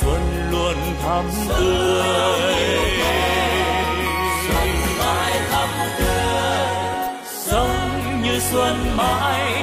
xuân luôn thắm tươi. Xuân mãi thắm tươi. Sống như xuân mãi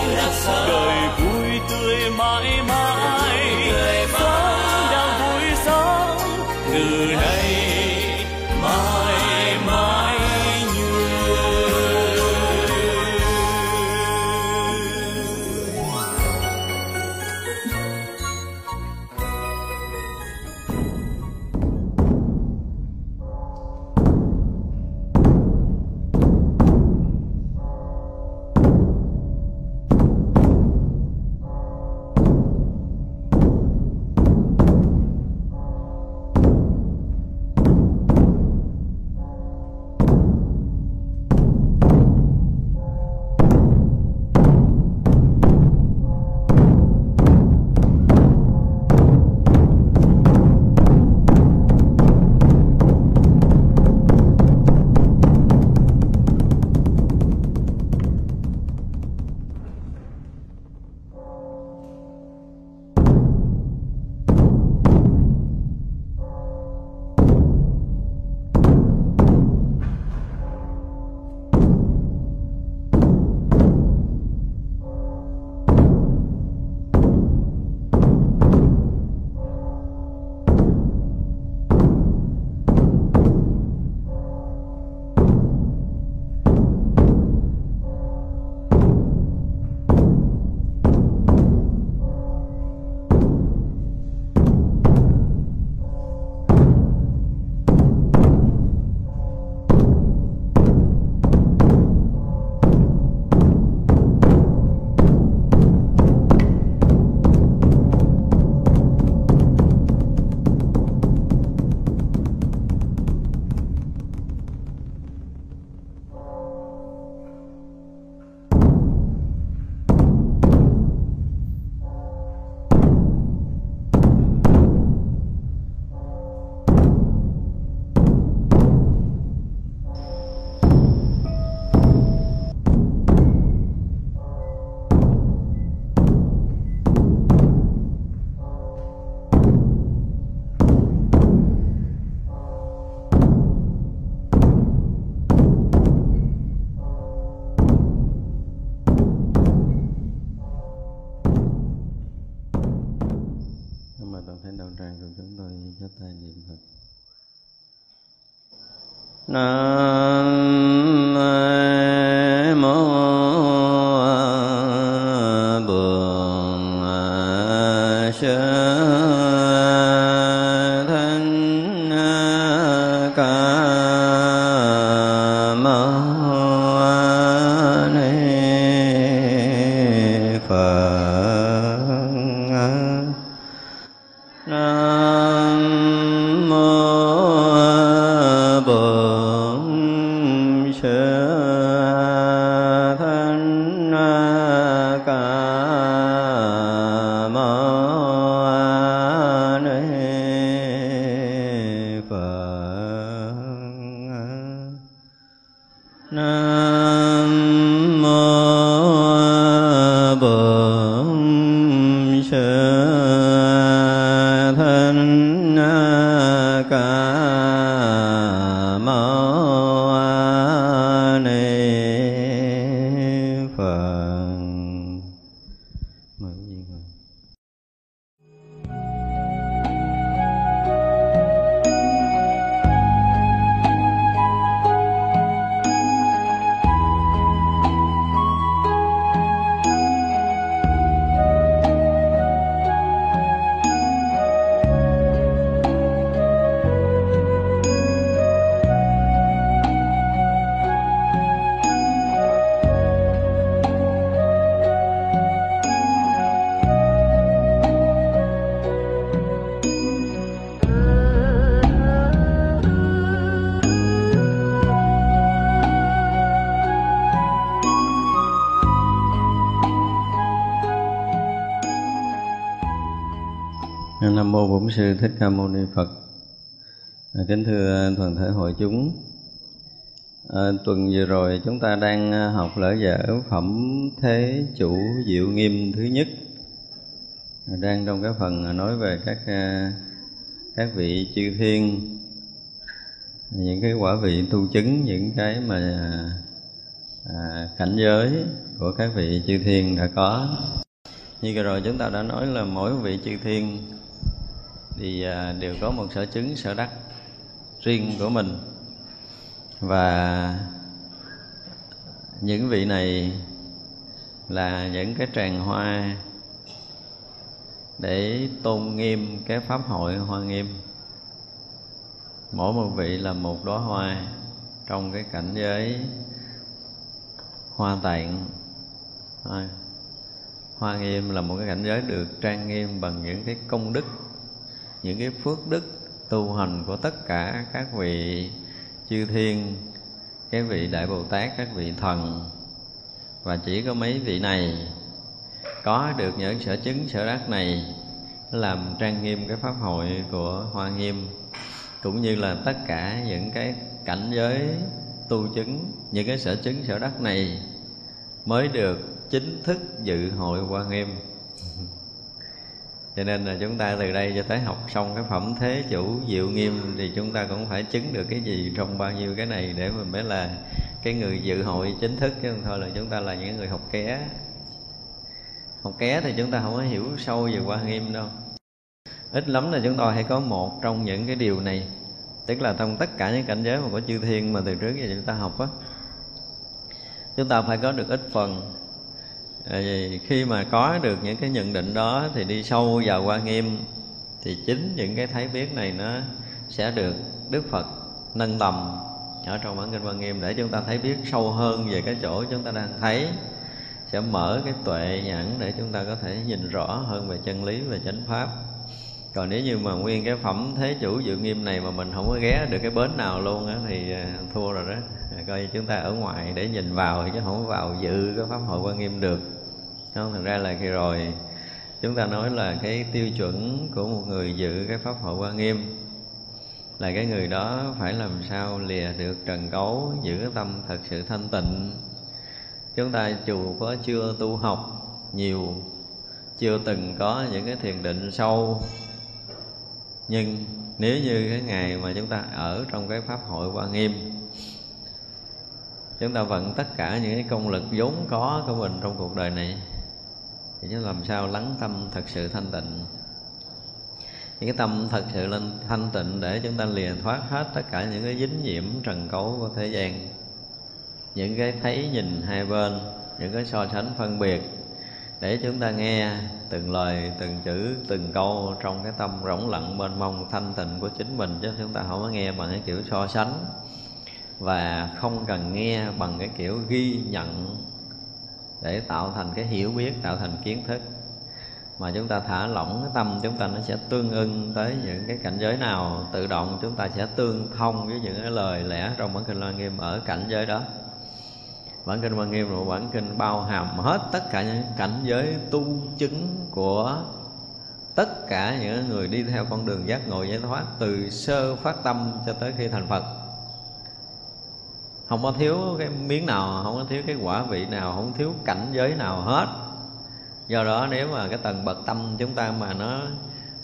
นะ thích ca mâu ni phật. À, kính thưa toàn thể hội chúng. À, tuần vừa rồi chúng ta đang à, học lỡ dở phẩm thế chủ diệu nghiêm thứ nhất. À, đang trong cái phần à, nói về các à, các vị chư thiên. Những cái quả vị tu chứng những cái mà à, cảnh giới của các vị chư thiên đã có. Như vừa rồi chúng ta đã nói là mỗi vị chư thiên thì à, đều có một sở chứng, sở đắc riêng của mình. Và những vị này là những cái tràng hoa để tôn nghiêm cái pháp hội hoa nghiêm. Mỗi một vị là một đóa hoa trong cái cảnh giới hoa tạng. Hoa nghiêm là một cái cảnh giới được trang nghiêm bằng những cái công đức những cái phước đức tu hành của tất cả các vị chư thiên, các vị đại bồ tát, các vị thần. Và chỉ có mấy vị này có được những sở chứng, sở đắc này làm trang nghiêm cái pháp hội của hoa nghiêm, cũng như là tất cả những cái cảnh giới tu chứng, những cái sở chứng, sở đắc này mới được chính thức dự hội hoa nghiêm. cho nên là chúng ta từ đây cho tới học xong cái phẩm thế chủ diệu nghiêm thì chúng ta cũng phải chứng được cái gì trong bao nhiêu cái này để mình mới là cái người dự hội chính thức, chứ không thôi là chúng ta là những người học ké. Học ké thì chúng ta không có hiểu sâu về quan nghiêm đâu. Ít lắm là chúng ta hay có một trong những cái điều này, tức là trong tất cả những cảnh giới mà có chư thiên mà từ trước giờ chúng ta học á, chúng ta phải có được ít phần khi mà có được những cái nhận định đó thì đi sâu vào quan nghiêm thì chính những cái thấy biết này nó sẽ được đức phật nâng tầm ở trong bản kinh quan nghiêm để chúng ta thấy biết sâu hơn về cái chỗ chúng ta đang thấy, sẽ mở cái tuệ nhãn để chúng ta có thể nhìn rõ hơn về chân lý và chánh pháp còn nếu như mà nguyên cái phẩm thế chủ dự nghiêm này mà mình không có ghé được cái bến nào luôn á, thì à, thua rồi đó. À, coi chúng ta ở ngoài để nhìn vào chứ không vào dự cái pháp hội quan nghiêm được. Không thành ra là khi rồi chúng ta nói là cái tiêu chuẩn của một người dự cái pháp hội quan nghiêm là cái người đó phải làm sao lìa được trần cấu, giữ tâm thật sự thanh tịnh. Chúng ta dù có chưa tu học nhiều, chưa từng có những cái thiền định sâu nhưng nếu như cái ngày mà chúng ta ở trong cái pháp hội quan nghiêm, chúng ta vận tất cả những cái công lực vốn có của mình trong cuộc đời này, thì chúng làm sao lắng tâm thật sự thanh tịnh? Những cái tâm thật sự lên thanh tịnh để chúng ta lìa thoát hết tất cả những cái dính nhiễm trần cấu của thế gian. Những cái thấy nhìn hai bên, những cái so sánh phân biệt để chúng ta nghe từng lời, từng chữ, từng câu trong cái tâm rỗng lặng bên mông thanh tịnh của chính mình chứ chúng ta không có nghe bằng cái kiểu so sánh. Và không cần nghe bằng cái kiểu ghi nhận để tạo thành cái hiểu biết, tạo thành kiến thức. Mà chúng ta thả lỏng cái tâm, chúng ta nó sẽ tương ưng tới những cái cảnh giới nào. Tự động chúng ta sẽ tương thông với những cái lời lẽ trong bản kinh Loan Nghiêm ở cảnh giới đó bản kinh Quan Nghiêm là một bản kinh bao hàm hết tất cả những cảnh giới tu chứng của tất cả những người đi theo con đường giác ngộ giải thoát, từ sơ phát tâm cho tới khi thành Phật. Không có thiếu cái miếng nào, không có thiếu cái quả vị nào, không thiếu cảnh giới nào hết. Do đó nếu mà cái tầng bậc tâm chúng ta mà nó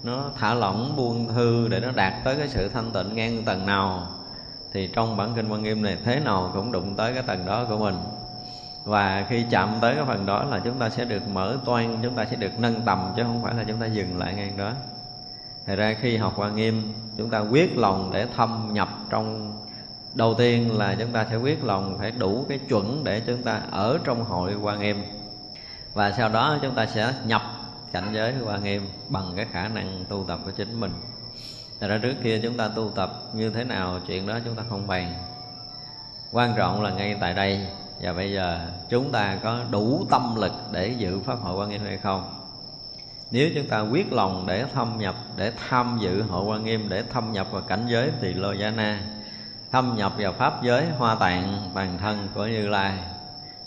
nó thả lỏng, buông thư để nó đạt tới cái sự thanh tịnh ngang tầng nào, thì trong bản kinh quan nghiêm này thế nào cũng đụng tới cái tầng đó của mình và khi chạm tới cái phần đó là chúng ta sẽ được mở toan chúng ta sẽ được nâng tầm chứ không phải là chúng ta dừng lại ngang đó. Thật ra khi học quan nghiêm, chúng ta quyết lòng để thâm nhập trong, đầu tiên là chúng ta sẽ quyết lòng phải đủ cái chuẩn để chúng ta ở trong hội quan nghiêm. Và sau đó chúng ta sẽ nhập cảnh giới quan nghiêm bằng cái khả năng tu tập của chính mình. Thật ra trước kia chúng ta tu tập như thế nào, chuyện đó chúng ta không bàn. Quan trọng là ngay tại đây và bây giờ chúng ta có đủ tâm lực để dự pháp hội quan nghiêm hay không? Nếu chúng ta quyết lòng để thâm nhập, để tham dự hội quan nghiêm, để thâm nhập vào cảnh giới thì lô gia na, thâm nhập vào pháp giới hoa tạng, toàn thân của như lai,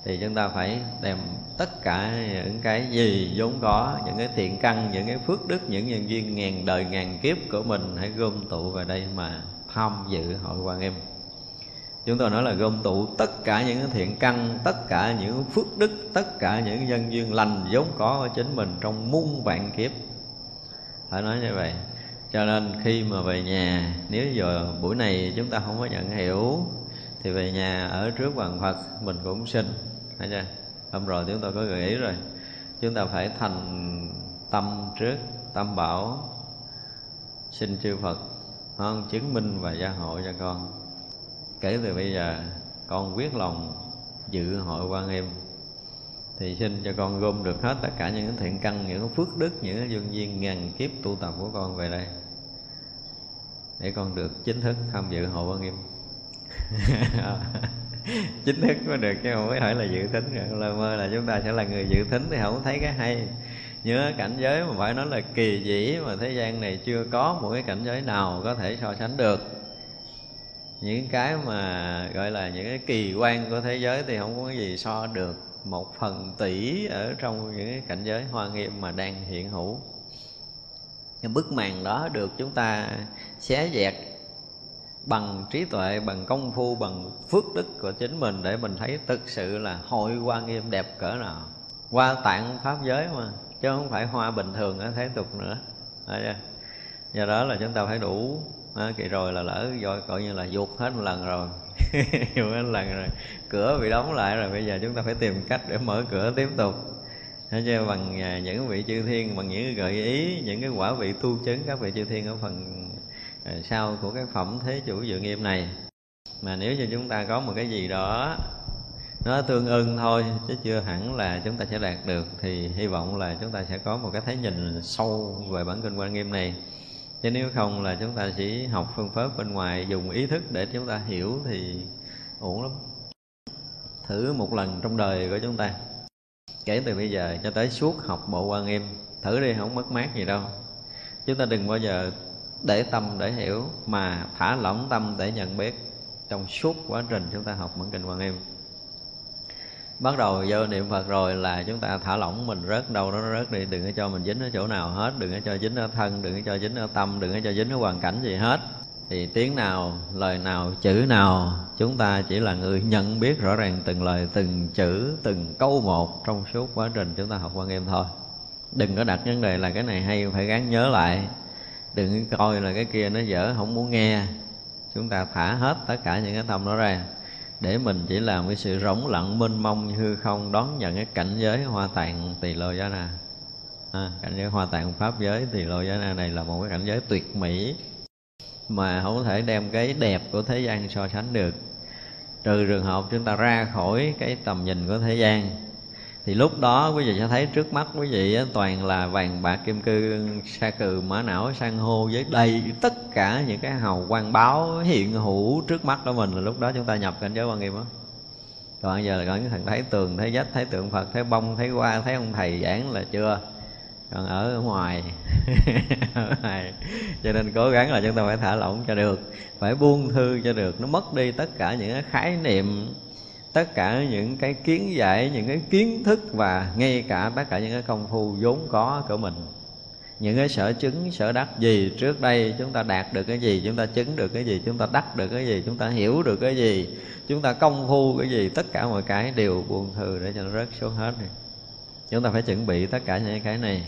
thì chúng ta phải đem tất cả những cái gì vốn có, những cái thiện căn, những cái phước đức, những nhân duyên ngàn đời ngàn kiếp của mình hãy gom tụ vào đây mà tham dự hội quan nghiêm chúng tôi nói là gom tụ tất cả những thiện căn, tất cả những phước đức, tất cả những nhân duyên lành vốn có ở chính mình trong muôn vạn kiếp. Phải nói như vậy. Cho nên khi mà về nhà, nếu giờ buổi này chúng ta không có nhận hiểu, thì về nhà ở trước hoàng phật mình cũng xin. Thấy chưa? Hôm rồi chúng tôi có gợi ý rồi. Chúng ta phải thành tâm trước, tâm bảo, xin chư phật không chứng minh và gia hộ cho con kể từ bây giờ, con quyết lòng dự hội quan em. Thì xin cho con gom được hết tất cả những thiện căn, những phước đức, những dương duyên ngàn kiếp tu tập của con về đây. Để con được chính thức tham dự hội quan nghiêm chính thức mới được, chứ không phải hỏi là dự tính rồi. Lơ mơ là chúng ta sẽ là người dự tính thì không thấy cái hay. Nhớ cảnh giới mà phải nói là kỳ dĩ mà thế gian này chưa có một cái cảnh giới nào có thể so sánh được những cái mà, gọi là, những cái kỳ quan của thế giới thì không có cái gì so được. Một phần tỷ ở trong những cái cảnh giới hoa nghiêm mà đang hiện hữu. Cái bức màn đó được chúng ta xé dẹt bằng trí tuệ, bằng công phu, bằng phước đức của chính mình để mình thấy thực sự là hội hoa nghiêm đẹp cỡ nào. Hoa tạng pháp giới mà, chứ không phải hoa bình thường ở thế tục nữa. Do đó là chúng ta phải đủ đó, kỳ rồi là lỡ rồi coi như là vụt hết một lần rồi. Vụt hết một lần rồi. Cửa bị đóng lại rồi bây giờ chúng ta phải tìm cách để mở cửa tiếp tục. Thế chứ bằng à, những vị chư thiên bằng những gợi ý những cái quả vị tu chứng các vị chư thiên ở phần à, sau của cái phẩm thế chủ dự nghiêm này. Mà nếu như chúng ta có một cái gì đó nó tương ưng thôi chứ chưa hẳn là chúng ta sẽ đạt được thì hy vọng là chúng ta sẽ có một cái thấy nhìn sâu về bản kinh quan nghiêm này chứ nếu không là chúng ta chỉ học phương pháp bên ngoài, dùng ý thức để chúng ta hiểu thì ổn lắm. Thử một lần trong đời của chúng ta, kể từ bây giờ cho tới suốt học bộ quan nghiêm, thử đi không mất mát gì đâu. Chúng ta đừng bao giờ để tâm để hiểu mà thả lỏng tâm để nhận biết trong suốt quá trình chúng ta học bản kinh quan nghiêm bắt đầu vô niệm phật rồi là chúng ta thả lỏng mình rớt đâu đó nó rớt đi, đừng có cho mình dính ở chỗ nào hết, đừng có cho dính ở thân, đừng có cho dính ở tâm, đừng có cho dính ở hoàn cảnh gì hết. Thì tiếng nào, lời nào, chữ nào, chúng ta chỉ là người nhận biết rõ ràng từng lời, từng chữ, từng câu một trong suốt quá trình chúng ta học quan nghiêm thôi. Đừng có đặt vấn đề là cái này hay, phải gắn nhớ lại. Đừng coi là cái kia nó dở, không muốn nghe. Chúng ta thả hết tất cả những cái tâm đó ra để mình chỉ làm cái sự rỗng lặng mênh mông như hư không đón nhận cái cảnh giới hoa tạng tỳ lô giá na. À, cảnh giới hoa tạng pháp giới tỳ lô giá na này là một cái cảnh giới tuyệt mỹ mà không thể đem cái đẹp của thế gian so sánh được. Trừ trường hợp chúng ta ra khỏi cái tầm nhìn của thế gian thì lúc đó quý vị sẽ thấy trước mắt quý vị toàn là vàng bạc kim cương, sa cừ, mã não, san hô với đầy tất cả những cái hào quang báo hiện hữu trước mắt của mình. Là lúc đó chúng ta nhập cảnh giới quan nghiêm á. Còn giờ là có những thằng thấy tường thấy vách thấy tượng phật thấy bông thấy hoa thấy ông thầy giảng là chưa? Còn ở ngoài. Cho nên cố gắng là chúng ta phải thả lỏng cho được, phải buông thư cho được. Nó mất đi tất cả những cái khái niệm tất cả những cái kiến giải, những cái kiến thức và ngay cả tất cả những cái công phu vốn có của mình. Những cái sở chứng, sở đắc gì trước đây chúng ta đạt được cái gì, chúng ta chứng được cái gì, chúng ta đắc được cái gì, chúng ta hiểu được cái gì, chúng ta công phu cái gì, tất cả mọi cái đều buông thừ để cho nó rớt xuống hết này chúng ta phải chuẩn bị tất cả những cái này.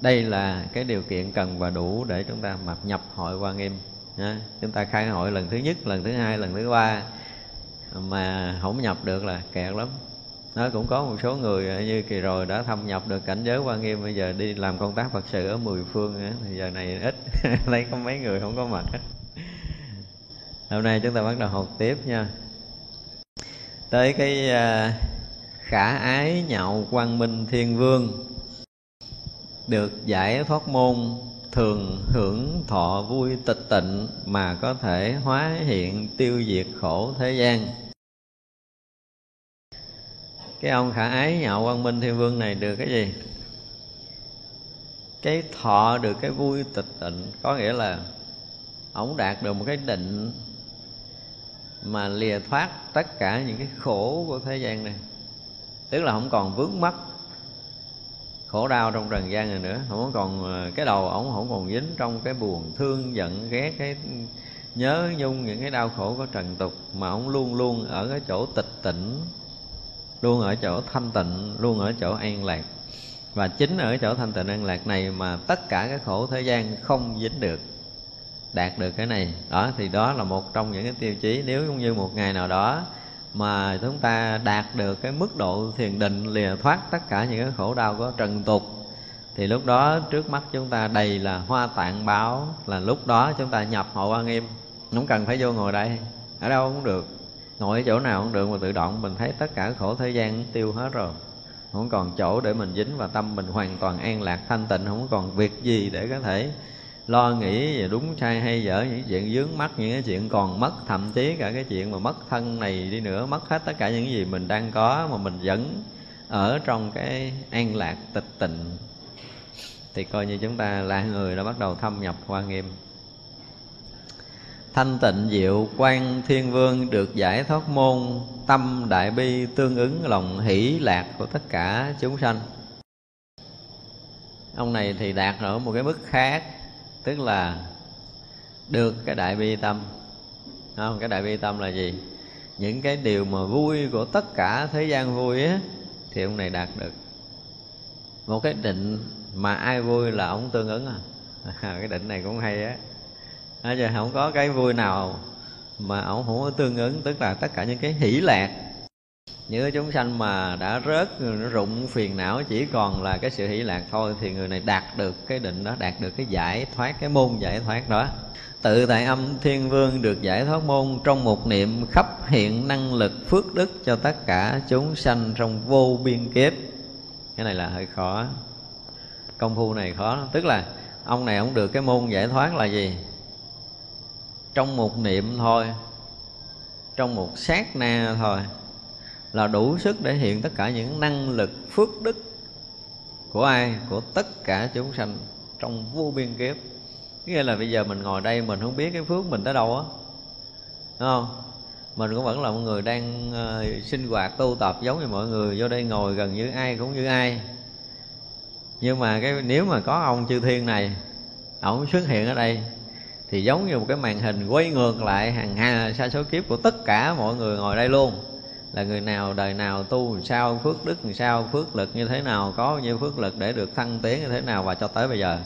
Đây là cái điều kiện cần và đủ để chúng ta mà nhập hội quan nghiêm chúng ta khai hội lần thứ nhất, lần thứ hai, lần thứ ba mà không nhập được là kẹt lắm. Nó cũng có một số người ờ, như kỳ rồi đã thâm nhập được cảnh giới quan nghiêm bây giờ đi làm công tác phật sự ở mười phương thì giờ này ít. Lấy có mấy người không có mặt hết. Hôm nay chúng ta bắt đầu học tiếp nha. Tới cái uh, khả ái nhạo quang minh thiên vương được giải thoát môn thường hưởng thọ vui tịch tịnh mà có thể hóa hiện tiêu diệt khổ thế gian cái ông khả ái nhạo quang minh thiên vương này được cái gì? Cái thọ được cái vui tịch tịnh, có nghĩa là ổng đạt được một cái định mà lìa thoát tất cả những cái khổ của thế gian này. Tức là không còn vướng mắc, khổ đau trong trần gian này nữa. Không còn ờ, cái đầu ổng không còn dính trong cái buồn thương giận ghét, cái nhớ nhung những cái đau khổ của trần tục mà ổng luôn luôn ở cái chỗ tịch tỉnh luôn ở chỗ thanh tịnh, luôn ở chỗ an lạc. Và chính ở chỗ thanh tịnh an lạc này mà tất cả các khổ thế gian không dính được, đạt được cái này. Đó, thì đó là một trong những cái tiêu chí. Nếu như một ngày nào đó mà chúng ta đạt được cái mức độ thiền định, lìa thoát tất cả những cái khổ đau của trần tục, thì lúc đó trước mắt chúng ta đầy là hoa tạng báo, là lúc đó chúng ta nhập hộ quan nghiêm. Không cần phải vô ngồi đây, ở đâu cũng được ngồi ở chỗ nào cũng được mà tự động mình thấy tất cả khổ thế gian tiêu hết rồi. Không còn chỗ để mình dính và tâm mình hoàn toàn an lạc, thanh tịnh, không còn việc gì để có thể lo nghĩ về đúng sai hay dở, những chuyện dướng mắt những cái chuyện còn mất, thậm chí cả cái chuyện mà mất thân này đi nữa, mất hết tất cả những gì mình đang có mà mình vẫn ở trong cái an lạc, tịch tịnh. Thì coi như chúng ta là người đã bắt đầu thâm nhập qua nghiêm thanh tịnh diệu quan thiên vương được giải thoát môn tâm đại bi tương ứng lòng hỷ lạc của tất cả chúng sanh. Ông này thì đạt ở một cái mức khác tức là được cái đại bi tâm. Không cái đại bi tâm là gì? Những cái điều mà vui của tất cả thế gian vui á thì ông này đạt được. Một cái định mà ai vui là ông tương ứng à, cái định này cũng hay á à, giờ không có cái vui nào mà ổng không có tương ứng tức là tất cả những cái hỷ lạc. Những chúng sanh mà đã rớt nó rụng phiền não chỉ còn là cái sự hỷ lạc thôi thì người này đạt được cái định đó đạt được cái giải thoát cái môn giải thoát đó. Tự tại âm thiên vương được giải thoát môn trong một niệm khắp hiện năng lực phước đức cho tất cả chúng sanh trong vô biên kiếp. Cái này là hơi khó. Công phu này khó tức là ông này ông được cái môn giải thoát là gì? Trong một niệm thôi trong một sát na thôi là đủ sức để hiện tất cả những năng lực phước đức của ai của tất cả chúng sanh trong vô biên kiếp. Nghĩa là bây giờ mình ngồi đây mình không biết cái phước mình tới đâu á đúng không? Mình cũng vẫn là một người đang uh, sinh hoạt tu tập giống như mọi người vô đây ngồi gần như ai cũng như ai. Nhưng mà cái nếu mà có ông chư thiên này ổng xuất hiện ở đây thì giống như một cái màn hình quay ngược lại hàng hà sa số kiếp của tất cả mọi người ngồi đây luôn. Là người nào đời nào tu làm sao, phước đức làm sao, phước lực như thế nào, có bao nhiêu phước lực để được thăng tiến như thế nào và cho tới bây giờ.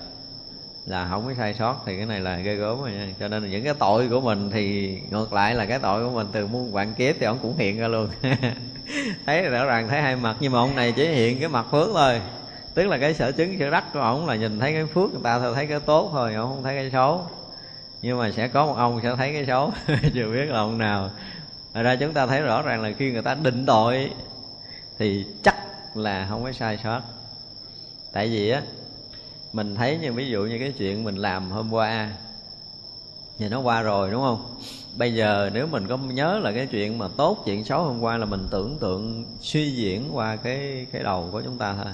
Là không có sai sót, thì cái này là ghê gớm rồi nha. Cho nên những cái tội của mình thì ngược lại là cái tội của mình, từ muôn vạn kiếp thì ông cũng hiện ra luôn. Thấy rõ ràng, thấy hai mặt, nhưng mà ông này chỉ hiện cái mặt phước thôi. Tức là cái sở chứng, sở đắc của ông là nhìn thấy cái phước người ta thôi, thấy cái tốt thôi, ông không thấy cái xấu nhưng mà sẽ có một ông sẽ thấy cái xấu, chưa biết là ông nào. Thật ra chúng ta thấy rõ ràng là khi người ta định tội, thì chắc là không có sai sót. Tại vì á, mình thấy như ví dụ như cái chuyện mình làm hôm qua, thì nó qua rồi, đúng không? Bây giờ nếu mình có nhớ là cái chuyện mà tốt, chuyện xấu hôm qua là mình tưởng tượng suy diễn qua cái cái đầu của chúng ta thôi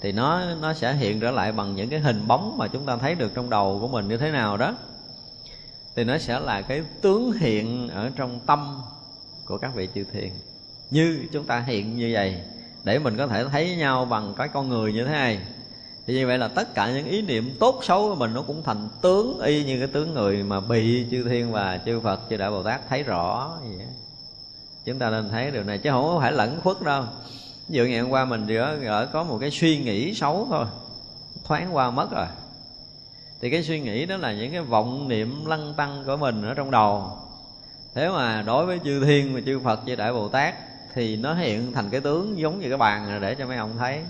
thì nó nó sẽ hiện trở lại bằng những cái hình bóng mà chúng ta thấy được trong đầu của mình như thế nào đó. Thì nó sẽ là cái tướng hiện ở trong tâm của các vị chư thiền. Như chúng ta hiện như vậy, để mình có thể thấy nhau bằng cái con người như thế này. Thì như vậy là tất cả những ý niệm tốt xấu của mình nó cũng thành tướng y như cái tướng người mà bị chư thiên và chư phật, chư đại bồ tát thấy rõ vậy chúng ta nên thấy điều này, chứ không phải lẫn khuất đâu ví dụ ngày hôm qua mình ở, có một cái suy nghĩ xấu thôi. Thoáng qua mất rồi. Thì cái suy nghĩ đó là những cái vọng niệm lăng tăng của mình ở trong đầu. Thế mà đối với chư thiên và chư phật chư đại bồ tát thì nó hiện thành cái tướng giống như cái bàn để cho mấy ông thấy.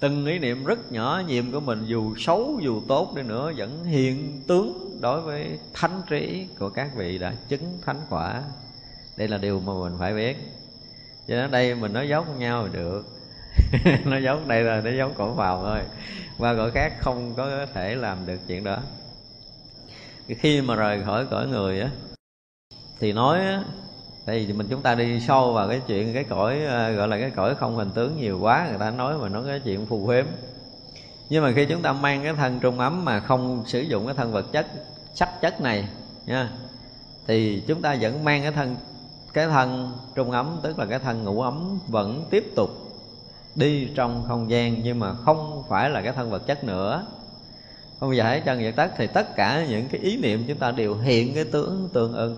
Từng ý niệm rất nhỏ nhiệm của mình dù xấu dù tốt đi nữa vẫn hiện tướng đối với thánh trí của các vị đã chứng thánh quả. Đây là điều mà mình phải biết cho nên đây mình nói dốc nhau thì được. Nói giống đây là nó giống cổ vào thôi. Qua cõi khác không có thể làm được chuyện đó. Khi mà rời khỏi cõi người á, thì nói á, tại vì mình chúng ta đi sâu vào cái chuyện cái cõi ờ, gọi là cái cõi không hình tướng nhiều quá, người ta nói mà nói cái chuyện phù phiếm nhưng mà khi chúng ta mang cái thân trung ấm mà không sử dụng cái thân vật chất, sắc chất này, nha, thì chúng ta vẫn mang cái thân cái thân trung ấm, tức là cái thân ngủ ấm, vẫn tiếp tục đi trong không gian, nhưng mà không phải là cái thân vật chất nữa. Không giải chân giải tất thì tất cả những cái ý niệm chúng ta đều hiện cái tướng tương ưng.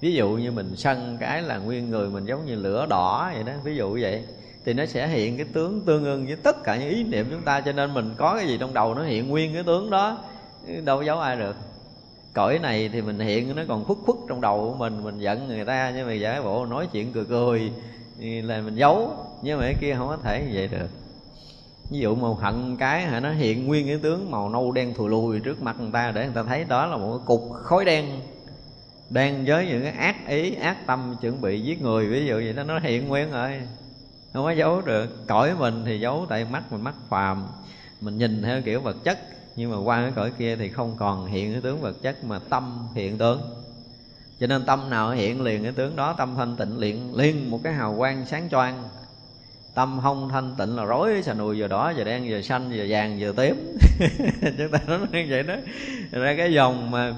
Ví dụ như mình sân cái là nguyên người, mình giống như lửa đỏ vậy đó, ví dụ vậy, thì nó sẽ hiện cái tướng tương ưng với tất cả những ý niệm chúng ta, cho nên mình có cái gì trong đầu nó hiện nguyên cái tướng đó, đâu giấu ai được cõi này thì mình hiện nó còn khuất khuất trong đầu của mình mình giận người ta, nhưng mà giả bộ nói chuyện cười cười là mình giấu, nhưng mà cái kia không có thể như vậy được. Ví dụ màu hận cái hả, nó hiện nguyên cái tướng màu nâu đen thù lùi trước mặt người ta để người ta thấy đó là một cái cục khói đen đang với những cái ác ý, ác tâm chuẩn bị giết người. Ví dụ vậy đó, nó hiện nguyên rồi, không có giấu được. Cõi mình thì giấu tại mắt, mình mắt phàm, mình nhìn theo kiểu vật chất nhưng mà qua cái cõi kia thì không còn hiện cái tướng vật chất mà tâm hiện tướng. Cho nên tâm nào hiện liền cái tướng đó, tâm thanh tịnh liền liền một cái hào quang sáng choang. Tâm không thanh tịnh là rối xà nùi giờ đỏ giờ đen giờ xanh giờ vàng giờ tím. Chúng ta nói như vậy đó. Ra cái dòng mà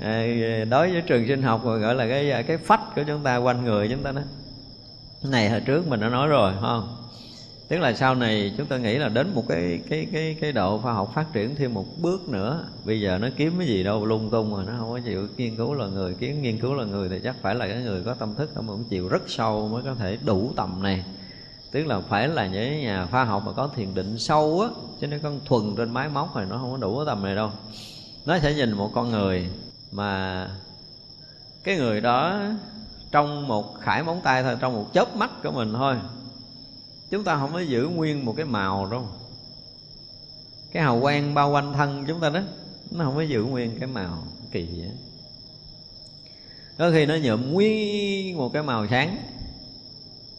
à, đối với trường sinh học gọi là cái à, cái phách của chúng ta, quanh người chúng ta đó. Này hồi trước mình đã nói rồi không? Tức là sau này chúng ta nghĩ là đến một cái cái cái cái độ khoa học phát triển thêm một bước nữa. Bây giờ nó kiếm cái gì đâu, lung tung mà, nó không có chịu nghiên cứu là người. Kiếm nghiên cứu là người thì chắc phải là cái người có tâm thức mà cũng chịu rất sâu mới có thể đủ tầm này. Tức là phải là những nhà khoa học mà có thiền định sâu á, chứ nó con thuần trên máy móc thì nó không có đủ cái tầm này đâu. Nó sẽ nhìn một con người mà cái người đó trong một khải móng tay thôi, trong một chớp mắt của mình thôi chúng ta không có giữ nguyên một cái màu đâu. Cái hào quang bao quanh thân chúng ta đó, nó không có giữ nguyên cái màu kỳ vậy. Có khi nó nhuộm nguyên một cái màu sáng.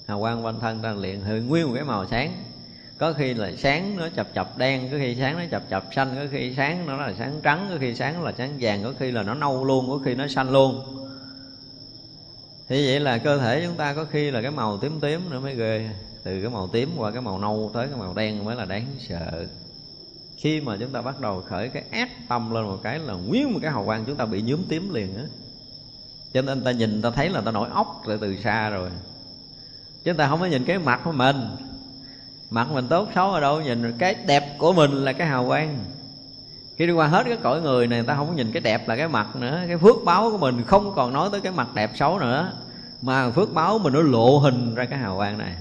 Hào quang quanh thân ta liền hơi nguyên một cái màu sáng. Có khi là sáng nó chập chập đen, có khi sáng nó chập chập xanh, có khi sáng nó là sáng trắng, có khi sáng là sáng vàng, có khi là nó nâu luôn, có khi nó xanh luôn. Thì vậy là cơ thể chúng ta có khi là cái màu tím tím nữa mới ghê từ cái màu tím qua cái màu nâu tới cái màu đen mới là đáng sợ. Khi mà chúng ta bắt đầu khởi cái ác tâm lên một cái là nguyên một cái hào quang chúng ta bị nhuốm tím liền á. Cho nên ta nhìn ta thấy là ta nổi óc từ từ xa rồi. Chúng ta không có nhìn cái mặt của mình. Mặt mình tốt xấu ở đâu, nhìn cái đẹp của mình là cái hào quang. Khi đi qua hết cái cõi người này, ta không có nhìn cái đẹp là cái mặt nữa. Cái phước báo của mình không còn nói tới cái mặt đẹp xấu nữa, mà phước báo mình nó lộ hình ra cái hào quang này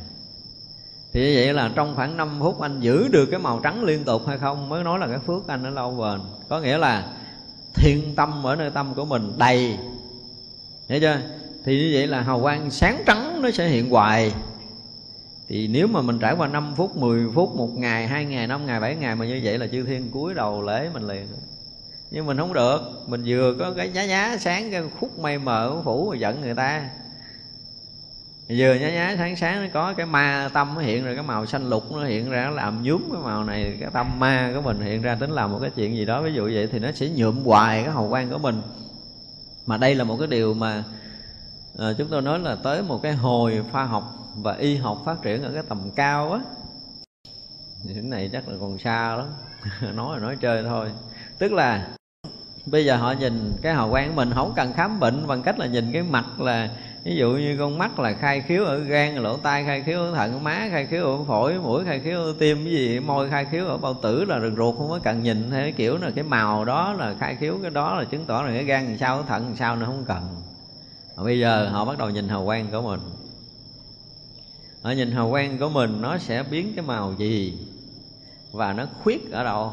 thì như vậy là trong khoảng 5 phút anh giữ được cái màu trắng liên tục hay không mới nói là cái phước anh nó lâu bền. Có nghĩa là thiên tâm ở nơi tâm của mình đầy. Hiểu chưa? Thì như vậy là hào quang sáng trắng nó sẽ hiện hoài. Thì nếu mà mình trải qua 5 phút 10 phút, một ngày, hai ngày, năm ngày, bảy ngày mà như vậy là chư thiên cúi đầu lễ mình liền. Nhưng mình không được. Mình vừa có cái giá giá sáng, cái khúc mây mờ phủ mà giận người ta vừa nhá nhá sáng sáng nó có cái ma tâm nó hiện ra cái màu xanh lục nó hiện ra nó làm nhúm cái màu này cái tâm ma của mình hiện ra tính làm một cái chuyện gì đó. Ví dụ vậy thì nó sẽ nhuộm hoài cái hào quang của mình. Mà đây là một cái điều mà à, chúng tôi nói là tới một cái hồi khoa học và y học phát triển ở cái tầm cao á. Cái này chắc là còn xa lắm. Nói là nói chơi thôi. Tức là bây giờ họ nhìn cái hào quang của mình không cần khám bệnh bằng cách là nhìn cái mặt là ví dụ như con mắt là khai khiếu ở gan, lỗ tai khai khiếu ở thận, má khai khiếu ở phổi, mũi khai khiếu ở tim, cái gì, môi khai khiếu ở bao tử là rừng ruột không có cần nhìn. Hay kiểu là cái màu đó là khai khiếu, cái đó là chứng tỏ là cái gan làm sao cái thận làm sao nó không cần. Mà bây giờ họ bắt đầu nhìn hào quang của mình. Họ nhìn hào quang của mình, nó sẽ biến cái màu gì? Và nó khuyết ở đâu?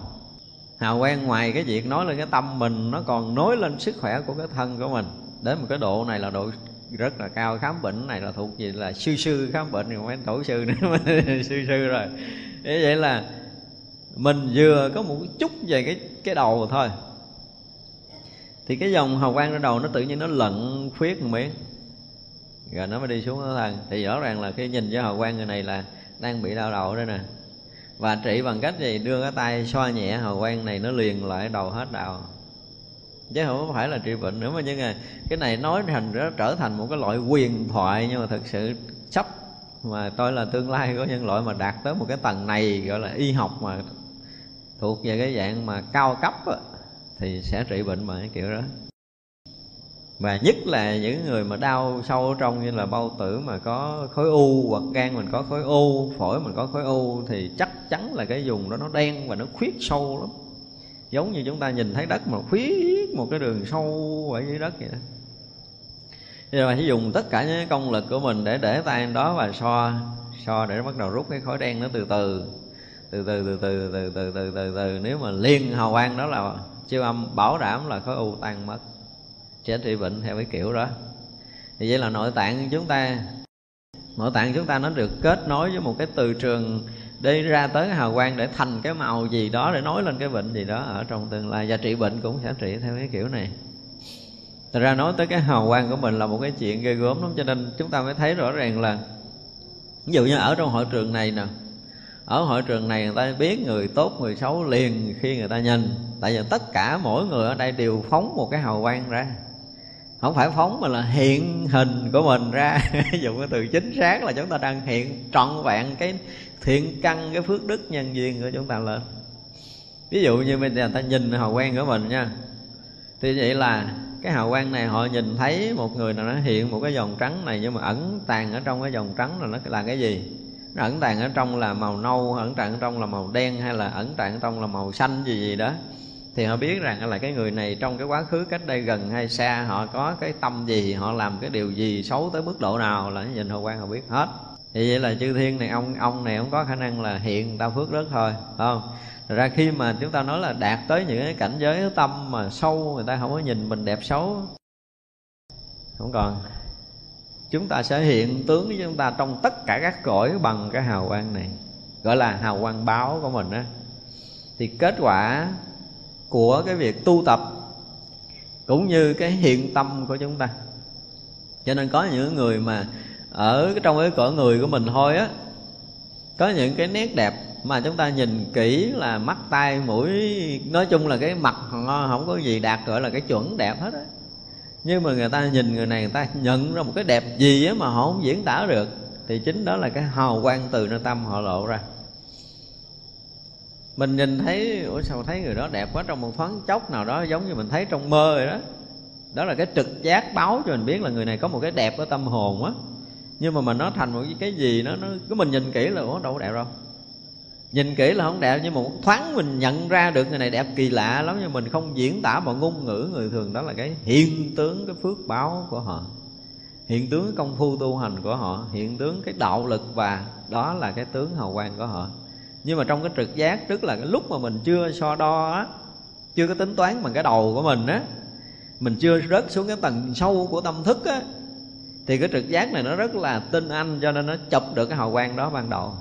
Hào quang ngoài cái việc nói lên cái tâm mình, nó còn nối lên sức khỏe của cái thân của mình. Đến một cái độ này là độ rất là cao khám bệnh. Này là thuộc gì là sư sư khám bệnh thì mấy tổ sư nữa sư sư rồi. Thế vậy là mình vừa có một chút về cái cái đầu thôi. Thì cái dòng hào quang trên đầu nó tự nhiên nó lận khuyết một miếng. Rồi nó mới đi xuống nó thân. Thì rõ ràng là khi nhìn cho hào quang người này là đang bị đau đầu đây nè. Và trị bằng cách gì? Đưa cái tay xoa nhẹ hào quang này, nó liền lại đầu hết đầu chứ không phải là trị bệnh nữa mà nhưng mà cái này nói thành nó trở thành một cái loại quyền thoại nhưng mà thực sự sắp mà tôi là tương lai của nhân loại mà đạt tới một cái tầng này gọi là y học mà thuộc về cái dạng mà cao cấp á, thì sẽ trị bệnh bằng cái kiểu đó. Và nhất là những người mà đau sâu ở trong như là bao tử mà có khối u hoặc gan mình có khối u phổi mình có khối u thì chắc chắn là cái vùng đó nó đen và nó khuyết sâu lắm giống như chúng ta nhìn thấy đất mà khuyết một cái đường sâu ở dưới đất vậy đó. Rồi giờ phải dùng tất cả những công lực của mình để để tay đó và so so để nó bắt đầu rút cái khối đen nó từ từ từ từ từ từ từ từ từ từ từ nếu mà liên hào quang đó là siêu âm, bảo đảm là khối u tan mất sẽ trị bệnh theo cái kiểu đó. Thì vậy là nội tạng chúng ta, nội tạng chúng ta nó được kết nối với một cái từ trường đi ra tới cái hào quang để thành cái màu gì đó, để nói lên cái bệnh gì đó ở trong tương lai. Và trị bệnh cũng sẽ trị theo cái kiểu này. Thật ra nói tới cái hào quang của mình là một cái chuyện ghê gớm lắm, Cho nên chúng ta mới thấy rõ ràng là, Ví dụ như ở trong hội trường này nè, Ở hội trường này người ta biết người tốt, người xấu liền khi người ta nhìn. Tại vì tất cả mỗi người ở đây đều phóng một cái hào quang ra. Không phải phóng mà là hiện hình của mình ra. Dùng cái từ chính xác là chúng ta đang hiện trọn vẹn cái thiện căn cái phước đức nhân duyên của chúng ta lên. Ví dụ như bây giờ ta nhìn hào quang của mình nha. Thì vậy là cái hào quang này họ nhìn thấy một người nào nó hiện một cái dòng trắng này, nhưng mà ẩn tàng ở trong cái dòng trắng là nó là cái gì? Nó ẩn tàng ở trong là màu nâu, ẩn tàng ở trong là màu đen, hay là ẩn tàng ở trong là màu xanh gì gì đó? Thì họ biết rằng là cái người này trong cái quá khứ, cách đây gần hay xa, họ có cái tâm gì, họ làm cái điều gì xấu tới mức độ nào là nhìn hào quang họ biết hết thì vậy là chư thiên này, ông ông này không có khả năng là hiện ta phước rất thôi không? Thật ra khi mà chúng ta nói là đạt tới những cái cảnh giới tâm mà sâu, người ta không có nhìn mình đẹp xấu. Không còn. Chúng ta sẽ hiện tướng với chúng ta trong tất cả các cõi bằng cái hào quang này, gọi là hào quang báo của mình á. Thì kết quả của cái việc tu tập cũng như cái hiện tâm của chúng ta. Cho nên có những người mà ở trong cái cõi người của mình thôi á, có những cái nét đẹp mà chúng ta nhìn kỹ là mắt, tai, mũi, nói chung là cái mặt không có gì đạt gọi là cái chuẩn đẹp hết á. Nhưng mà người ta nhìn người này, người ta nhận ra một cái đẹp gì á mà họ không diễn tả được, thì chính đó là cái hào quang từ nơi tâm họ lộ ra. Mình nhìn thấy, ủa sao thấy người đó đẹp quá, trong một thoáng chốc nào đó giống như mình thấy trong mơ rồi đó. Đó là cái trực giác báo cho mình biết là người này có một cái đẹp ở tâm hồn á nhưng mà mình nó thành một cái gì nó nó cứ mình nhìn kỹ là, ủa, đâu có đẹp đâu. Nhìn kỹ là không đẹp, nhưng mà một thoáng mình nhận ra được người này đẹp kỳ lạ lắm, nhưng mình không diễn tả bằng ngôn ngữ. Người thường đó là cái hiện tướng, cái phước báo của họ. Hiện tướng công phu tu hành của họ. Hiện tướng, cái đạo lực và đó là cái tướng hào quang của họ. Nhưng mà trong cái trực giác, tức là cái lúc mà mình chưa so đo á, chưa có tính toán bằng cái đầu của mình á, mình chưa rớt xuống cái tầng sâu của tâm thức á thì cái trực giác này nó rất là tinh anh, cho nên nó chụp được cái hào quang đó ban đầu.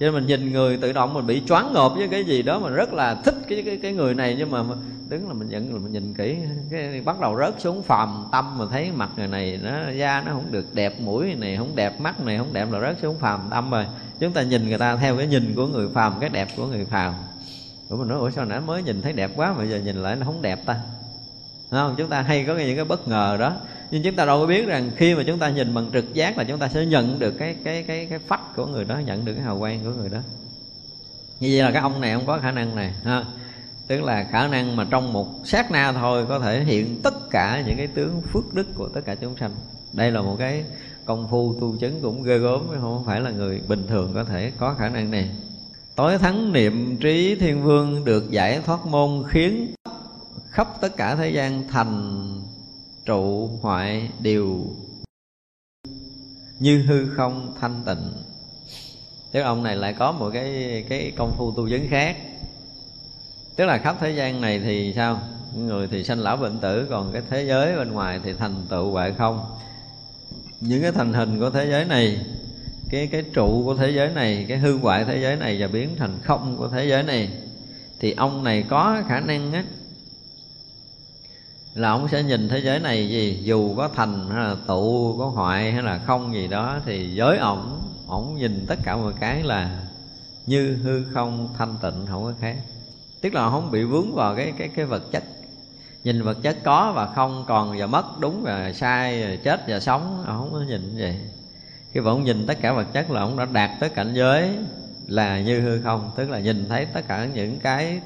Cho nên mình nhìn người tự động mình bị choáng ngợp với cái gì đó mà rất là thích cái cái cái người này. Nhưng mà đứng là mình nhận là mình nhìn kỹ, cái bắt đầu rớt xuống phàm tâm mà thấy mặt người này nó, da nó không được đẹp, mũi này không đẹp, mắt này không đẹp là rớt xuống phàm tâm rồi. Chúng ta nhìn người ta theo cái nhìn của người phàm, cái đẹp của người phàm. Của mình nói, ủa sao nãy mới nhìn thấy đẹp quá mà giờ nhìn lại nó không đẹp ta? Không? Chúng ta hay có những cái bất ngờ đó nhưng chúng ta đâu có biết rằng khi mà chúng ta nhìn bằng trực giác là chúng ta sẽ nhận được cái cái cái cái phách của người đó, nhận được cái hào quang của người đó. Như vậy là cái ông này không có khả năng này, ha. Tức là khả năng mà trong một sát na thôi có thể hiện tất cả những cái tướng phước đức của tất cả chúng sanh. Đây là một cái công phu tu chứng cũng ghê gớm không phải là người bình thường có thể có khả năng này. Tối thắng niệm trí thiên vương được giải thoát môn khiến khắp tất cả thế gian thành trụ hoại điều như hư không thanh tịnh. Tức ông này lại có một cái cái công phu tu vấn khác. Tức là khắp thế gian này thì sao? Người thì sanh lão bệnh tử, còn cái thế giới bên ngoài thì thành tựu hoại không? Những cái thành hình của thế giới này, cái cái trụ của thế giới này, cái hư hoại thế giới này và biến thành không của thế giới này, thì ông này có khả năng á là ông sẽ nhìn thế giới này gì? Dù có thành hay là tụ, có hoại hay là không gì đó, thì giới ổng ổng nhìn tất cả mọi cái là như hư không, thanh tịnh, không có khác. Tức là không bị vướng vào cái cái cái vật chất. Nhìn vật chất có và không, còn và mất, đúng và sai chết và sống, ông không có nhìn như vậy. Khi mà ông nhìn tất cả vật chất là ông đã đạt tới cảnh giới là như hư không, tức là nhìn thấy tất cả những cái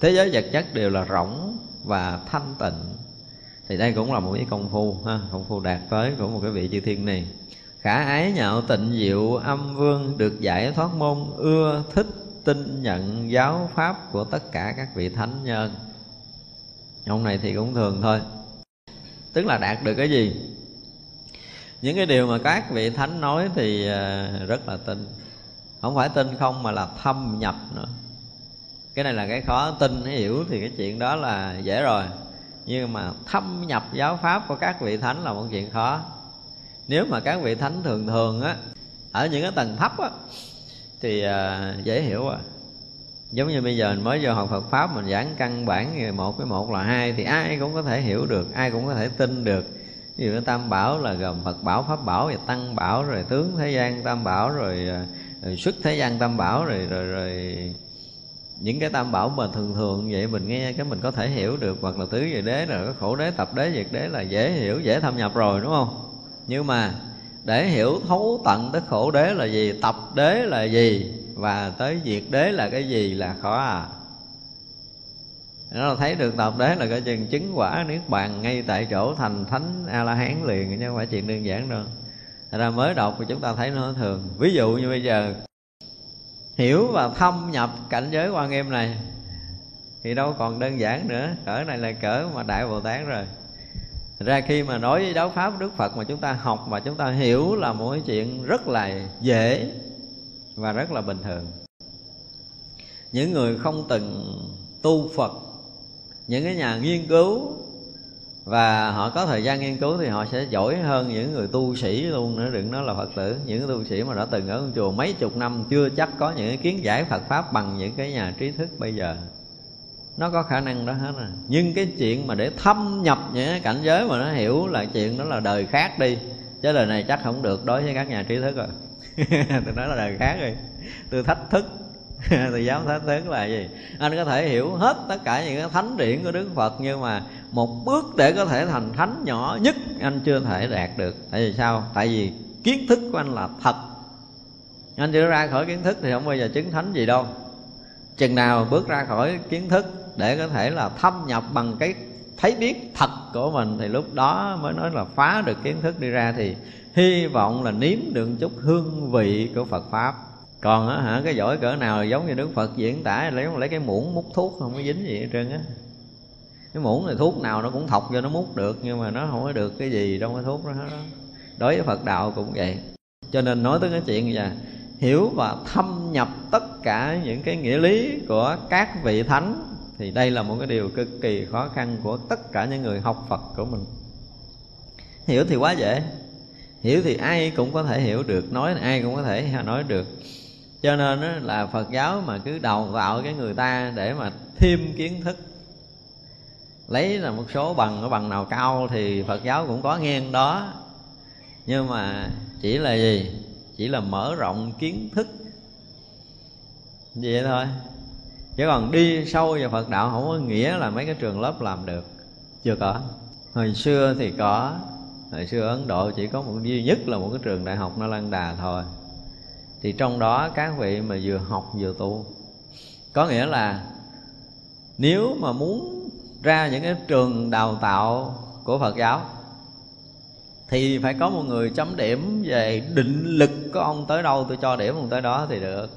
thế giới vật chất đều là rỗng và thanh tịnh. Thì đây cũng là một cái công phu, ha, công phu đạt tới của một cái vị chư thiên này. Khả ái nhạo tịnh diệu âm vương được giải thoát môn, ưa thích tin nhận giáo pháp của tất cả các vị thánh nhân. Ông này thì cũng thường thôi. Tức là đạt được cái gì? Những cái điều mà các vị thánh nói thì à, rất là tin không phải tin không mà là thâm nhập nữa cái này là cái khó tin hiểu thì cái chuyện đó là dễ rồi. Nhưng mà thâm nhập giáo pháp của các vị thánh là một chuyện khó. Nếu mà các vị thánh thường thường á ở những cái tầng thấp á thì à, dễ hiểu à. Giống như bây giờ mình mới vô học Phật pháp mình giảng căn bản một cái một là hai thì ai cũng có thể hiểu được ai cũng có thể tin được. Ví dụ tam bảo là gồm Phật bảo pháp bảo và tăng bảo rồi tướng thế gian tam bảo rồi, rồi xuất thế gian tam bảo rồi rồi rồi những cái tam bảo mà thường thường vậy mình nghe cái mình có thể hiểu được, hoặc là tứ về đế rồi có khổ đế, tập đế, diệt đế là dễ hiểu, dễ thâm nhập rồi, đúng không? Nhưng mà để hiểu thấu tận tới khổ đế là gì, tập đế là gì, và tới diệt đế là cái gì là khó à. Nó là thấy được tập đế là cái chừng chứng quả niết bàn ngay tại chỗ thành thánh a la hán liền, chứ không phải chuyện đơn giản đâu. Thật ra mới đọc thì chúng ta thấy nó thường. Ví dụ như bây giờ hiểu và thâm nhập cảnh giới quan nghiêm này thì đâu còn đơn giản nữa. Cỡ này là cỡ mà đại bồ tát rồi. Ra khi mà nói với giáo pháp đức phật mà chúng ta học và chúng ta hiểu là mỗi chuyện rất là dễ và rất là bình thường. Những người không từng tu phật, những cái nhà nghiên cứu và họ có thời gian nghiên cứu thì họ sẽ giỏi hơn những người tu sĩ luôn nữa, đừng nói là phật tử. Những tu sĩ mà đã từng ở chùa mấy chục năm chưa chắc có những cái kiến giải phật pháp bằng những cái nhà trí thức bây giờ. Nó có khả năng đó hết rồi nhưng cái chuyện mà để thâm nhập những cái cảnh giới mà nó hiểu là chuyện đó là đời khác đi, chứ lời này chắc không được đối với các nhà trí thức rồi. Tôi nói là đời khác rồi. Tôi thách thức thầy giáo Thái Tướng là gì? Anh có thể hiểu hết tất cả những cái thánh điển của đức phật, nhưng mà một bước để có thể thành thánh nhỏ nhất, anh chưa thể đạt được. Tại vì sao? Tại vì kiến thức của anh là thật. Anh chưa ra khỏi kiến thức thì không bao giờ chứng thánh gì đâu. Chừng nào bước ra khỏi kiến thức để có thể là thâm nhập bằng cái thấy biết thật của mình, thì lúc đó mới nói là phá được kiến thức đi ra, thì hy vọng là nếm được chút hương vị của Phật pháp còn á hả, cái giỏi cỡ nào giống như Đức Phật diễn tả, lấy lấy cái muỗng múc thuốc không có dính gì hết trơn á. Cái muỗng này thuốc nào nó cũng thọc cho nó múc được, nhưng mà nó không có được cái gì trong cái thuốc đó hết đó đối với Phật đạo cũng vậy. Cho nên nói tới cái chuyện là hiểu và thâm nhập tất cả những cái nghĩa lý của các vị thánh, thì đây là một cái điều cực kỳ khó khăn của tất cả những người học Phật của mình. Hiểu thì quá dễ. Hiểu thì ai cũng có thể hiểu được, nói ai cũng có thể nói được cho nên là phật giáo mà cứ đào tạo cái người ta để mà thêm kiến thức. Lấy là một số bằng ở bằng nào cao thì phật giáo cũng có ngang đó. Nhưng mà chỉ là gì? Chỉ là mở rộng kiến thức. Vậy thôi. Chứ còn đi sâu vào phật đạo không có nghĩa là mấy cái trường lớp làm được. Chưa có. Hồi xưa thì có. Hồi xưa ấn độ chỉ có một duy nhất là một cái trường đại học nó lan đà thôi thì trong đó các vị mà vừa học vừa tu. Có nghĩa là nếu mà muốn ra những cái trường đào tạo của phật giáo, thì phải có một người chấm điểm về định lực của ông tới đâu, tôi cho điểm ông tới đó thì được.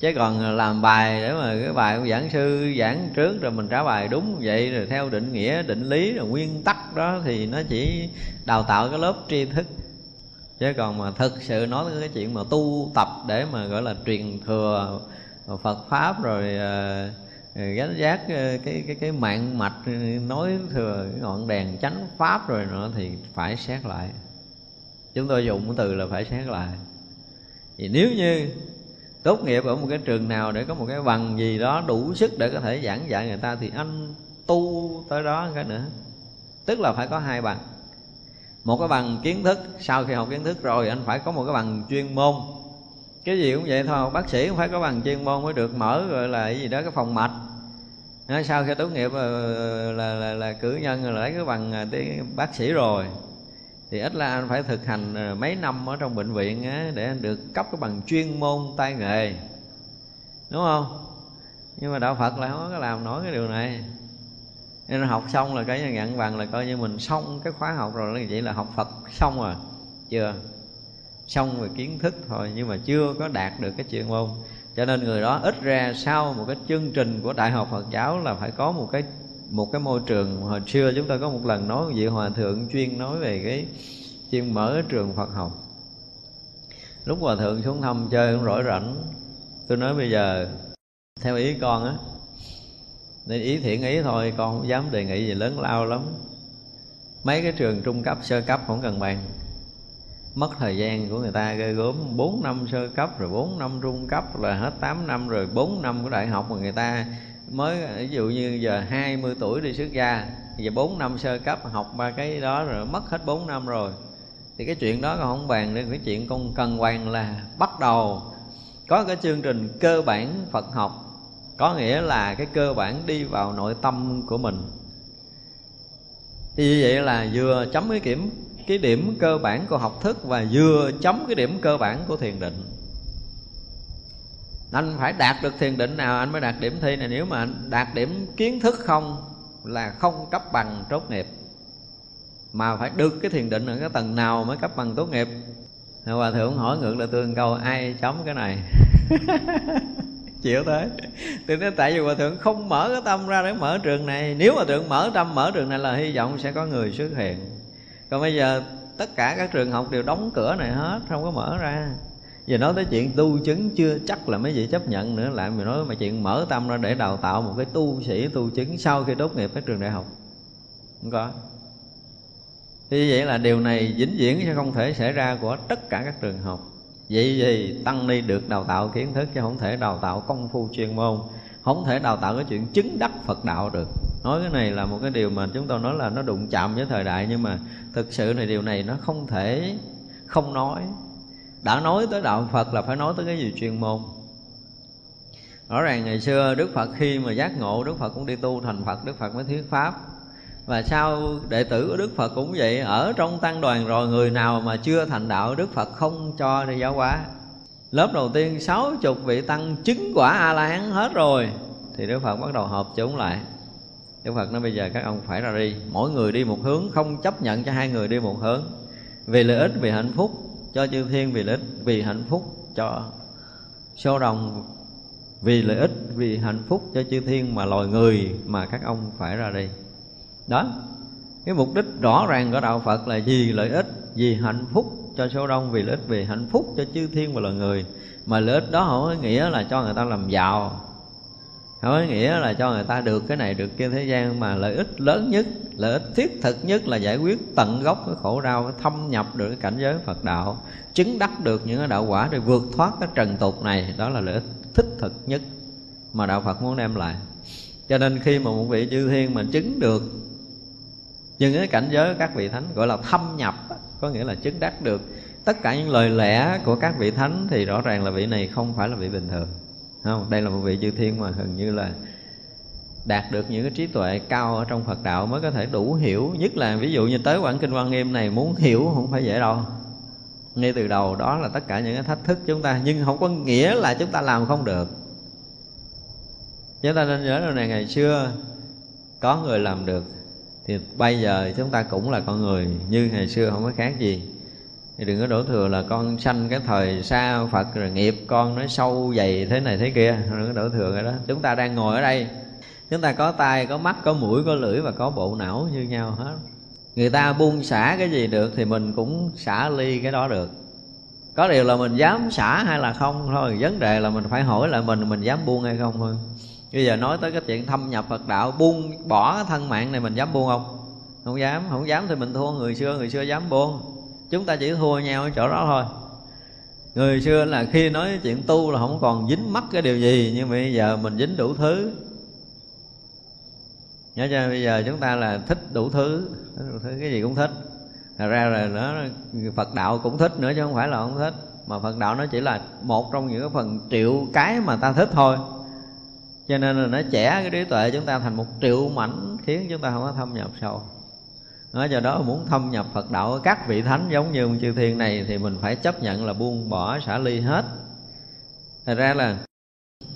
Chứ còn làm bài để mà cái bài của giảng sư, giảng trước rồi mình trả bài đúng vậy, rồi theo định nghĩa, định lý, rồi nguyên tắc đó, thì nó chỉ đào tạo cái lớp tri thức chứ còn mà thực sự nói tới cái chuyện mà tu tập để mà gọi là truyền thừa Phật pháp rồi ờ, ờ, gánh giác ờ, cái cái cái mạng mạch nói thừa ngọn đèn chánh pháp rồi nữa thì phải xét lại. Chúng tôi dùng cái từ là phải xét lại. Thì nếu như tốt nghiệp ở một cái trường nào để có một cái bằng gì đó đủ sức để có thể giảng dạy người ta thì anh tu tới đó cái nữa. Tức là phải có hai bằng một cái bằng kiến thức sau khi học kiến thức rồi anh phải có một cái bằng chuyên môn. Cái gì cũng vậy thôi bác sĩ cũng phải có bằng chuyên môn mới được mở gọi là cái gì đó cái phòng mạch. Sau khi tốt nghiệp là, là, là, là cử nhân là lấy cái bằng à, tiếng bác sĩ rồi. Thì ít là anh phải thực hành ờ, mấy năm ở trong bệnh viện á, để anh được cấp cái bằng chuyên môn tay nghề. Đúng không? Nhưng mà đạo phật là không có làm nổi cái điều này nên học xong là cái ngạn bằng là coi như mình xong cái khóa học rồi là vậy là học phật xong rồi chưa? Xong về kiến thức thôi, nhưng mà chưa có đạt được cái chuyên môn. Cho nên người đó ít ra sau một cái chương trình của đại học Phật giáo là phải có một cái một cái môi trường. Hồi xưa chúng ta có một lần nói vị hòa thượng chuyên nói về cái chuyên mở trường Phật học. Lúc hòa thượng xuống thăm chơi cũng rỗi rảnh. Tôi nói bây giờ, theo ý con á nên ý thiện ý thôi, con không dám đề nghị gì lớn lao lắm. Mấy cái trường trung cấp, sơ cấp không cần bàn. Mất thời gian của người ta ghê gớm. 4 năm sơ cấp, rồi 4 năm trung cấp là hết 8 năm, rồi 4 năm của đại học mà người ta mới, ví dụ như giờ 20 tuổi đi xuất gia, giờ 4 năm sơ cấp, học ba cái đó rồi mất hết 4 năm rồi. Thì cái chuyện đó con không bàn nữa, cái chuyện con cần bàn là bắt đầu. Có cái chương trình cơ bản Phật học có nghĩa là cái cơ bản đi vào nội tâm của mình. Thì như vậy là vừa chấm cái kiểm, cái điểm cơ bản của học thức và vừa chấm cái điểm cơ bản của thiền định. Anh phải đạt được thiền định nào, anh mới đạt điểm thi này. Nếu mà anh đạt điểm kiến thức không là không cấp bằng tốt nghiệp. Mà phải được cái thiền định ở cái tầng nào mới cấp bằng tốt nghiệp? Hòa thượng, hỏi ngược lại tôi một câu, ai chấm cái này? chịu thế thì nó tại vì hòa thượng không mở cái tâm ra để mở trường này. Nếu mà thượng mở tâm, mở trường này là hy vọng sẽ có người xuất hiện. Còn bây giờ tất cả các trường học đều đóng cửa này hết, không có mở ra. Giờ nói tới chuyện tu chứng chưa chắc là mấy vị chấp nhận nữa. Lại mình nói mà chuyện mở tâm ra để đào tạo một cái tu sĩ tu chứng sau khi tốt nghiệp các trường đại học. Không có. Thì vậy là điều này vĩnh viễn sẽ không thể xảy ra của tất cả các trường học vậy thì tăng ni được đào tạo kiến thức chứ không thể đào tạo công phu chuyên môn. Không thể đào tạo cái chuyện chứng đắc phật đạo được. Nói cái này là một cái điều mà chúng tôi nói là nó đụng chạm với thời đại, nhưng mà thực sự này, điều này nó không thể không nói. Đã nói tới đạo phật là phải nói tới cái gì chuyên môn? Rõ ràng ngày xưa đức phật khi mà giác ngộ, đức phật cũng đi tu thành phật, đức phật mới thuyết pháp và sau đệ tử của đức phật cũng vậy, ở trong tăng đoàn rồi, người nào mà chưa thành đạo, đức phật không cho đi giáo hóa. Lớp đầu tiên, sáu chục vị tăng chứng quả a la hán hết rồi, thì đức phật bắt đầu họp chúng lại. Đức phật nói, bây giờ các ông phải ra đi. Mỗi người đi một hướng, không chấp nhận cho hai người đi một hướng. Vì lợi ích, vì hạnh phúc. Cho chư thiên vì lợi ích, vì hạnh phúc cho số đồng vì lợi ích, vì hạnh phúc cho chư thiên mà loài người mà các ông phải ra đi đó. Cái mục đích rõ ràng của đạo phật là vì lợi ích, vì hạnh phúc cho số đông, vì lợi ích, vì hạnh phúc cho chư thiên và loài người. Mà lợi ích đó không có nghĩa là cho người ta làm giàu, không có nghĩa là cho người ta được cái này, được kia thế gian. Mà lợi ích lớn nhất, lợi ích thiết thực nhất là giải quyết tận gốc cái khổ đau thâm nhập được cái cảnh giới phật đạo, chứng đắc được những cái đạo quả để vượt thoát cái trần tục này. Đó là lợi ích thích thực nhất mà đạo phật muốn đem lại. Cho nên khi mà một vị chư thiên mà chứng được nhưng cái cảnh giới các vị thánh gọi là thâm nhập có nghĩa là chứng đắc được. Tất cả những lời lẽ của các vị thánh thì rõ ràng là vị này không phải là vị bình thường. Không? Đây là một vị chư thiên mà gần như là đạt được những cái trí tuệ cao ở trong Phật đạo mới có thể đủ hiểu. Nhất là ví dụ như tới quảng kinh quan nghiêm này, muốn hiểu không phải dễ đâu. Ngay từ đầu đó là tất cả những cái thách thức chúng ta, nhưng không có nghĩa là chúng ta làm không được. Chúng ta nên nhớ là này ngày xưa có người làm được thì bây giờ chúng ta cũng là con người như ngày xưa, không có khác gì. Thì đừng có đổ thừa là con sanh cái thời xa Phật rồi nghiệp, con nó sâu dày thế này thế kia. Đừng có đổ thừa cái đó. Chúng ta đang ngồi ở đây. Chúng ta có tai có mắt, có mũi, có lưỡi và có bộ não như nhau hết. Người ta buông xả cái gì được thì mình cũng xả ly cái đó được. Có điều là mình dám xả hay là không thôi. Vấn đề là mình phải hỏi lại mình mình dám buông hay không thôi bây giờ nói tới cái chuyện thâm nhập phật đạo, buông, bỏ cái thân mạng này mình dám buông không? Không dám không dám thì mình thua người xưa người xưa dám buông. Chúng ta chỉ thua nhau ở chỗ đó thôi. Người xưa là khi nói chuyện tu là không còn dính mắc cái điều gì, nhưng mà bây giờ mình dính đủ thứ. Nhớ cho bây giờ chúng ta là thích đủ thứ. Đủ thứ, cái gì cũng thích. Thật ra là nó, Phật đạo cũng thích nữa chứ không phải là không thích. Mà Phật đạo nó chỉ là một trong những cái phần triệu cái mà ta thích thôi. Cho nên là nó trẻ cái trí tuệ chúng ta thành một triệu mảnh Khiến chúng ta không có thâm nhập sâu. Nói do đó muốn thâm nhập Phật đạo, các vị thánh giống như chư thiên này thì mình phải chấp nhận là buông bỏ, xả ly hết. Thật ra là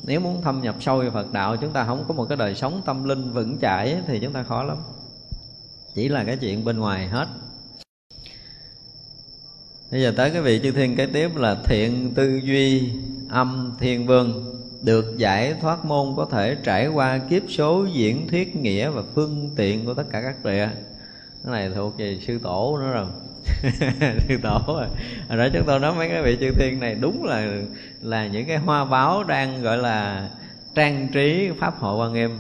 nếu muốn thâm nhập sâu vào Phật đạo, chúng ta không có một cái đời sống tâm linh vững chãi thì chúng ta khó lắm. Chỉ là cái chuyện bên ngoài hết. Bây giờ tới cái vị chư thiên kế tiếp là thiện tư duy, âm, thiên vương được giải thoát môn có thể trải qua kiếp số, diễn thuyết, nghĩa và phương tiện của tất cả các địa cái này thuộc về sư tổ nữa rồi. Sư tổ rồi hồi đó chúng tôi nói mấy cái vị chư thiên này đúng là là những cái hoa báo đang gọi là trang trí pháp hội quan nghiêm.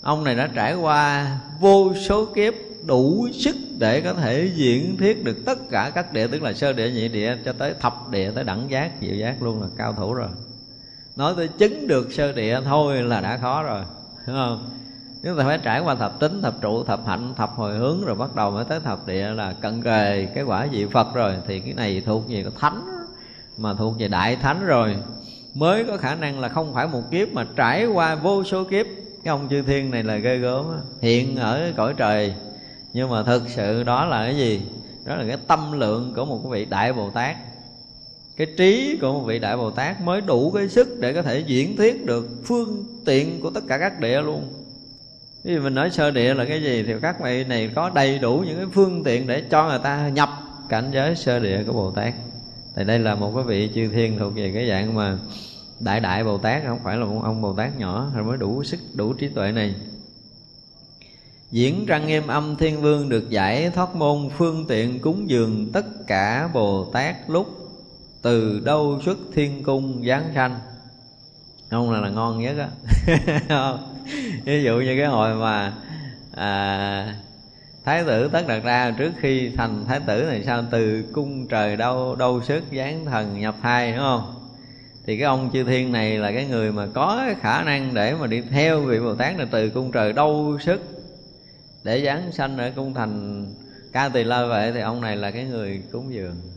Ông này đã trải qua vô số kiếp đủ sức để có thể diễn thuyết được tất cả các địa, tức là sơ địa, nhị địa cho tới thập địa, tới đẳng giác, diệu giác luôn là cao thủ rồi nói tới chứng được sơ địa thôi là đã khó rồi, đúng không? Chúng ta phải trải qua thập tính, thập trụ, thập hạnh, thập hồi hướng rồi bắt đầu mới tới thập địa là cận kề cái quả vị phật rồi. Thì cái này thuộc về thánh, mà thuộc về đại thánh rồi. Mới có khả năng là không phải một kiếp mà trải qua vô số kiếp. Cái ông chư thiên này là ghê gớm hiện ở cõi trời. Nhưng mà thực sự đó là cái gì? Đó là cái tâm lượng của một vị đại bồ tát cái trí của một vị đại bồ tát mới đủ cái sức để có thể diễn thuyết được phương tiện của tất cả các địa luôn. Vì mình nói sơ địa là cái gì thì các vị này có đầy đủ những cái phương tiện để cho người ta nhập cảnh giới sơ địa của bồ tát. Thì đây là một cái vị chư thiên thuộc về cái dạng mà đại đại bồ tát, không phải là một ông bồ tát nhỏ, rồi mới đủ sức, đủ trí tuệ này. Diễn răng nghiêm âm thiên vương được giải thoát môn phương tiện cúng dường tất cả Bồ Tát lúc từ đâu xuất thiên cung giáng sanh? Không là là ngon nhất á. Ví dụ như cái hồi mà à, thái tử tất đặt ra trước khi thành thái tử này sao từ cung trời đâu đâu sức giáng thần nhập thai đúng không? Thì cái ông chư thiên này là cái người mà có cái khả năng để mà đi theo vị bồ tát là từ cung trời đâu sức để giáng sanh ở cung thành ca tỳ la vậy thì ông này là cái người cúng dường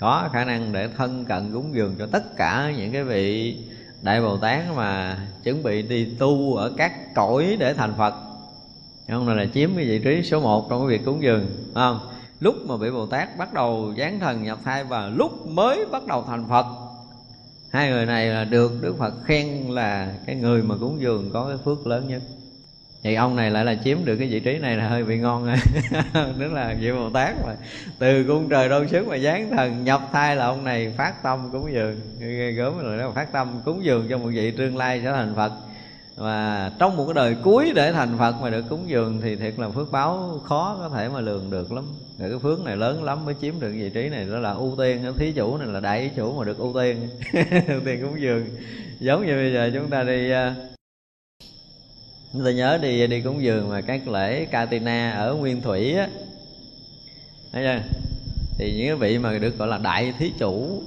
có khả năng để thân cận cúng dường cho tất cả những cái vị đại bồ tát mà chuẩn bị đi tu ở các cõi để thành phật. Không này là chiếm cái vị trí số một trong cái việc cúng dường không? Lúc mà bị bồ tát bắt đầu giáng thần nhập thai và lúc mới bắt đầu thành phật, hai người này là được đức phật khen là cái người mà cúng dường có cái phước lớn nhất thì ông này lại là chiếm được cái vị trí này là hơi bị ngon rồi. Tức là vị bồ tát mà. Từ cung trời đâu sức mà giáng thần, nhập thai là ông này phát tâm cúng dường. Ghê gớm rồi đó, phát tâm cúng dường cho một vị tương lai sẽ thành phật. Và trong một cái đời cuối để thành phật mà được cúng dường thì thiệt là phước báo khó có thể mà lường được lắm. Cái phước này lớn lắm mới chiếm được vị trí này, đó là ưu tiên. Cái thí chủ này là đại chủ mà được ưu tiên. Ưu tiên cúng dường. Giống như bây giờ chúng ta đi à, chúng ta nhớ đi đi cúng dường mà các lễ Katina ở Nguyên Thủy á. Thấy chưa? Thì những cái vị mà được gọi là đại thí chủ.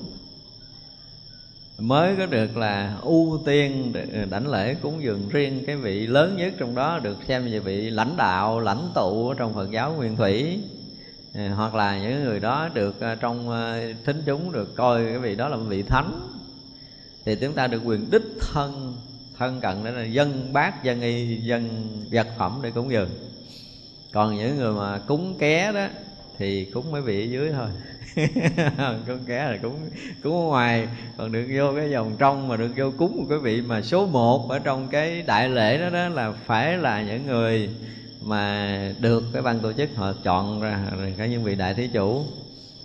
Mới có được là ưu tiên ờ, đảnh lễ cúng dường riêng. Cái vị lớn nhất trong đó được xem như vị lãnh đạo, lãnh tụ trong Phật giáo Nguyên Thủy. Ờ, hoặc là những người đó được ờ, trong thính chúng được coi cái vị đó là vị thánh. Thì chúng ta được quyền đích thân thân cận để là dân bát dân y dân vật phẩm để cúng dường còn những người mà cúng ké đó thì cúng mấy vị ở dưới thôi. Cúng ké là cúng cúng ở ngoài còn được vô cái vòng trong mà được vô cúng một cái vị. Mà số một ở trong cái đại lễ đó đó là phải là những người mà được cái ban tổ chức họ chọn ra cả những vị đại thí chủ.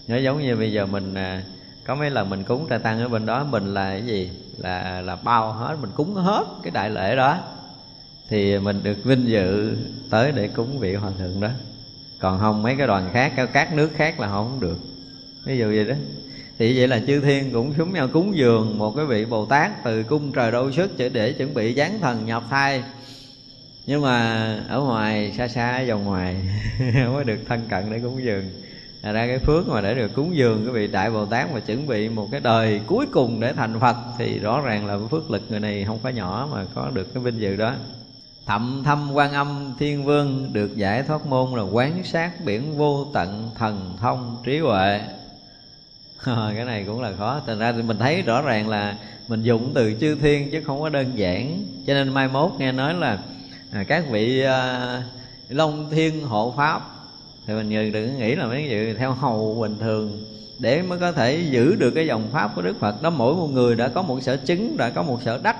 Nó giống như bây giờ mình à, có mấy lần mình cúng trai tăng ở bên đó mình là cái gì? Là là bao hết mình cúng hết cái đại lễ đó. Thì mình được vinh dự tới để cúng vị hòa thượng đó. Còn không mấy cái đoàn khác các nước khác là không được. Ví dụ vậy đó. Thì vậy là chư thiên cũng xuống nhau cúng dường một cái vị bồ tát từ cung trời đâu sức để, để chuẩn bị giáng thần nhập thai. Nhưng mà ở ngoài xa xa ở ngoài mới được thân cận để cúng dường. Thành ra cái phước mà để được cúng dường cái vị đại Bồ Tát mà chuẩn bị một cái đời cuối cùng để thành Phật Thì rõ ràng là phước lực người này không phải nhỏ mà có được cái vinh dự đó. Thậm thâm quan âm thiên vương được giải thoát môn là quán sát biển vô tận thần thông trí huệ. Cái này cũng là khó. Thành ra thì mình thấy rõ ràng là mình dụng từ chư thiên chứ không có đơn giản. Cho nên mai mốt nghe nói là à, các vị à, long thiên hộ pháp thì mình đừng nghĩ là mấy vị theo hầu bình thường, để mới có thể giữ được cái dòng pháp của đức phật. Đó, mỗi một người đã có một sở chứng, đã có một sở đắc.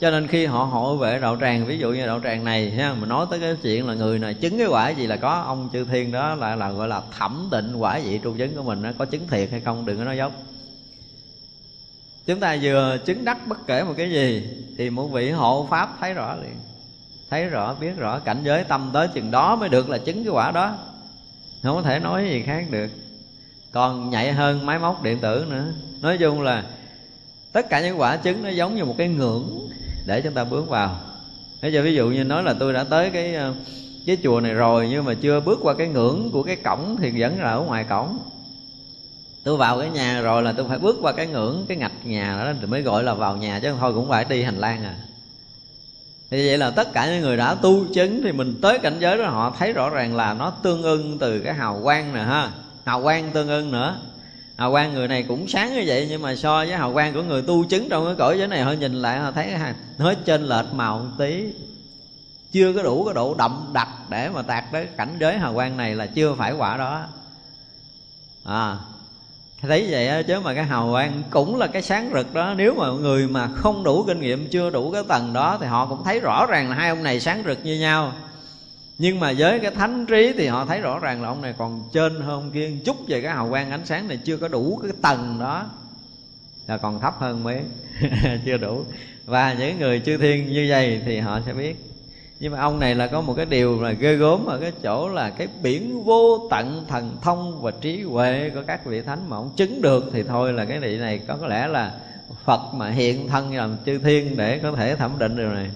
Cho nên khi họ hộ vệ đạo tràng, ví dụ như đạo tràng này, ha mà nói tới cái chuyện là người này chứng cái quả gì là có, ông chư thiên đó là là gọi là thẩm định quả vị tru chứng của mình nó có chứng thiệt hay không, đừng có nói dốc. Chúng ta vừa chứng đắc bất kể một cái gì, thì một vị hộ pháp thấy rõ liền, thấy rõ, biết rõ cảnh giới tâm tới chừng đó mới được là chứng cái quả đó không có thể nói gì khác được. Còn nhạy hơn máy móc điện tử nữa. Nói chung là tất cả những quả trứng nó giống như một cái ngưỡng để chúng ta bước vào. Thế cho ví dụ như nói là tôi đã tới cái ờ, cái chùa này rồi nhưng mà chưa bước qua cái ngưỡng của cái cổng thì vẫn là ở ngoài cổng. Tôi vào cái nhà rồi là tôi phải bước qua cái ngưỡng, cái ngạch nhà đó thì mới gọi là vào nhà chứ thôi cũng phải đi hành lang à thì vậy là tất cả những người đã tu chứng thì mình tới cảnh giới đó, họ thấy rõ ràng là nó tương ưng từ cái hào quang nè, ha. Hào quang tương ưng nữa. Hào quang người này cũng sáng như vậy, nhưng mà so với hào quang của người tu chứng trong cái cõi giới này, họ nhìn lại, họ thấy nó trên lệch màu một tí. Chưa có đủ cái độ đậm đặc để mà tạc tới cảnh giới hào quang này là chưa phải quả đó. À thấy vậy á, chứ mà cái hào quang cũng là cái sáng rực đó. Nếu mà người mà không đủ kinh nghiệm, chưa đủ cái tầng đó thì họ cũng thấy rõ ràng là hai ông này sáng rực như nhau. Nhưng mà với cái thánh trí thì họ thấy rõ ràng là ông này còn trên hơn ông kia chút về cái hào quang ánh sáng này chưa có đủ cái tầng đó. Là còn thấp hơn mấy, chưa đủ. Và những người chư thiên như vậy thì họ sẽ biết nhưng mà ông này là có một cái điều là ghê gớm ở cái chỗ là cái biển vô tận thần thông và trí huệ của các vị thánh mà ông chứng được thì thôi là cái vị này có có lẽ là phật mà hiện thân làm chư thiên để có thể thẩm định điều này.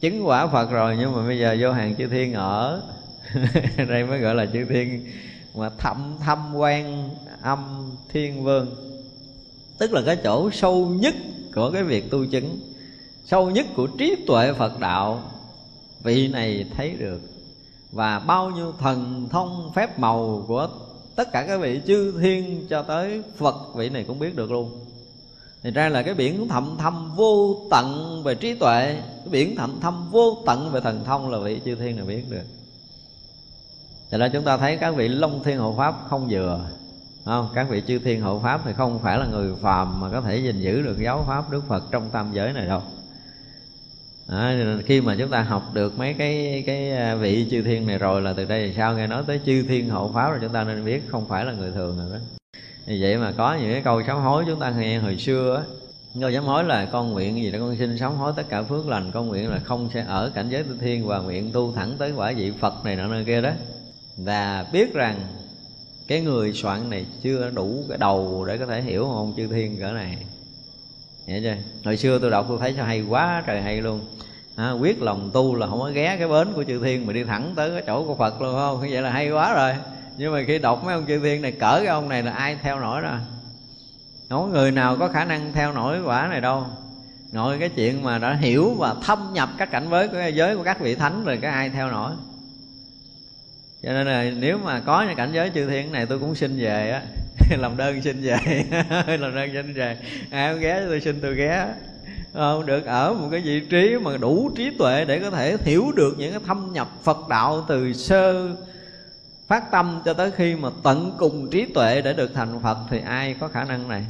Chứng quả phật rồi nhưng mà bây giờ vô hàng chư thiên ở. Đây mới gọi là chư thiên mà thậm thâm quan âm thiên vương. Tức là cái chỗ sâu nhất của cái việc tu chứng, sâu nhất của trí tuệ phật đạo vị này thấy được. Và bao nhiêu thần thông phép màu của tất cả các vị chư thiên cho tới phật, vị này cũng biết được luôn. Thì ra là cái biển thậm thâm vô tận về trí tuệ, cái biển thậm thâm vô tận về thần thông là vị chư thiên này biết được. Thì nên chúng ta thấy các vị long thiên hộ pháp không vừa không? Các vị chư thiên hộ pháp thì không phải là người phàm mà có thể gìn giữ được giáo pháp Đức Phật trong tam giới này đâu à, khi mà chúng ta học được mấy cái cái à, vị chư thiên này rồi là từ đây thì sao? Nghe nói tới chư thiên hộ pháp rồi chúng ta nên biết không phải là người thường rồi đó. Vì vậy mà có những cái câu sám hối chúng ta nghe hồi xưa á. Câu sám hối là con nguyện gì đó con xin sám hối tất cả phước lành Con nguyện là không sẽ ở cảnh giới tư thiên Và nguyện tu thẳng tới quả vị Phật này nọ nơi kia đó. Và biết rằng cái người soạn này chưa đủ cái đầu để có thể hiểu không chư thiên cỡ này hiểu chưa hồi xưa tôi đọc tôi thấy sao hay quá trời hay luôn. À, quyết lòng tu là không có ghé cái bến của chư thiên mà đi thẳng tới cái chỗ của phật luôn không? Vậy là hay quá rồi. Nhưng mà khi đọc mấy ông chư thiên này cỡ cái ông này là ai theo nổi đó không có người nào có khả năng theo nổi quả này đâu. Nội cái chuyện mà đã hiểu và thâm nhập các cảnh giới của giới của các vị thánh rồi cái ai theo nổi? Cho nên là nếu mà có những cảnh giới chư thiên này tôi cũng xin về á. làm đơn xin về. Làm đơn xin về. À, ai không ghé, tôi xin tôi ghé. Không được, ở một cái vị trí mà đủ trí tuệ để có thể hiểu được những cái thâm nhập Phật đạo từ sơ phát tâm cho tới khi mà tận cùng trí tuệ để được thành Phật thì ai có khả năng này?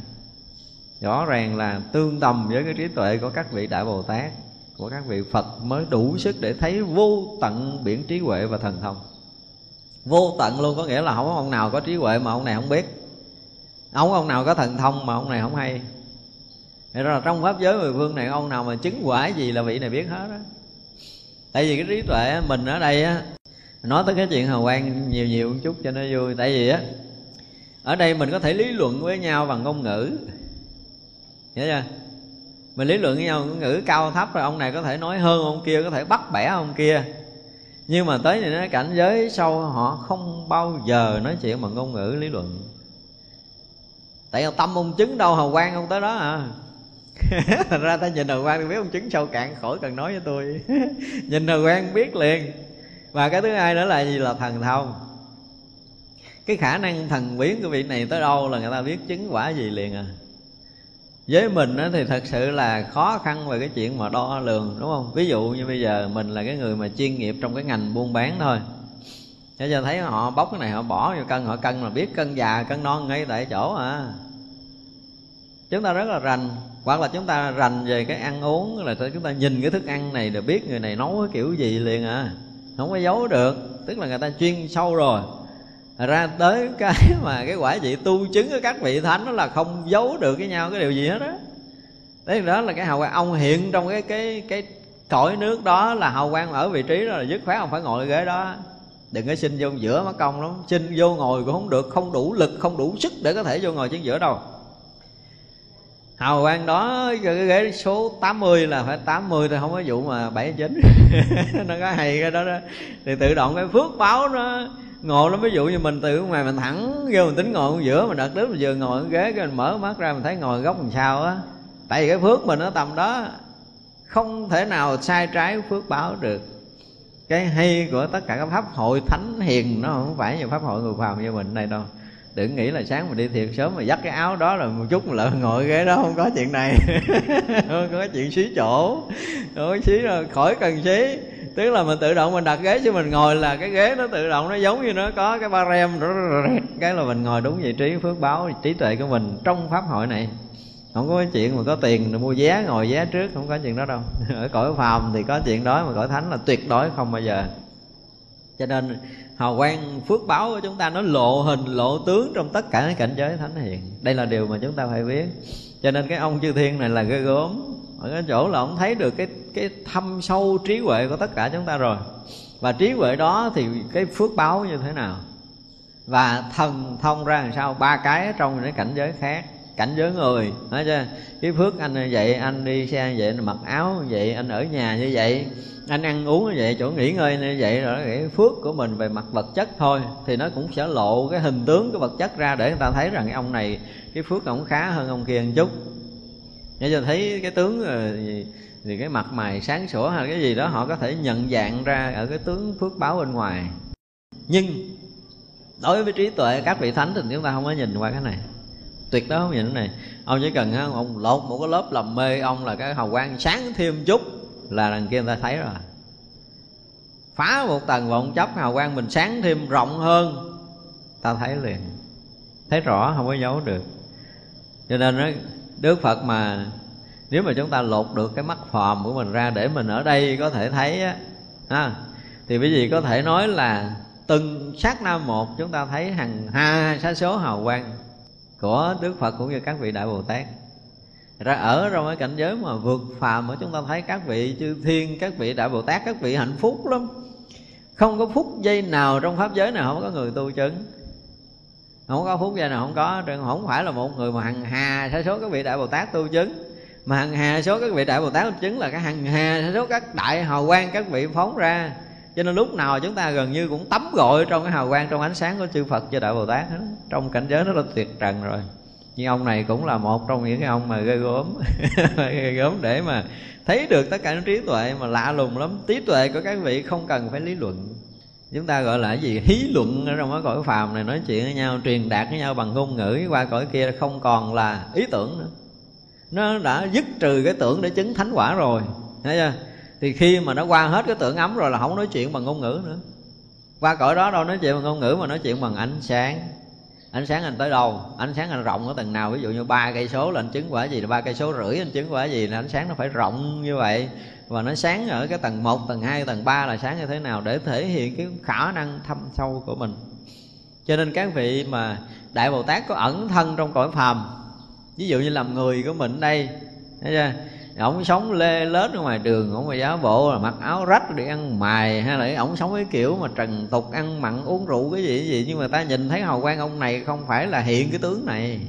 Rõ ràng là tương tầm với cái trí tuệ của các vị đại Bồ Tát, của các vị Phật mới đủ sức để thấy vô tận biển trí huệ và thần thông. Vô tận luôn có nghĩa là không có ông nào có trí huệ mà ông này không biết ông ông nào có thần thông mà ông này không hay. Thế ra là trong pháp giới mười phương này, ông nào mà chứng quả gì là vị này biết hết đó tại vì cái trí tuệ mình ở đây á, nói tới cái chuyện hào quang nhiều nhiều một chút cho nó vui. Tại vì á, ở đây mình có thể lý luận với nhau bằng ngôn ngữ. Hiểu chưa? Mình lý luận với nhau ngôn ngữ cao thấp rồi ông này có thể nói hơn ông kia, có thể bắt bẻ ông kia. Nhưng mà tới những cảnh giới sâu, họ không bao giờ nói chuyện bằng ngôn ngữ lý luận tại tâm ông chứng đâu hào quang không tới đó à thành ra ta nhìn hào quang thì biết ông chứng sâu cạn khỏi cần nói với tôi. Nhìn hào quang biết liền. Và cái thứ hai nữa là gì? Là thần thông. Cái khả năng thần biến của vị này tới đâu là người ta biết chứng quả gì liền à? Với mình thì thật sự là khó khăn về cái chuyện mà đo lường, đúng không? Ví dụ như bây giờ mình là cái người mà chuyên nghiệp trong cái ngành buôn bán thôi. Thế giờ thấy họ bóc cái này họ bỏ vô cân, họ cân là biết cân già, cân non ngay tại chỗ à. Chúng ta rất là rành, hoặc là chúng ta rành về cái ăn uống là chúng ta nhìn cái thức ăn này để biết người này nấu cái kiểu gì liền à. Không có giấu được, tức là người ta chuyên sâu rồi. Ra tới cái mà cái quả vị tu chứng của các vị thánh đó là không giấu được với nhau cái điều gì hết á. Đấy đó là cái hào quang, ông hiện trong cái cái cái cõi nước đó là hào quang ở vị trí đó là dứt khoát ông phải ngồi ghế đó đừng có xin vô giữa mất công lắm. Xin vô ngồi cũng không được, không đủ lực, không đủ sức để có thể vô ngồi trên giữa đâu. Hào quang đó, cái ghế số 80 là phải 80 thôi, không có vụ mà 79 nó có hay cái đó đó. Thì tự động cái phước báo nó ngộ lắm. Ví dụ như mình từ ngoài mình thẳng vô, mình tính ngồi ở giữa, mình đặt đến mình vừa ngồi ở ghế, cái mình mở mắt ra, mình thấy ngồi góc làm sao á. Tại vì cái phước mình ở tầm đó không thể nào sai trái phước báo được cái hay của tất cả các pháp hội thánh hiền, nó không phải như pháp hội người phàm như mình này đâu. Đừng nghĩ là sáng mình đi thiệt sớm mà dắt cái áo đó rồi một chút mà ngồi ghế đó không có chuyện này. Không có chuyện xí chỗ. Không có xí rồi khỏi cần xí. Tức là mình tự động mình đặt ghế cho mình ngồi là cái ghế nó tự động nó giống như nó có cái ba rem cái là mình ngồi đúng vị trí phước báo, trí tuệ của mình trong pháp hội này không có cái chuyện mà có tiền mua vé ngồi vé trước, không có chuyện đó đâu. Ở cõi phàm thì có chuyện đó mà cõi thánh là tuyệt đối không bao giờ. Cho nên hào quang phước báo của chúng ta nó lộ hình, lộ tướng trong tất cả các cảnh giới thánh hiện đây là điều mà chúng ta phải biết. Cho nên cái ông chư thiên này là ghê gớm. Ở cái chỗ là ông thấy được cái cái thâm sâu trí huệ của tất cả chúng ta rồi. Và trí huệ đó thì cái phước báo như thế nào? Và thần thông ra làm sao? Ba cái trong những cảnh giới khác cảnh giới người nói chưa cái phước anh như vậy anh đi xe như vậy anh mặc áo như vậy anh ở nhà như vậy anh ăn uống như vậy chỗ nghỉ ngơi như vậy rồi cái phước của mình về mặt vật chất thôi. Thì nó cũng sẽ lộ cái hình tướng cái vật chất ra để người ta thấy rằng cái ông này cái phước ông khá hơn ông kia một chút. Để cho thấy cái tướng ờ, thì, thì cái mặt mày sáng sủa hay cái gì đó họ có thể nhận dạng ra ở cái tướng phước báo bên ngoài. Nhưng đối với trí tuệ các vị thánh thì chúng ta không có nhìn qua cái này tuyệt đối không nhìn cái này. Ông chỉ cần ông lột một cái lớp làm mê ông là cái hào quang sáng thêm chút là đằng kia người ta thấy rồi. Phá một tầng vọng chấp hào quang mình sáng thêm rộng hơn ta thấy liền. Thấy rõ không có giấu được. Cho nên đó, đức phật mà nếu mà chúng ta lột được cái mắt phòm của mình ra để mình ở đây có thể thấy á ha, thì quý vị có thể nói là từng sát na một chúng ta thấy hàng hai sa số hào quang của đức phật cũng như các vị đại bồ tát. Ra ở trong cái cảnh giới mà vượt phàm ở chúng ta thấy các vị chư thiên, các vị đại bồ tát, các vị hạnh phúc lắm. Không có phút giây nào trong pháp giới nào không có người tu chứng không có phút giây nào không có không phải là một người mà hằng hà sa số các vị đại bồ tát tu chứng mà hằng hà số các vị đại bồ tát tu chứng là cái hằng hà sa số các đại hào quang các vị phóng ra cho nên lúc nào chúng ta gần như cũng tắm gội trong cái hào quang, trong ánh sáng của chư Phật chư đại Bồ Tát đó. trong cảnh giới rất là tuyệt trần rồi. Nhưng ông này cũng là một trong những cái ông mà gây gớm. Gây gớm để mà thấy được tất cả những trí tuệ mà lạ lùng lắm. Trí tuệ của các vị không cần phải lý luận. Chúng ta gọi là cái gì? Hí luận ở trong cái cõi phàm này, nói chuyện với nhau, truyền đạt với nhau bằng ngôn ngữ qua cõi kia, không còn là ý tưởng nữa. Nó đã dứt trừ cái tưởng để chứng thánh quả rồi. Thấy chưa? Thì khi mà nó qua hết cái tưởng ấm rồi là không nói chuyện bằng ngôn ngữ nữa. Qua cõi đó đâu nói chuyện bằng ngôn ngữ mà nói chuyện bằng ánh sáng. Ánh sáng anh tới đâu? Ánh sáng anh rộng ở tầng nào? Ví dụ như ba cây số là anh chứng quả gì? Là ba cây số rưỡi anh chứng quả gì? Là ánh sáng nó phải rộng như vậy. Và nó sáng ở cái tầng 1, tầng 2, tầng 3 là sáng như thế nào để thể hiện cái khả năng thâm sâu của mình. Cho nên các vị mà đại bồ tát có ẩn thân trong cõi phàm. Ví dụ như làm người của mình đây. Thấy chưa? Ổng sống lê lết ở ngoài đường ổng mà giáo bộ là mặc áo rách đi ăn mài hay là ổng sống cái kiểu mà trần tục, ăn mặn, uống rượu cái gì cái gì. Nhưng mà ta nhìn thấy hầu quan ông này không phải là hiện cái tướng này.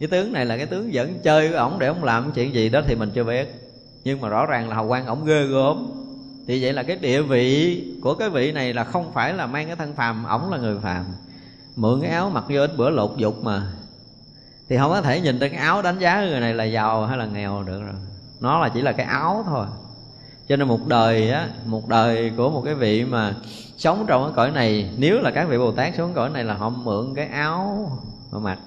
Cái tướng này là cái tướng dẫn chơi của ổng để ổng làm chuyện gì đó thì mình chưa biết. Nhưng mà rõ ràng là hầu quan ổng ghê gớm. Thì vậy là cái địa vị của cái vị này là không phải là mang cái thân phàm, ổng là người phàm. Mượn cái áo mặc vô ít bữa lột dục mà thì không có thể nhìn tới cái áo đánh giá người này là giàu hay là nghèo được rồi. Nó là chỉ là cái áo thôi. Cho nên một đời á, một đời của một cái vị mà sống trong cái cõi này, nếu là các vị bồ tát sống cõi này là họ mượn cái áo mà mặc.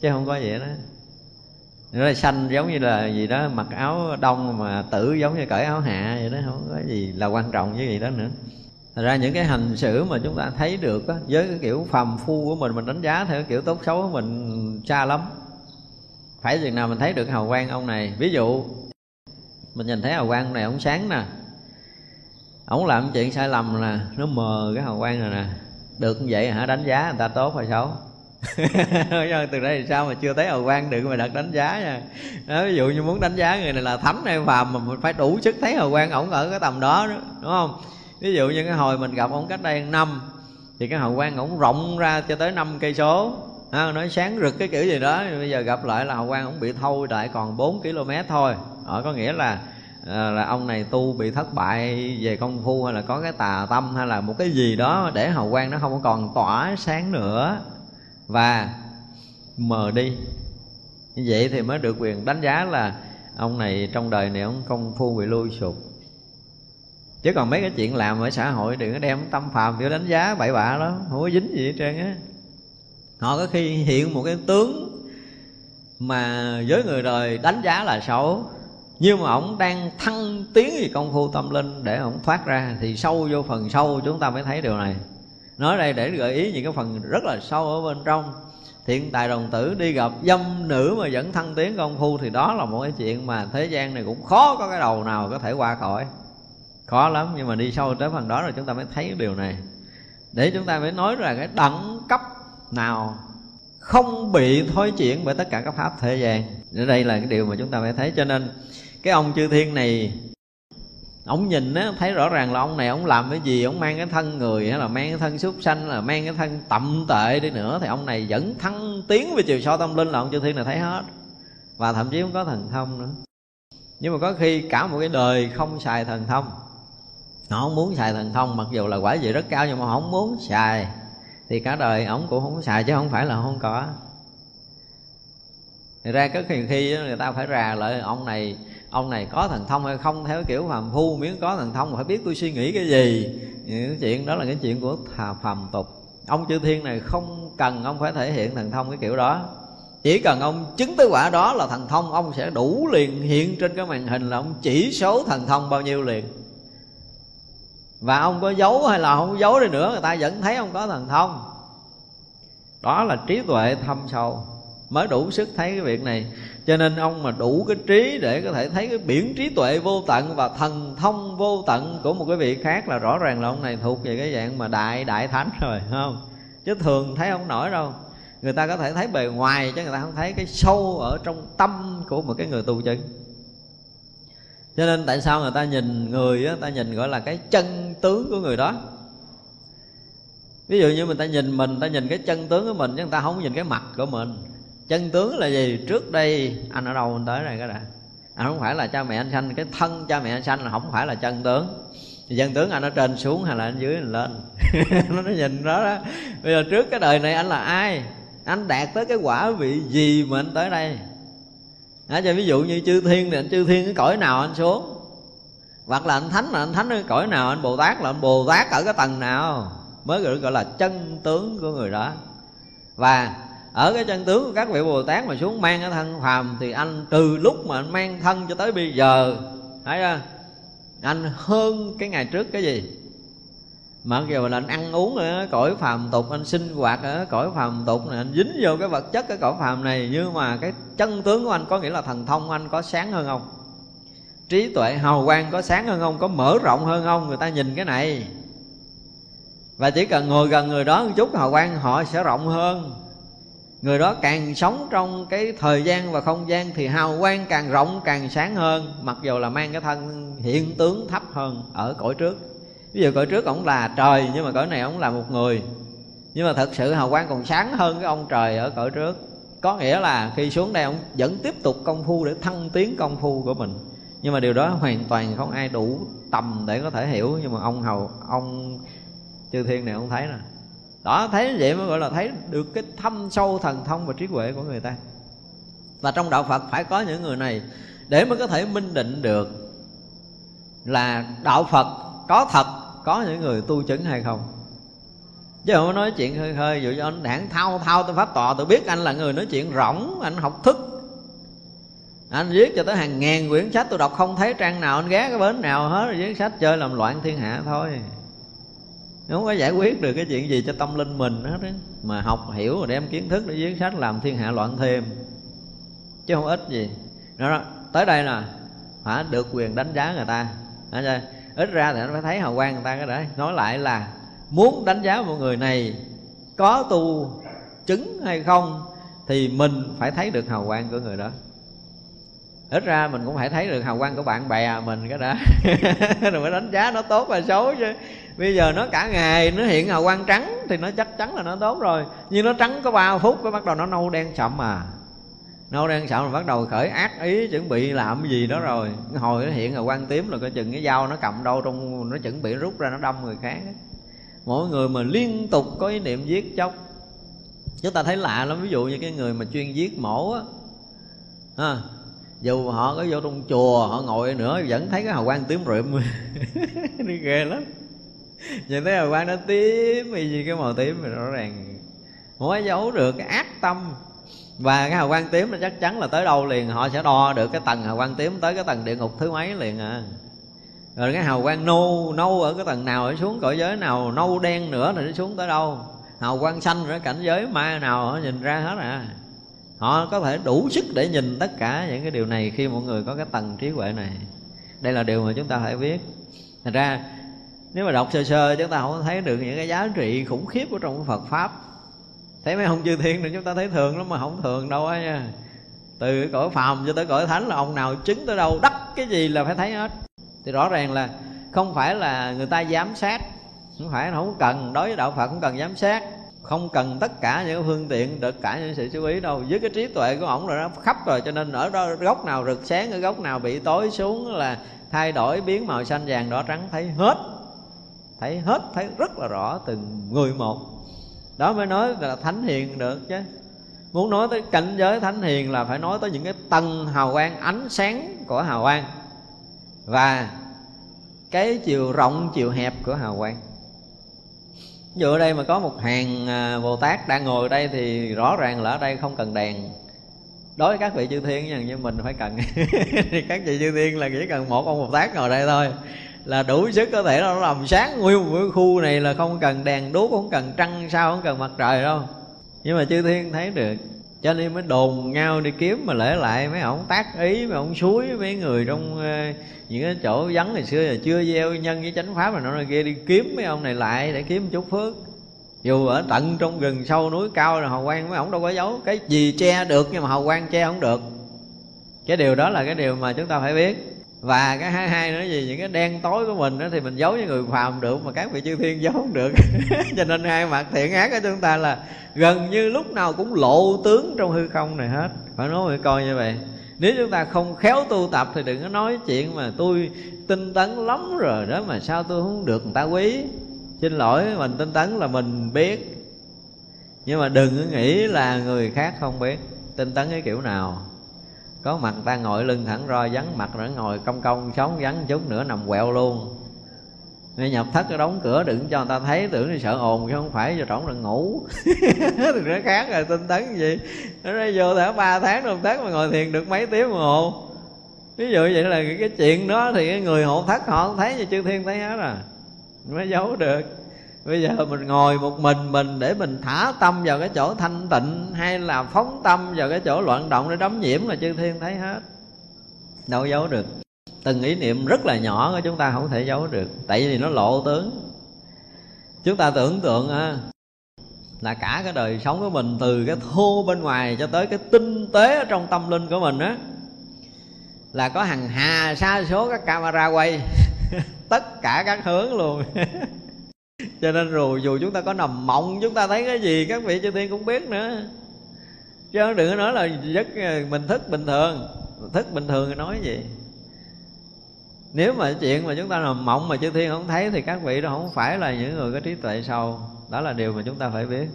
Chứ không có vậy đó. Nó là xanh giống như là gì đó, mặc áo đông mà tử giống như cởi áo hạ vậy đó, không có gì là quan trọng với gì đó nữa. Thật ra những cái hành xử mà chúng ta thấy được á, với cái kiểu phàm phu của mình mình đánh giá theo kiểu tốt xấu của mình xa lắm. Phải chừng nào mình thấy được hào quang ông này. Ví dụ mình nhìn thấy hào quang này ông sáng nè. Ổng làm chuyện sai lầm nè nó mờ cái hào quang này nè. Được như vậy hả? Đánh giá người ta tốt hay xấu? Từ đây thì sao mà chưa thấy hào quang đừng mà đặt đánh giá nha. Đó, ví dụ như muốn đánh giá người này là thánh hay phàm mà mình phải đủ sức thấy hào quang ổng ở cái tầm đó đúng không? Ví dụ như cái hồi mình gặp ông cách đây năm thì cái hào quang ổng rộng ra cho tới năm cây số. À, nói sáng rực cái kiểu gì đó bây giờ gặp lại là hào quang ổng bị thâu lại còn 4 km thôi. Ở có nghĩa là ờ, là ông này tu bị thất bại về công phu hay là có cái tà tâm hay là một cái gì đó để hào quang nó không còn tỏa sáng nữa. Và mờ đi. Như vậy thì mới được quyền đánh giá là ông này trong đời này ông công phu bị lui sụp chứ còn mấy cái chuyện làm ở xã hội đừng có đem tâm phàm vô đánh giá bậy bạ đó, không có dính gì hết trơn á. Họ có khi hiện một cái tướng mà với người đời đánh giá là xấu, nhưng mà ổng đang thăng tiến về công phu tâm linh để ổng thoát ra, thì sâu vô phần sâu chúng ta mới thấy điều này. Nói đây để gợi ý những cái phần rất là sâu ở bên trong. Thiện tài đồng tử đi gặp dâm nữ mà vẫn thăng tiến công phu thì đó là một cái chuyện mà thế gian này cũng khó có cái đầu nào có thể qua khỏi khó lắm, nhưng mà đi sâu tới phần đó rồi chúng ta mới thấy điều này. Để chúng ta mới nói là cái đẳng cấp nào không bị thối chuyển bởi tất cả các pháp thế gian. Ở đây là cái điều mà chúng ta phải thấy, cho nên cái ông chư thiên này, ông nhìn á, thấy rõ ràng là ông này ông làm cái gì, ông mang cái thân người hay là mang cái thân súc sanh, là mang cái thân tậm tệ đi nữa, thì ông này vẫn thăng tiến về chiều sâu tâm linh là ông chư thiên này thấy hết. Và thậm chí không có thần thông nữa. Nhưng mà có khi cả một cái đời không xài thần thông họ không muốn xài thần thông, mặc dù là quả vị rất cao nhưng mà họ không muốn xài. Thì cả đời ổng cũng không xài chứ không phải là không có. Thì ra có khi khi người ta phải rà lại, ông này ông này có thần thông hay không? Theo kiểu phàm phu, miếng có thần thông phải biết tôi suy nghĩ cái gì? Những chuyện đó là cái chuyện của thà phàm tục. Ông chư thiên này không cần ông phải thể hiện thần thông cái kiểu đó. Chỉ cần ông chứng tới quả đó là thần thông, ông sẽ đủ liền hiện trên cái màn hình là ông chỉ số thần thông bao nhiêu liền và ông có giấu hay là không giấu đi nữa, người ta vẫn thấy ông có thần thông. Đó là trí tuệ thâm sâu, mới đủ sức thấy cái việc này. Cho nên ông mà đủ cái trí để có thể thấy cái biển trí tuệ vô tận và thần thông vô tận của một cái vị khác là rõ ràng là ông này thuộc về cái dạng mà đại đại thánh rồi không? Chứ thường thấy không nổi đâu. Người ta có thể thấy bề ngoài chứ người ta không thấy. Cái sâu ở trong tâm của một cái người tu chứng cho nên tại sao người ta nhìn người á, ta nhìn gọi là cái chân tướng của người đó. Ví dụ như mình ta nhìn mình, ta nhìn cái chân tướng của mình, chứ người ta không nhìn cái mặt của mình. Chân tướng là gì? Trước đây, anh ở đâu anh tới đây cái đã? Anh không phải là cha mẹ anh sanh, cái thân cha mẹ anh sanh là không phải là chân tướng. Thì chân tướng anh ở trên xuống hay là anh dưới anh lên? Nó nhìn đó đó. Bây giờ trước cái đời này anh là ai? Anh đạt tới cái quả vị gì mà anh tới đây? À, cho ví dụ như chư thiên thì anh chư thiên cái cõi nào anh xuống? Hoặc là anh thánh là anh thánh cái cõi nào? Anh bồ tát là anh bồ tát ở cái tầng nào? Mới gọi, gọi là chân tướng của người đó. Và ở cái chân tướng của các vị bồ tát mà xuống mang cái thân phàm thì anh từ lúc mà anh mang thân cho tới bây giờ thấy chưa? Anh hơn cái ngày trước cái gì? Mặc dù là anh ăn uống ở cõi phàm tục, anh sinh hoạt ở cõi phàm tục này, anh dính vô cái vật chất cái cõi phàm này. Nhưng mà cái chân tướng của anh có nghĩa là thần thông anh có sáng hơn không? Trí tuệ hào quang có sáng hơn không? Có mở rộng hơn không? Người ta nhìn cái này. Và chỉ cần ngồi gần người đó một chút, hào quang họ sẽ rộng hơn. Người đó càng sống trong cái thời gian và không gian thì hào quang càng rộng, càng sáng hơn. Mặc dù là mang cái thân hiện tướng thấp hơn ở cõi trước ví dụ cõi trước ổng là trời, nhưng mà cõi này ổng là một người. Nhưng mà thật sự hào quang còn sáng hơn cái ông trời ở cõi trước. Có nghĩa là khi xuống đây ông vẫn tiếp tục công phu để thăng tiến công phu của mình. Nhưng mà điều đó hoàn toàn không ai đủ tầm để có thể hiểu. Nhưng mà ông hầu, ông chư thiên này ông thấy nè. Đó, thấy vậy mới gọi là thấy được cái thâm sâu thần thông và trí huệ của người ta. Và trong đạo phật phải có những người này để mới có thể minh định được là đạo phật có thật có những người tu chứng hay không? Chứ không nói chuyện hơi hơi dụ cho anh đảng thao thao tôi pháp tọa tôi biết anh là người nói chuyện rỗng anh học thức. Anh viết cho tới hàng ngàn quyển sách tôi đọc không thấy trang nào anh ghé cái bến nào hết rồi viết sách chơi làm loạn thiên hạ thôi. Không có giải quyết được cái chuyện gì cho tâm linh mình hết á. Mà học hiểu rồi đem kiến thức để viết sách làm thiên hạ loạn thêm. Chứ không ít gì. Đó, tới đây là phải được quyền đánh giá người ta ít ra thì anh phải thấy hào quang người ta cái đấy. Nói lại là muốn đánh giá một người này có tu chứng hay không thì mình phải thấy được hào quang của người đó. Ít ra mình cũng phải thấy được hào quang của bạn bè mình cái đã rồi phải đánh giá nó tốt hay xấu chứ. Bây giờ nó cả ngày nó hiện hào quang trắng thì nó chắc chắn là nó tốt rồi. Nhưng nó trắng có 3 phút cái bắt đầu nó nâu đen sậm à nô đang sợ mình bắt đầu khởi ác ý chuẩn bị làm cái gì đó rồi. Hồi nó hiện là quan tím là coi chừng cái dao nó cầm đâu trong nó chuẩn bị rút ra nó đâm người khác mỗi người mà liên tục có ý niệm giết chóc. Chúng ta thấy lạ lắm ví dụ như cái người mà chuyên giết mổ á. À, dù họ có vô trong chùa họ ngồi nữa vẫn thấy cái hào quang tím rượm. Đi ghê lắm. Nhìn thấy hào quang nó tím vì gì cái màu tím thì rõ ràng không có giấu được cái ác tâm và cái hào quang tím là chắc chắn là tới đâu liền, họ sẽ đo được cái tầng hào quang tím tới cái tầng địa ngục thứ mấy liền à. Rồi cái hào quang nâu nâu ở cái tầng nào ở xuống cõi giới nào, nâu đen nữa thì nó xuống tới đâu. Hào quang xanh ở cảnh giới ma nào họ nhìn ra hết à. Họ có thể đủ sức để nhìn tất cả những cái điều này khi mọi người có cái tầng trí huệ này. Đây là điều mà chúng ta phải biết. Thành ra, nếu mà đọc sơ sơ, chúng ta không thấy được những cái giá trị khủng khiếp của trong Phật pháp thấy mấy ông chư thiên thì chúng ta thấy thường lắm mà không thường đâu á nha. Từ cõi phàm cho tới cõi thánh là ông nào chứng tới đâu, đắc cái gì là phải thấy hết. Thì rõ ràng là không phải là người ta giám sát, không phải không cần, đối với đạo phật không cần giám sát, không cần tất cả những phương tiện được cả những sự chú ý đâu. Với cái trí tuệ của ổng rồi nó khắp rồi, cho nên ở đó góc nào rực sáng, ở góc nào bị tối xuống là thay đổi, biến màu xanh vàng đỏ trắng, thấy hết. Thấy hết, thấy rất là rõ từng người một đó mới nói là thánh hiền được chứ. Muốn nói tới cảnh giới thánh hiền là phải nói tới những cái tầng hào quang, ánh sáng của hào quang và cái chiều rộng, chiều hẹp của hào quang. Ví dụ ở đây mà có một hàng à, bồ tát đang ngồi ở đây thì rõ ràng là ở đây không cần đèn. Đối với các vị chư thiên như mình phải cần. Thì các vị chư thiên là chỉ cần một ông bồ tát ngồi đây thôi là đủ sức có thể nó làm sáng nguyên một cái khu này là không cần đèn đuốc, không cần trăng sao, không cần mặt trời đâu. Nhưng mà chư thiên thấy được, cho nên mới đồn nhau đi kiếm mà lễ lại mấy ông tác ý, mấy ông suối, mấy người trong ờ, những cái chỗ vắng ngày xưa là chưa gieo nhân với chánh pháp mà nó kia, đi kiếm mấy ông này lại để kiếm chút phước. Dù ở tận trong rừng sâu núi cao là hào quang, mấy ông đâu có giấu cái gì che được, nhưng mà hào quang che không được. Cái điều đó là cái điều mà chúng ta phải biết và cái hai hai nữa gì, những cái đen tối của mình đó thì mình giấu với người phàm được, mà các vị chư thiên giấu không được. Cho nên hai mặt thiện ác của chúng ta là gần như lúc nào cũng lộ tướng trong hư không này hết. Phải nói người coi như vậy. Nếu chúng ta không khéo tu tập thì đừng có nói chuyện mà tôi tinh tấn lắm rồi đó, mà sao tôi không được người ta quý? Xin lỗi, mình tinh tấn là mình biết. Nhưng mà đừng nghĩ là người khác không biết. Tinh tấn cái kiểu nào? Có mặt ta ngồi lưng thẳng roi vắng mặt nữa ngồi cong cong sống vắng chút nữa nằm quẹo luôn. Nên nhập thất cái đóng cửa đừng cho người ta thấy, tưởng là sợ ồn chứ không phải cho trỏng là ngủ. Thì nó khác rồi, tinh tấn gì. Nó ra vô thả ba tháng đồng tấn mà ngồi thiền được mấy tiếng đồng hồ. Ví dụ vậy là cái chuyện đó thì cái người hộ thất họ không thấy như chư thiên thấy hết à. Mới giấu được bây giờ mình ngồi một mình mình để mình thả tâm vào cái chỗ thanh tịnh hay là phóng tâm vào cái chỗ loạn động để đấm nhiễm là chư thiên thấy hết. Đâu giấu được. Từng ý niệm rất là nhỏ của chúng ta không thể giấu được. Tại vì nó lộ tướng. Chúng ta tưởng tượng à, là cả cái đời sống của mình từ cái thô bên ngoài cho tới cái tinh tế ở trong tâm linh của mình á, là có hàng hà, sa số các camera quay. Tất cả các hướng luôn. cho nên dù dù chúng ta có nằm mộng, chúng ta thấy cái gì, các vị chư thiên cũng biết nữa. Chứ đừng có nói là giấc ờ, mình thức bình thường. Thức bình thường thì nói gì? Nếu mà chuyện mà chúng ta nằm mộng mà chư thiên không thấy thì các vị đó không phải là những người có trí tuệ sâu. Đó là điều mà chúng ta phải biết.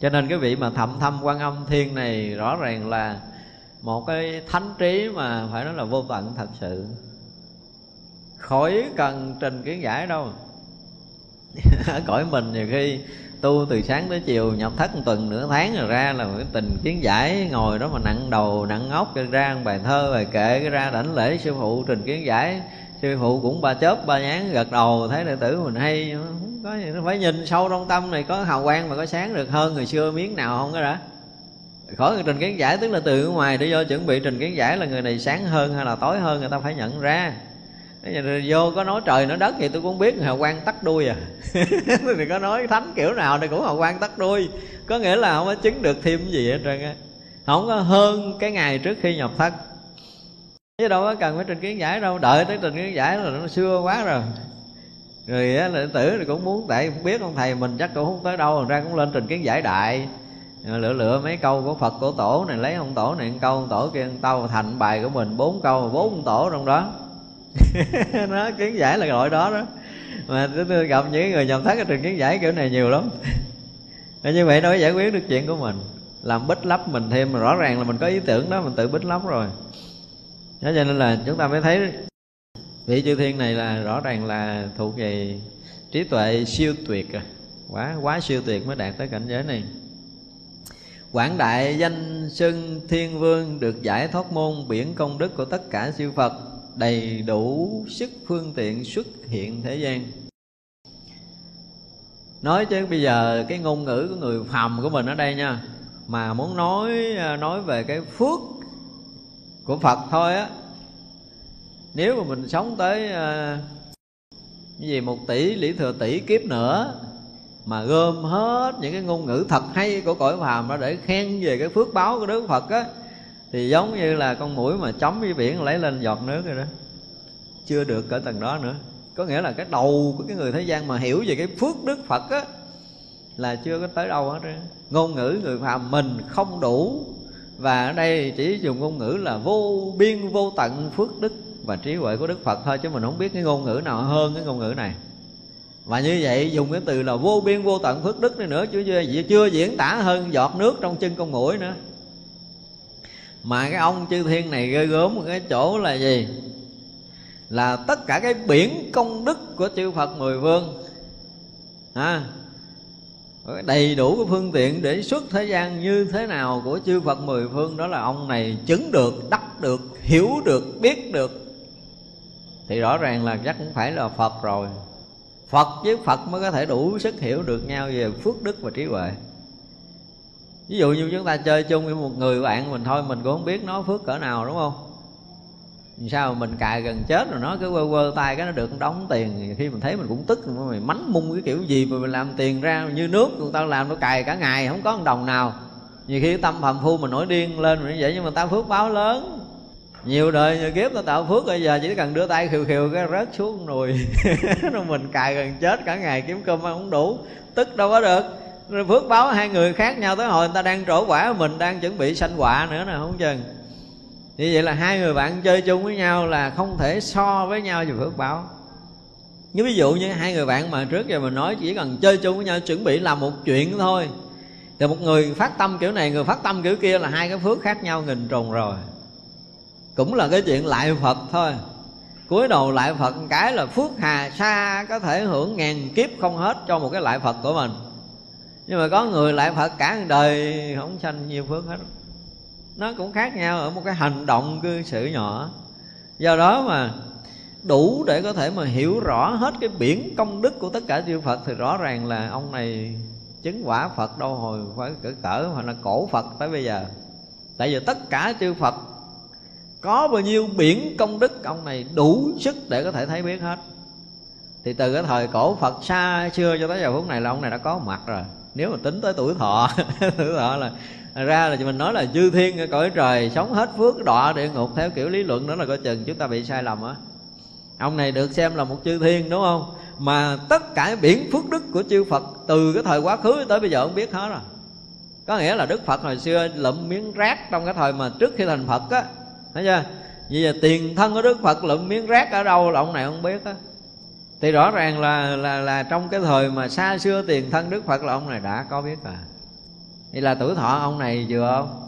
Cho nên cái vị mà thậm thâm quan âm thiên này rõ ràng là một cái thánh trí mà phải nói là vô tận thật sự. Khỏi cần trình kiến giải đâu ở cõi mình nhiều khi tu từ sáng tới chiều, nhập thất một tuần, nửa tháng rồi ra là cái tình kiến giải ngồi đó mà nặng đầu, nặng ngốc ra bài thơ, bài kệ, cái ra đảnh lễ sư phụ, trình kiến giải. Sư phụ cũng ba chớp, ba nhán, gật đầu, thấy đệ tử mình hay, không có gì nó phải nhìn sâu trong tâm này, có hào quang mà có sáng được hơn người xưa miếng nào không có đã khỏi người trình kiến giải, tức là từ ngoài để vô chuẩn bị trình kiến giải là người này sáng hơn hay là tối hơn, người ta phải nhận ra rồi vô có nói, trời nói đất thì tôi cũng biết, hào quang tắt đuôi à. Thì có nói, thánh kiểu nào thì cũng hào quang tắt đuôi. Có nghĩa là không có chứng được thêm gì hết trơn á. Không có hơn cái ngày trước khi nhập thất chứ đâu có cần phải trình kiến giải đâu, đợi tới trình kiến giải là nó xưa quá rồi. Rồi á, là tử thì cũng muốn, tại cũng biết ông thầy mình chắc cũng không tới đâu, ra cũng lên trình kiến giải đại. Lựa lựa mấy câu của phật, của tổ này, lấy ông tổ này một câu, ông tổ kia ông tâu thành bài của mình bốn câu, bốn tổ trong đó. nó kiến giải là gọi đó đó. Mà tôi gặp những người nhầm thất ở trường kiến giải kiểu này nhiều lắm. Như vậy đâu có giải quyết được chuyện của mình. Làm bích lấp mình thêm mà rõ ràng là mình có ý tưởng đó, mình tự bích lấp rồi. Đó cho nên là chúng ta mới thấy vị chư thiên này là rõ ràng là thuộc về trí tuệ siêu tuyệt à. Quá quá siêu tuyệt mới đạt tới cảnh giới này. Quảng đại danh xưng thiên vương được giải thoát môn biển công đức của tất cả siêu phật đầy đủ sức phương tiện xuất hiện thế gian. Nói chứ bây giờ cái ngôn ngữ của người phàm của mình ở đây nha, mà muốn nói à, nói về cái phước của phật thôi á. Nếu mà mình sống tới à, cái gì một tỷ lý thừa tỷ kiếp nữa, mà gom hết những cái ngôn ngữ thật hay của cõi phàm đó để khen về cái phước báo của đức phật á thì giống như là con mũi mà chấm với biển lấy lên giọt nước rồi đó. Chưa được ở tầng đó nữa. Có nghĩa là cái đầu của cái người thế gian mà hiểu về cái phước đức phật á là chưa có tới đâu hết ngôn ngữ người phàm mình không đủ. Và ở đây chỉ dùng ngôn ngữ là vô biên vô tận phước đức và trí huệ của đức phật thôi chứ mình không biết cái ngôn ngữ nào hơn cái ngôn ngữ này. Và như vậy dùng cái từ là vô biên vô tận phước đức này nữa chứ chưa, chưa diễn tả hơn giọt nước trong chân con mũi nữa mà cái ông chư thiên này ghê gớm một cái chỗ là gì? Là tất cả cái biển công đức của chư Phật mười phương à, đầy đủ cái phương tiện để xuất thế gian như thế nào của chư Phật mười phương đó là ông này chứng được, đắc được, hiểu được, biết được. Thì rõ ràng là chắc cũng phải là Phật rồi. Phật với Phật mới có thể đủ sức hiểu được nhau về phước đức và trí huệ ví dụ như chúng ta chơi chung với một người bạn mình thôi, mình cũng không biết nó phước cỡ nào, đúng không? Sao mình cài gần chết rồi nó cứ quơ quơ tay cái nó được đóng tiền. Khi mình thấy mình cũng tức, mình mánh mung cái kiểu gì mà mình làm tiền ra như nước, người ta làm nó cài cả ngày, không có một đồng nào. Nhiều khi tâm phàm phu mình nổi điên lên như vậy nhưng mà ta phước báo lớn. Nhiều đời, nhiều kiếp ta tạo phước, bây giờ chỉ cần đưa tay khều khều cái rớt xuống nùi rồi mình cài gần chết cả ngày kiếm cơm ăn không đủ. Tức đâu có được rồi phước báo hai người khác nhau tới hồi người ta đang trổ quả mình, đang chuẩn bị sanh quả nữa nè, không chừng. Như vậy là hai người bạn chơi chung với nhau là không thể so với nhau về phước báo. Như ví dụ như hai người bạn mà trước giờ mình nói chỉ cần chơi chung với nhau, chuẩn bị làm một chuyện thôi. Thì một người phát tâm kiểu này, người phát tâm kiểu kia là hai cái phước khác nhau nghìn trùng rồi. Cũng là cái chuyện lại phật thôi. Cuối đầu lại phật cái là phước hà sa có thể hưởng ngàn kiếp không hết cho một cái lại phật của mình nhưng mà có người lại phật cả đời, không sanh nhiều phước hết. Nó cũng khác nhau ở một cái hành động cư xử nhỏ. Do đó mà đủ để có thể mà hiểu rõ hết cái biển công đức của tất cả chư Phật thì rõ ràng là ông này chứng quả Phật đâu hồi phải cỡ cỡ hoặc là cổ Phật tới bây giờ. Tại vì tất cả chư Phật có bao nhiêu biển công đức, ông này đủ sức để có thể thấy biết hết. Thì từ cái thời cổ Phật xa xưa cho tới giờ phút này là ông này đã có mặt rồi nếu mà tính tới tuổi thọ tuổi thọ là, ra là mình nói là chư thiên ở cõi trời sống hết phước đọa địa ngục theo kiểu lý luận đó là coi chừng chúng ta bị sai lầm á. Ông này được xem là một chư thiên, đúng không? Mà tất cả biển phước đức của chư phật từ cái thời quá khứ tới bây giờ ông biết hết rồi. Có nghĩa là đức phật hồi xưa lụm miếng rác trong cái thời mà trước khi thành phật á, thấy chưa? Vì giờ tiền thân của đức phật lụm miếng rác ở đâu là ông này không biết á thì rõ ràng là là là trong cái thời mà xa xưa tiền thân đức phật là ông này đã có biết rồi. Thì là tuổi thọ ông này vừa không?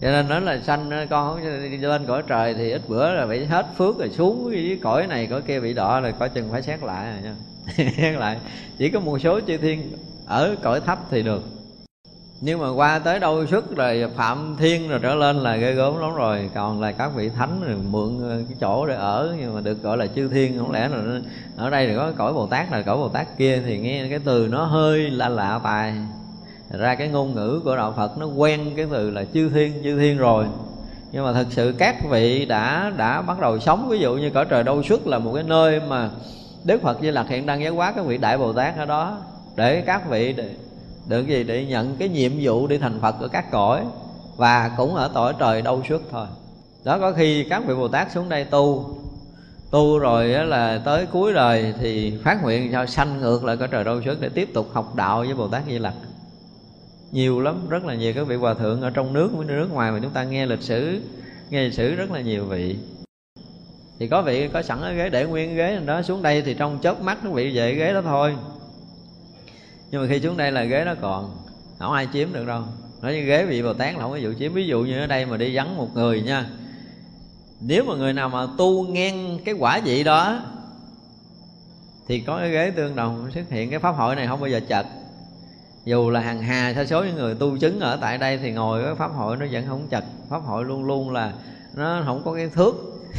Cho nên nói là sanh con không lên cõi trời thì ít bữa là bị hết phước rồi xuống với cõi này, cõi kia bị đỏ rồi coi chừng phải xét lại rồi nha. Xét lại. Chỉ có một số chư thiên ở cõi thấp thì được nhưng mà qua tới đâu xuất rồi phạm thiên rồi trở lên là ghê gớm lắm rồi. Còn là các vị thánh rồi mượn ờ, cái chỗ để ở nhưng mà được gọi là chư thiên. Không lẽ là ở đây thì có cõi bồ tát là cõi bồ tát kia thì nghe cái từ nó hơi lạ lạ tài ra cái ngôn ngữ của đạo phật nó quen cái từ là chư thiên chư thiên rồi. Nhưng mà thật sự các vị đã đã bắt đầu sống ví dụ như cõi trời đâu xuất là một cái nơi mà đức phật di lặc hiện đang giáo hóa các vị đại bồ tát ở đó. Để các vị để, được gì? Để nhận cái nhiệm vụ đi thành phật ở các cõi, và cũng ở cõi trời đâu suốt thôi. Đó, có khi các vị bồ tát xuống đây tu. Tu rồi là tới cuối đời thì phát nguyện cho sanh ngược lại cõi trời đâu suốt để tiếp tục học đạo với bồ tát di lặc. Nhiều lắm, rất là nhiều các vị hòa thượng ở trong nước với nước ngoài mà chúng ta nghe lịch sử, nghe lịch sử rất là nhiều vị. Thì có vị có sẵn ở ghế để nguyên ghế đó, xuống đây thì trong chớp mắt nó bị về ghế đó thôi nhưng mà khi xuống đây là ghế nó còn, không ai chiếm được đâu. Nói như ghế vị bồ tát là không có vụ chiếm. Ví dụ như ở đây mà đi vắng một người nha, nếu mà người nào mà tu ngang cái quả vị đó, thì có cái ghế tương đồng xuất hiện cái pháp hội này không bao giờ chật. Dù là hàng hà sa số những người tu chứng ở tại đây thì ngồi cái pháp hội nó vẫn không chật. Pháp hội luôn luôn là nó không có cái thước.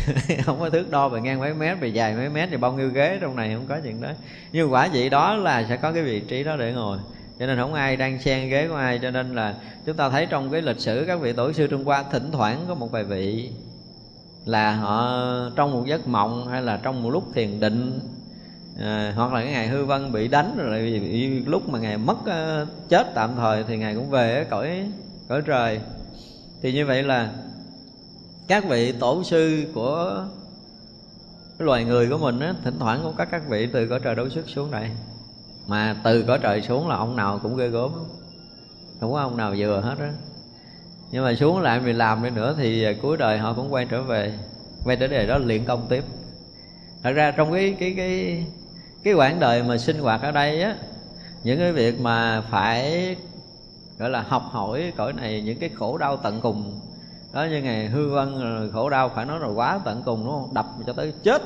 không có thước đo về ngang mấy mét về dài mấy mét thì bao nhiêu ghế trong này không có chuyện đó. Nhưng quả vậy đó là sẽ có cái vị trí đó để ngồi. Cho nên không ai đang xen ghế của ai cho nên là chúng ta thấy trong cái lịch sử các vị tổ sư trung hoa thỉnh thoảng có một vài vị là họ trong một giấc mộng hay là trong một lúc thiền định à, hoặc là cái ngày hư vân bị đánh rồi bị, lúc mà ngài mất uh, chết tạm thời thì ngài cũng về cõi cõi trời. Thì như vậy là các vị tổ sư của cái loài người của mình á, thỉnh thoảng cũng có các vị từ cõi trời đấu xuất xuống đây. Mà từ cõi trời xuống là ông nào cũng ghê gớm. Không có ông nào vừa hết á. Nhưng mà xuống lại mình làm đi nữa thì cuối đời họ cũng quay trở về, quay trở về đó luyện công tiếp. Thật ra trong cái cái cái cái quãng đời mà sinh hoạt ở đây á, những cái việc mà phải, gọi là học hỏi cõi này, những cái khổ đau tận cùng đó như ngày hư vân rồi khổ đau phải nói rồi quá tận cùng đúng không? Đập cho tới chết.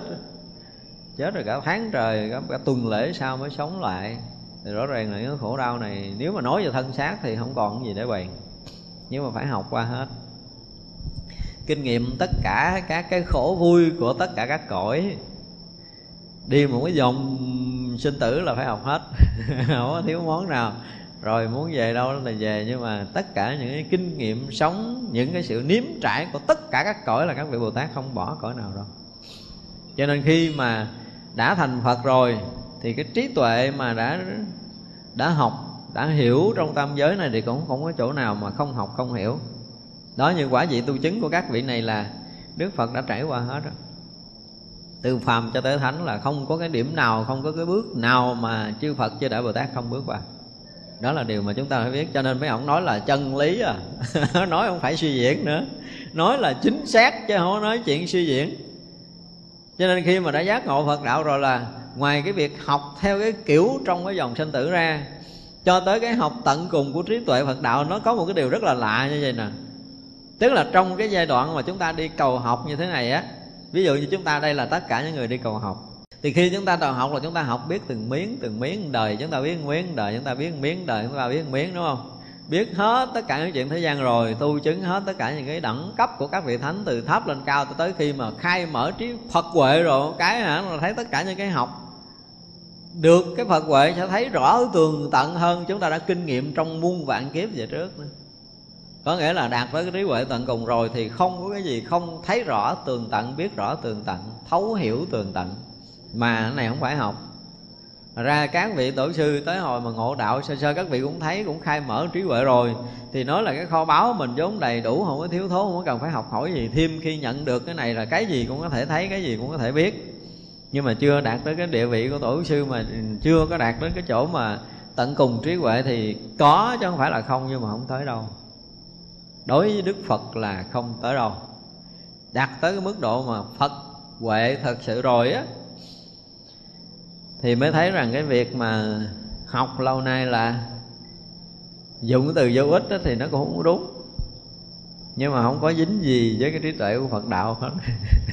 Chết rồi cả tháng trời cả, cả tuần lễ sau mới sống lại. Thì rõ ràng là những khổ đau này nếu mà nói về thân xác thì không còn gì để bàn nhưng mà phải học qua hết. Kinh nghiệm tất cả các cái khổ vui của tất cả các cõi. Đi một cái dòng sinh tử là phải học hết. Không có thiếu món nào rồi muốn về đâu là về, nhưng mà tất cả những cái kinh nghiệm sống, những cái sự nếm trải của tất cả các cõi là các vị bồ tát không bỏ cõi nào đâu. Cho nên khi mà đã thành phật rồi, thì cái trí tuệ mà đã đã học, đã hiểu trong tam giới này thì cũng không có chỗ nào mà không học, không hiểu. Đó như quả vị tu chứng của các vị này là đức phật đã trải qua hết đó. Từ phàm cho tới thánh là không có cái điểm nào, không có cái bước nào mà chư phật chưa đại bồ tát không bước qua đó là điều mà chúng ta phải biết, cho nên mấy ông nói là chân lý à. Nói không phải suy diễn nữa. Nói là chính xác chứ không nói chuyện suy diễn. Cho nên khi mà đã giác ngộ phật đạo rồi là ngoài cái việc học theo cái kiểu trong cái dòng sinh tử ra, cho tới cái học tận cùng của trí tuệ phật đạo, nó có một cái điều rất là lạ như vậy nè. Tức là trong cái giai đoạn mà chúng ta đi cầu học như thế này á, ví dụ như chúng ta đây là tất cả những người đi cầu học thì khi chúng ta đòi học là chúng ta học biết từng miếng từng miếng đời, chúng ta biết miếng đời, chúng ta biết miếng đời, chúng ta biết miếng, đúng không? Biết hết tất cả những chuyện thế gian rồi, tu chứng hết tất cả những cái đẳng cấp của các vị thánh từ thấp lên cao tới tới khi mà khai mở trí phật huệ rồi cái hả, là thấy tất cả những cái học. Được cái phật huệ sẽ thấy rõ tường tận hơn, chúng ta đã kinh nghiệm trong muôn vạn kiếp về trước nữa. Có nghĩa là đạt tới cái trí huệ tận cùng rồi thì không có cái gì không thấy rõ tường tận, biết rõ tường tận, thấu hiểu tường tận mà cái này không phải học. Ra các vị tổ sư tới hồi mà ngộ đạo, sơ sơ các vị cũng thấy, cũng khai mở trí huệ rồi. Thì nói là cái kho báu mình vốn đầy đủ, không có thiếu thốn, không có cần phải học hỏi gì. Thêm khi nhận được cái này là cái gì cũng có thể thấy, cái gì cũng có thể biết. Nhưng mà chưa đạt tới cái địa vị của tổ sư mà chưa có đạt đến cái chỗ mà tận cùng trí huệ thì có chứ không phải là không, nhưng mà không tới đâu. Đối với đức phật là không tới đâu. Đạt tới cái mức độ mà phật huệ thật sự rồi á thì mới thấy rằng cái việc mà học lâu nay là dùng cái từ vô ích đó thì nó cũng không đúng. Nhưng mà không có dính gì với cái trí tuệ của Phật đạo hết.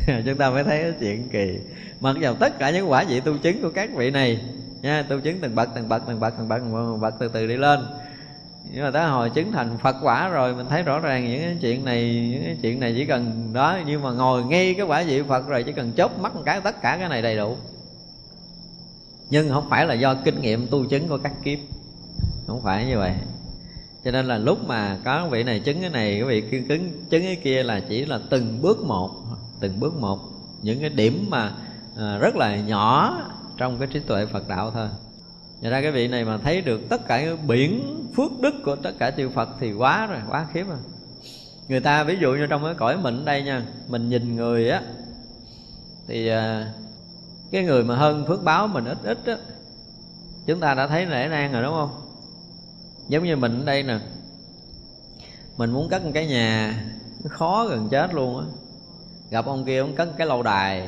Chúng ta mới thấy cái chuyện kỳ. Mặc dầu tất cả những quả vị tu chứng của các vị này, nha, tu chứng từng bậc từng bậc từng bậc từng bậc từng bậc, từ từ đi lên. Nhưng mà tới hồi chứng thành Phật quả rồi, mình thấy rõ ràng những cái chuyện này, những cái chuyện này chỉ cần đó, nhưng mà ngồi ngay cái quả vị Phật rồi chỉ cần chớp mắt một cái, tất cả cái này đầy đủ nhưng không phải là do kinh nghiệm tu chứng của các kiếp. Không phải như vậy. Cho nên là lúc mà có vị này chứng cái này cái vị kia cứng chứng cái kia là chỉ là từng bước một từng bước một. Những cái điểm mà à, rất là nhỏ trong cái trí tuệ Phật đạo thôi. Và ra cái vị này mà thấy được tất cả cái biển phước đức của tất cả chư Phật thì quá rồi, quá khiếp rồi. Người ta ví dụ như trong cái cõi mình đây nha Mình nhìn người á Thì à, cái người mà hơn phước báo mình ít ít á, Chúng ta đã thấy lễ nang rồi đúng không? Giống như mình ở đây nè, mình muốn cất một cái nhà khó gần chết luôn á. Gặp ông kia ông cất cái lâu đài.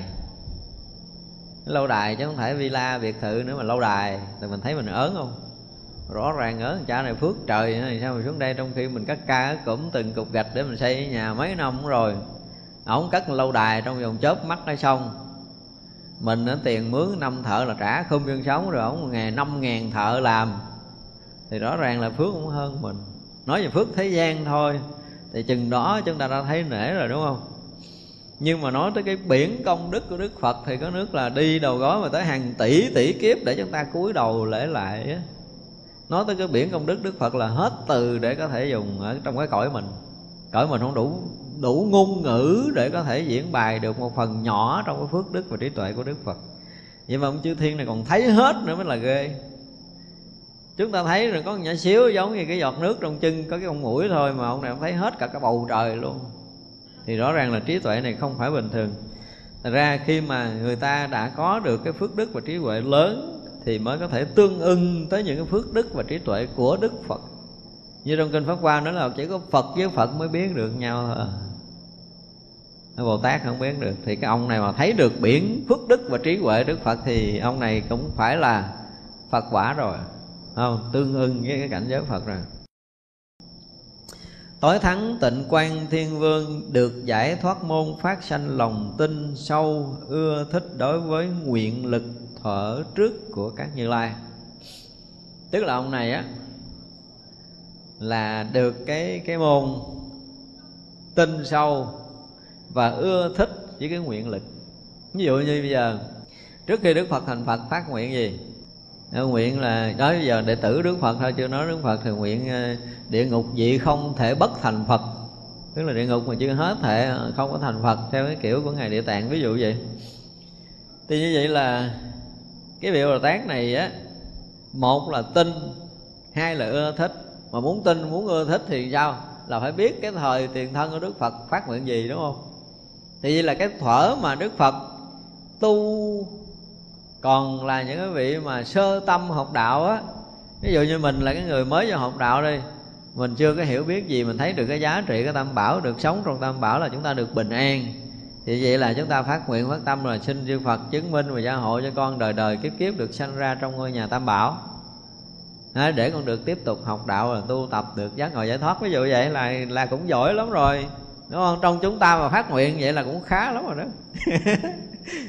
Cái lâu đài chứ không phải villa biệt thự nữa mà lâu đài. Thì mình thấy mình ớn không? Rõ ràng ớn cha này phước trời này sao mà xuống đây trong khi mình cắt ca cụm từng cục gạch để mình xây nhà mấy năm rồi. Ổng cất lâu đài trong vòng chớp mắt đã xong mình nó tiền mướn năm thợ là trả không dân sống rồi ổng ngày năm ngàn thợ làm. Thì rõ ràng là phước cũng hơn mình. Nói về phước thế gian thôi, thì chừng đó chúng ta đã thấy nể rồi, đúng không? Nhưng mà nói tới cái biển công đức của đức phật thì có nước là đi đầu gói mà tới hàng tỷ tỷ kiếp để chúng ta cúi đầu lễ lại nói tới cái biển công đức đức phật là hết từ để có thể dùng ở trong cái cõi mình. Cõi mình không đủ đủ ngôn ngữ để có thể diễn bài được một phần nhỏ trong cái phước đức và trí tuệ của đức phật vậy mà ông chư thiên này còn thấy hết nữa mới là ghê chúng ta thấy rồi có nhỏ xíu giống như cái giọt nước trong chân có cái con mũi thôi mà ông này ông thấy hết cả cái bầu trời luôn thì rõ ràng là trí tuệ này không phải bình thường Thật ra khi mà người ta đã có được cái phước đức và trí tuệ lớn thì mới có thể tương ưng tới những cái phước đức và trí tuệ của Đức Phật. Như trong kinh Pháp Hoa nói là chỉ có Phật với Phật mới biết được nhau thôi. À. Bồ Tát không biết được. Thì cái ông này mà thấy được biển, phước đức và trí huệ Đức Phật Thì ông này cũng phải là Phật quả rồi. Không, tương ưng với cái cảnh giới phật rồi. Tối thắng tịnh quan thiên vương, được giải thoát môn phát sanh lòng tin sâu, ưa thích đối với nguyện lực thở trước của các như lai. Tức là ông này á, là được cái cái môn tin sâu và ưa thích với cái nguyện lực. Ví dụ như bây giờ, trước khi đức phật thành phật, phát nguyện gì? Ờ, nguyện là, đó giờ đệ tử đức phật thôi, chưa nói đức phật thì nguyện ờ, địa ngục vị không thể bất thành phật. Tức là địa ngục mà chưa hết thể ờ, không có thành phật, theo cái kiểu của ngài địa tạng, ví dụ vậy. Thì như vậy là, cái vị bồ tát này á, một là tin, hai là ưa thích. Mà muốn tin, muốn ưa thích thì sao? Là phải biết cái thời tiền thân của đức phật phát nguyện gì, đúng không? Thì vậy là cái thuở mà đức phật tu, còn là những cái vị mà sơ tâm học đạo á. Ví dụ như mình là cái người mới vào học đạo đi mình chưa có hiểu biết gì, mình thấy được cái giá trị, cái tam bảo được sống trong tam bảo là chúng ta được bình an. Thì vậy là chúng ta phát nguyện phát tâm là xin chư Phật chứng minh và gia hộ cho con đời đời kiếp kiếp được sanh ra trong ngôi nhà Tam Bảo. Để con được tiếp tục học đạo và tu tập, được giác ngộ giải thoát. Ví dụ vậy là là cũng giỏi lắm rồi đúng không? Trong chúng ta mà phát nguyện vậy là cũng khá lắm rồi đó.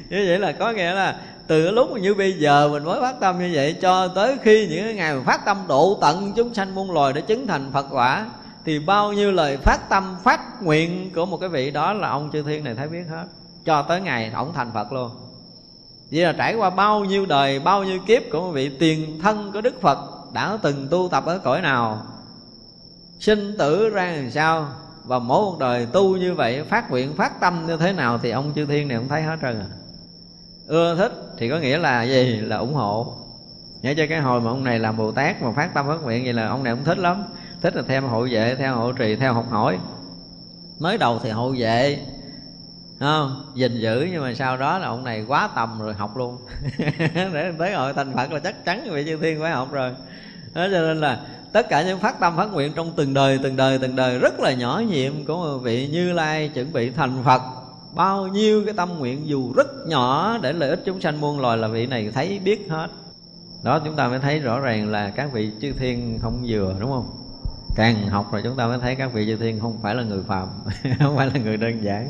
Như vậy là có nghĩa là từ lúc như bây giờ mình mới phát tâm như vậy cho tới khi những ngày mà phát tâm độ tận chúng sanh muôn loài để chứng thành phật quả, thì bao nhiêu lời phát tâm, phát nguyện của một cái vị đó là ông chư thiên này thấy biết hết. Cho tới ngày ổng thành phật luôn. Vậy là trải qua bao nhiêu đời, bao nhiêu kiếp của một vị tiền thân của đức phật đã từng tu tập ở cõi nào? Sinh tử ra làm sao? Và mỗi một đời tu như vậy, phát nguyện, phát tâm như thế nào thì ông chư thiên này cũng thấy hết trơn à. Ưa thích thì có nghĩa là gì? Là ủng hộ. Nhớ cho cái hồi mà ông này làm bồ tát mà phát tâm phát nguyện vậy là ông này cũng thích lắm. Thích là theo hộ vệ, theo hộ trì, theo học hỏi. Mới đầu thì hộ vệ không? Gìn giữ nhưng mà sau đó là ông này quá tầm rồi học luôn. Để tới hội thành phật là chắc chắn vị chư thiên phải học rồi. Đó cho nên là tất cả những phát tâm, phát nguyện trong từng đời từng đời từng đời rất là nhỏ nhiệm của vị như lai chuẩn bị thành phật. Bao nhiêu cái tâm nguyện dù rất nhỏ để lợi ích chúng sanh muôn loài là vị này thấy biết hết. Đó, chúng ta mới thấy rõ ràng là các vị chư thiên không vừa, đúng không? Càng học rồi chúng ta mới thấy các vị chư thiên không phải là người phàm, không phải là người đơn giản.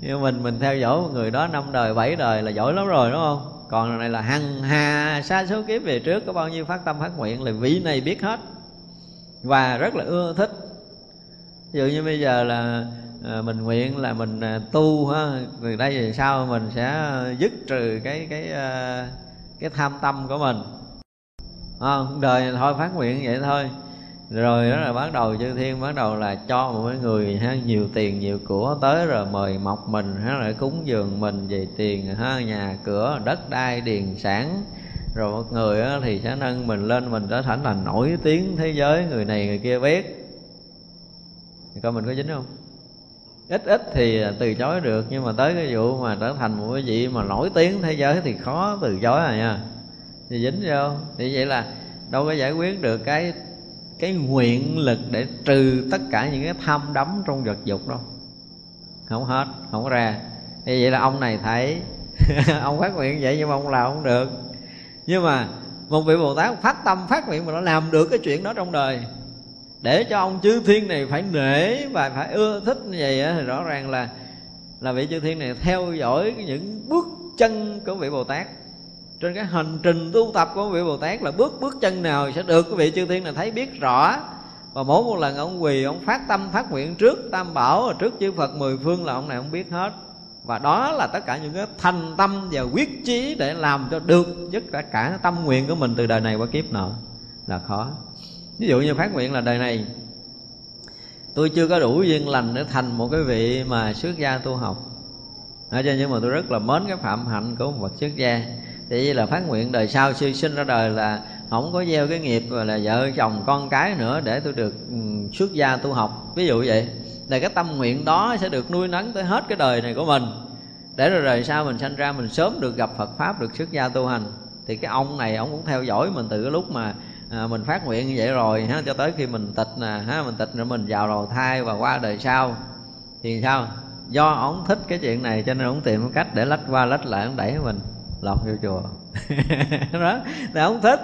Nhưng mình mình theo dõi một người đó năm đời, bảy đời là giỏi lắm rồi, đúng không? Còn này là hằng hà xa số kiếp về trước có bao nhiêu phát tâm phát nguyện là vị này biết hết. Và rất là ưa thích. Ví dụ như bây giờ là à, mình nguyện là mình à, tu ha từ đây về sau mình sẽ dứt trừ cái cái à, cái tham tâm của mình. À, đời thôi phát nguyện vậy thôi rồi đó là bắt đầu chư thiên bắt đầu là cho một người ha, nhiều tiền nhiều của tới rồi mời mọc mình ha lại cúng dường mình về tiền ha, nhà cửa, đất đai, điền sản. Rồi một người thì sẽ nâng mình lên, mình trở thành là nổi tiếng thế giới, người này người kia biết. Thì coi mình có dính không? Ít ít thì từ chối được, nhưng mà tới cái vụ mà trở thành một cái vị mà nổi tiếng thế giới thì khó từ chối rồi nha. Thì dính vô. Thì vậy là đâu có giải quyết được cái cái nguyện lực để trừ tất cả những cái tham đắm trong vật dục đâu không hết, không có ra. Như vậy là ông này thấy, ông phát nguyện vậy nhưng mà ông làm không được. Nhưng mà một vị bồ tát phát tâm phát nguyện mà nó làm được cái chuyện đó trong đời. Để cho ông chư thiên này phải nể và phải ưa thích như vậy thì rõ ràng là là vị chư thiên này theo dõi những bước chân của vị bồ tát trên cái hành trình tu tập của vị bồ tát là bước bước chân nào sẽ được, quý vị chư thiên là thấy biết rõ. Và mỗi một lần ông quỳ, ông phát tâm, phát nguyện trước tam bảo, trước chư phật mười phương là ông này ông biết hết. Và đó là tất cả những cái thành tâm và quyết chí để làm cho được tất cả cả tâm nguyện của mình từ đời này qua kiếp nọ là khó. Ví dụ như phát nguyện là đời này, tôi chưa có đủ duyên lành để thành một cái vị mà xuất gia tu học. Cho nhưng mà tôi rất là mến cái phạm hạnh của một bậc xuất gia thì là phát nguyện đời sau siêu sinh ra đời là không có gieo cái nghiệp rồi là vợ chồng con cái nữa để tôi được ừ, xuất gia tu học. Ví dụ vậy là cái tâm nguyện đó sẽ được nuôi nấng tới hết cái đời này của mình. Để rồi đời sau mình sanh ra mình sớm được gặp Phật pháp được xuất gia tu hành. Thì cái ông này ông cũng theo dõi mình từ cái lúc mà à, mình phát nguyện như vậy rồi ha cho tới khi mình tịch nè ha mình tịch rồi mình vào đầu thai và qua đời sau. Thì sao? Do ông thích cái chuyện này cho nên ông tìm cách để lách qua lách lại ông đẩy mình lọt vô chùa. Đó, thì ông thích.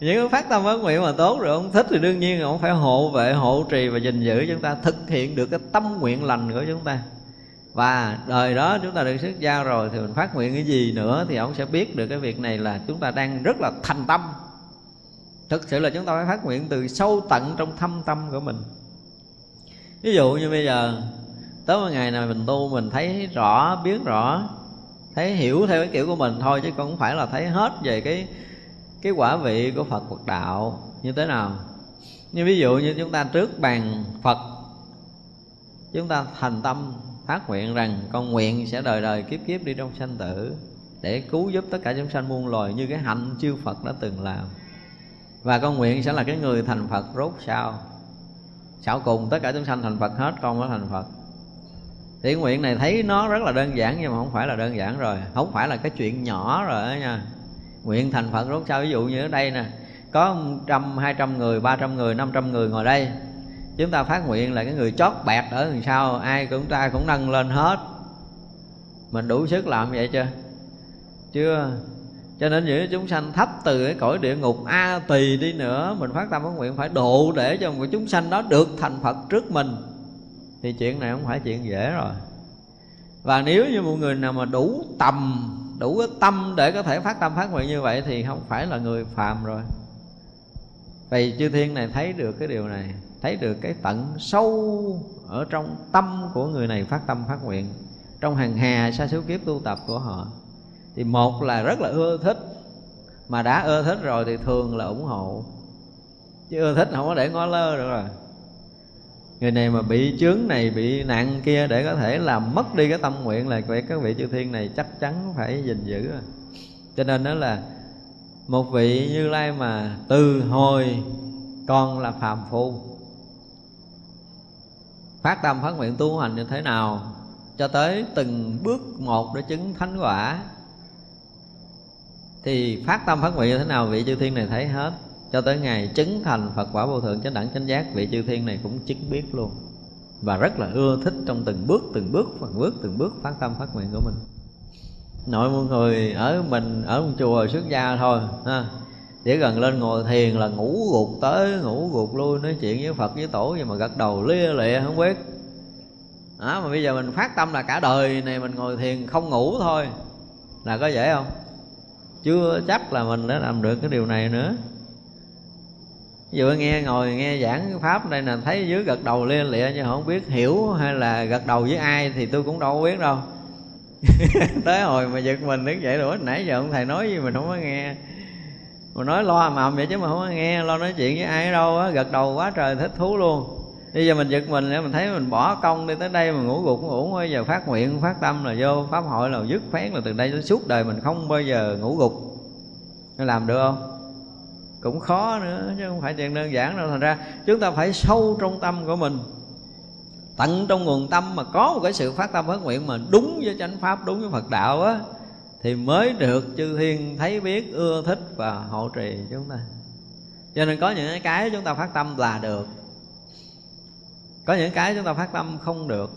Những cái phát tâm phát nguyện mà tốt rồi, ông thích thì đương nhiên ông phải hộ vệ, hộ trì và gìn giữ chúng ta, thực hiện được cái tâm nguyện lành của chúng ta. Và đời đó chúng ta được xuất gia rồi thì mình phát nguyện cái gì nữa thì ông sẽ biết được cái việc này là chúng ta đang rất là thành tâm. Thực sự là chúng ta phải phát nguyện từ sâu tận trong thâm tâm của mình. Ví dụ như bây giờ, tới một ngày nào mình tu mình thấy rõ, biết rõ thấy hiểu theo cái kiểu của mình thôi, chứ không phải là thấy hết về cái cái quả vị của phật phật đạo như thế nào. Như ví dụ như chúng ta trước bàn phật, chúng ta thành tâm phát nguyện rằng con nguyện sẽ đời đời kiếp kiếp đi trong sanh tử để cứu giúp tất cả chúng sanh muôn loài như cái hạnh chư Phật đã từng làm. Và con nguyện sẽ là cái người thành Phật rốt sau. Sau cùng tất cả chúng sanh thành Phật hết, con mới thành Phật thì nguyện này thấy nó rất là đơn giản nhưng mà không phải là đơn giản rồi. Không phải là cái chuyện nhỏ rồi đó nha. Nguyện thành Phật rốt sao ví dụ như ở đây nè, có trăm, hai trăm người, ba trăm người, năm trăm người ngồi đây. Chúng ta phát nguyện là cái người chót bẹt ở đằng sau, ai cũng, ta cũng nâng lên hết. Mình đủ sức làm vậy chưa? Chưa. Cho nên những chúng sanh thấp từ cái cõi địa ngục a, tỳ đi nữa, mình phát tâm phát nguyện phải độ để cho một chúng sanh đó được thành phật trước mình thì chuyện này không phải chuyện dễ rồi. Và nếu như một người nào mà đủ tầm, đủ cái tâm để có thể phát tâm phát nguyện như vậy thì không phải là người phàm rồi. Vì chư thiên này thấy được cái điều này, thấy được cái tận sâu ở trong tâm của người này phát tâm phát nguyện. Trong hàng hà sa số kiếp tu tập của họ, thì một là rất là ưa thích, mà đã ưa thích rồi thì thường là ủng hộ. Chứ ưa thích không có để ngó lơ được rồi người này mà bị chướng này, bị nạn kia để có thể làm mất đi cái tâm nguyện là vậy các vị chư thiên này chắc chắn phải gìn giữ. Rồi cho nên đó là một vị như lai mà từ hồi con là phàm phu. Phát tâm, phát nguyện tu hành như thế nào cho tới từng bước một để chứng thánh quả, thì phát tâm, phát nguyện như thế nào vị chư thiên này thấy hết cho tới ngày chứng thành Phật quả vô thượng chánh đẳng chánh giác vị chư thiên này cũng chứng biết luôn. Và rất là ưa thích trong từng bước từng bước từng bước từng bước phát tâm phát nguyện của mình. Nội mọi người ở mình ở một chùa xuất gia thôi ha. Chỉ cần lên ngồi thiền là ngủ gục tới ngủ gục lui nói chuyện với phật với tổ gì mà gật đầu lia lịa không biết đó, mà bây giờ mình phát tâm là cả đời này mình ngồi thiền không ngủ thôi. Là có dễ không? Chưa chắc là mình đã làm được cái điều này nữa dụ nghe ngồi nghe giảng pháp đây là thấy dưới gật đầu lia lịa nhưng không biết hiểu hay là gật đầu với ai thì tôi cũng đâu có biết đâu. Tới hồi mà giật mình đứng dậy rồi, nãy giờ ông thầy nói gì mình không có nghe. Mà nói lo mầm vậy chứ mà không có nghe, lo nói chuyện với ai đâu á, gật đầu quá trời thích thú luôn. Bây giờ mình giật mình để mình thấy mình bỏ công đi tới đây mà ngủ gục ngủ bây giờ phát nguyện, phát tâm là vô pháp hội là dứt khoát là từ đây tới suốt đời mình không bao giờ ngủ gục. Làm được không? Cũng khó nữa, chứ không phải chuyện đơn giản đâu. Thành ra, chúng ta phải sâu trong tâm của mình. Tận trong nguồn tâm mà có một cái sự phát tâm phát nguyện mà đúng với chánh pháp, đúng với phật đạo á, thì mới được chư thiên thấy biết, ưa thích và hộ trì chúng ta. Cho nên có những cái chúng ta phát tâm là được. Có những cái chúng ta phát tâm không được.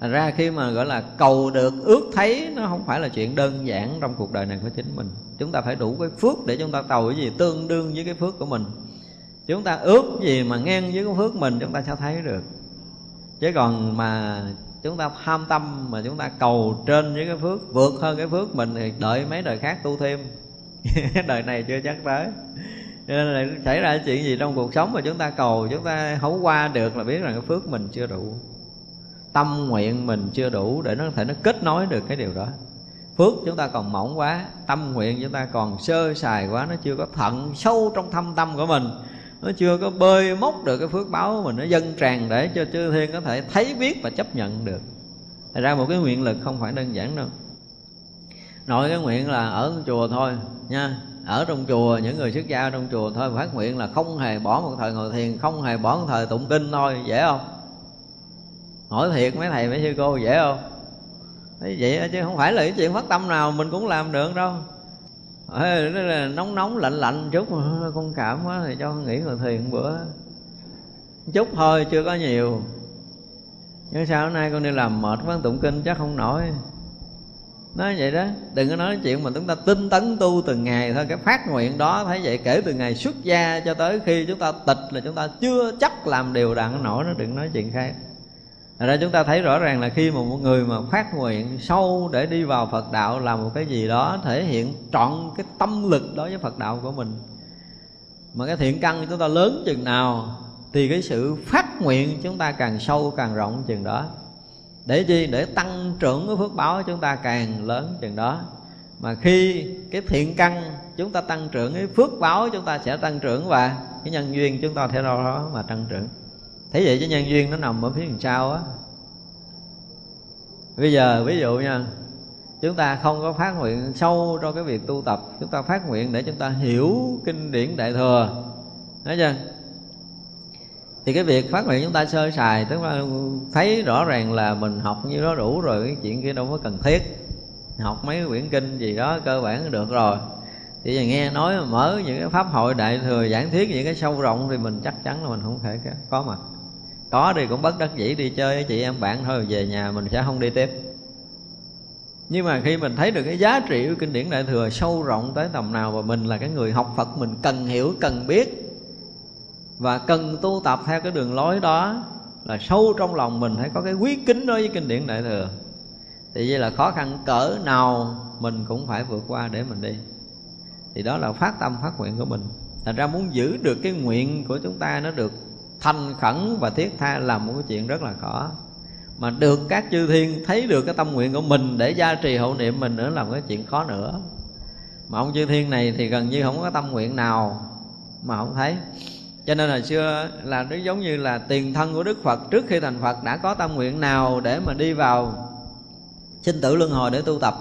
Thành ra khi mà gọi là cầu được, ước thấy, nó không phải là chuyện đơn giản trong cuộc đời này của chính mình chúng ta phải đủ cái phước để chúng ta cầu cái gì tương đương với cái phước của mình. Chúng ta ước gì mà ngang với cái phước mình, chúng ta sẽ thấy được. Chứ còn mà chúng ta tham tâm, mà chúng ta cầu trên với cái phước, vượt hơn cái phước mình thì đợi mấy đời khác tu thêm. Đời này chưa chắc tới. Nên là xảy ra chuyện gì trong cuộc sống mà chúng ta cầu, chúng ta không qua được là biết rằng cái phước mình chưa đủ. Tâm nguyện mình chưa đủ để nó có thể nó kết nối được cái điều đó phước chúng ta còn mỏng quá tâm nguyện chúng ta còn sơ sài quá nó chưa có thận sâu trong thâm tâm của mình nó chưa có bơi móc được cái phước báo của mình nó dâng tràn để cho chư thiên có thể thấy biết và chấp nhận được Thật ra một cái nguyện lực không phải đơn giản đâu Nội cái nguyện là ở chùa thôi nha Ở trong chùa, những người xuất gia trong chùa thôi Phát nguyện là không hề bỏ một thời ngồi thiền Không hề bỏ một thời tụng kinh thôi, dễ không? Hỏi thiệt mấy thầy mấy sư cô dễ không? Thế vậy chứ không phải là cái chuyện phát tâm nào mình cũng làm được đâu. Ê, đó là nóng nóng lạnh lạnh chút con cảm quá thì cho nghỉ ngồi thiền bữa. Chút thôi chưa có nhiều. Nhưng sao hôm nay con đi làm mệt quá tụng kinh chắc không nổi. Nói vậy đó đừng có nói chuyện mà chúng ta tinh tấn tu từng ngày thôi. Cái phát nguyện đó thấy vậy kể từ ngày xuất gia cho tới khi chúng ta tịch là chúng ta chưa chắc làm điều đặn nổi nó đừng nói chuyện khác. Thật ra chúng ta thấy rõ ràng là khi mà một người mà phát nguyện sâu để đi vào Phật đạo làm một cái gì đó thể hiện trọn cái tâm lực đối với Phật đạo của mình. Mà cái thiện căn chúng ta lớn chừng nào thì cái sự phát nguyện chúng ta càng sâu càng rộng chừng đó. Để chi? Để tăng trưởng cái phước báo chúng ta càng lớn chừng đó. Mà khi cái thiện căn chúng ta tăng trưởng, cái phước báo chúng ta sẽ tăng trưởng và cái nhân duyên chúng ta theo đó mà tăng trưởng thế vậy chứ nhân duyên nó nằm ở phía đằng sau á. Bây giờ, ví dụ nha, chúng ta không có phát nguyện sâu trong cái việc tu tập, chúng ta phát nguyện để chúng ta hiểu kinh điển đại thừa. Nói chưa? Thì cái việc phát nguyện chúng ta sơ sài, tức là thấy rõ ràng là mình học như đó đủ rồi, cái chuyện kia đâu có cần thiết. Học mấy quyển kinh gì đó cơ bản được rồi. Thì giờ nghe nói mở những cái pháp hội đại thừa giảng thuyết những cái sâu rộng thì mình chắc chắn là mình không thể có mặt có thì cũng bất đắc dĩ đi chơi với chị em bạn thôi, về nhà mình sẽ không đi tiếp. Nhưng mà khi mình thấy được cái giá trị của kinh điển đại thừa sâu rộng tới tầm nào và mình là cái người học phật mình cần hiểu, cần biết và cần tu tập theo cái đường lối đó là sâu trong lòng mình phải có cái quý kính đối với kinh điển đại thừa. Thì vậy là khó khăn cỡ nào mình cũng phải vượt qua để mình đi. Thì đó là phát tâm phát nguyện của mình. Thành ra muốn giữ được cái nguyện của chúng ta nó được thành khẩn và thiết tha là một cái chuyện rất là khó. Mà được các chư thiên thấy được cái tâm nguyện của mình để gia trì hậu niệm mình nữa là một cái chuyện khó nữa. Mà ông chư thiên này thì gần như không có tâm nguyện nào mà không thấy. Cho nên là xưa là nó giống như là tiền thân của đức phật, trước khi thành phật đã có tâm nguyện nào để mà đi vào sinh tử luân hồi để tu tập,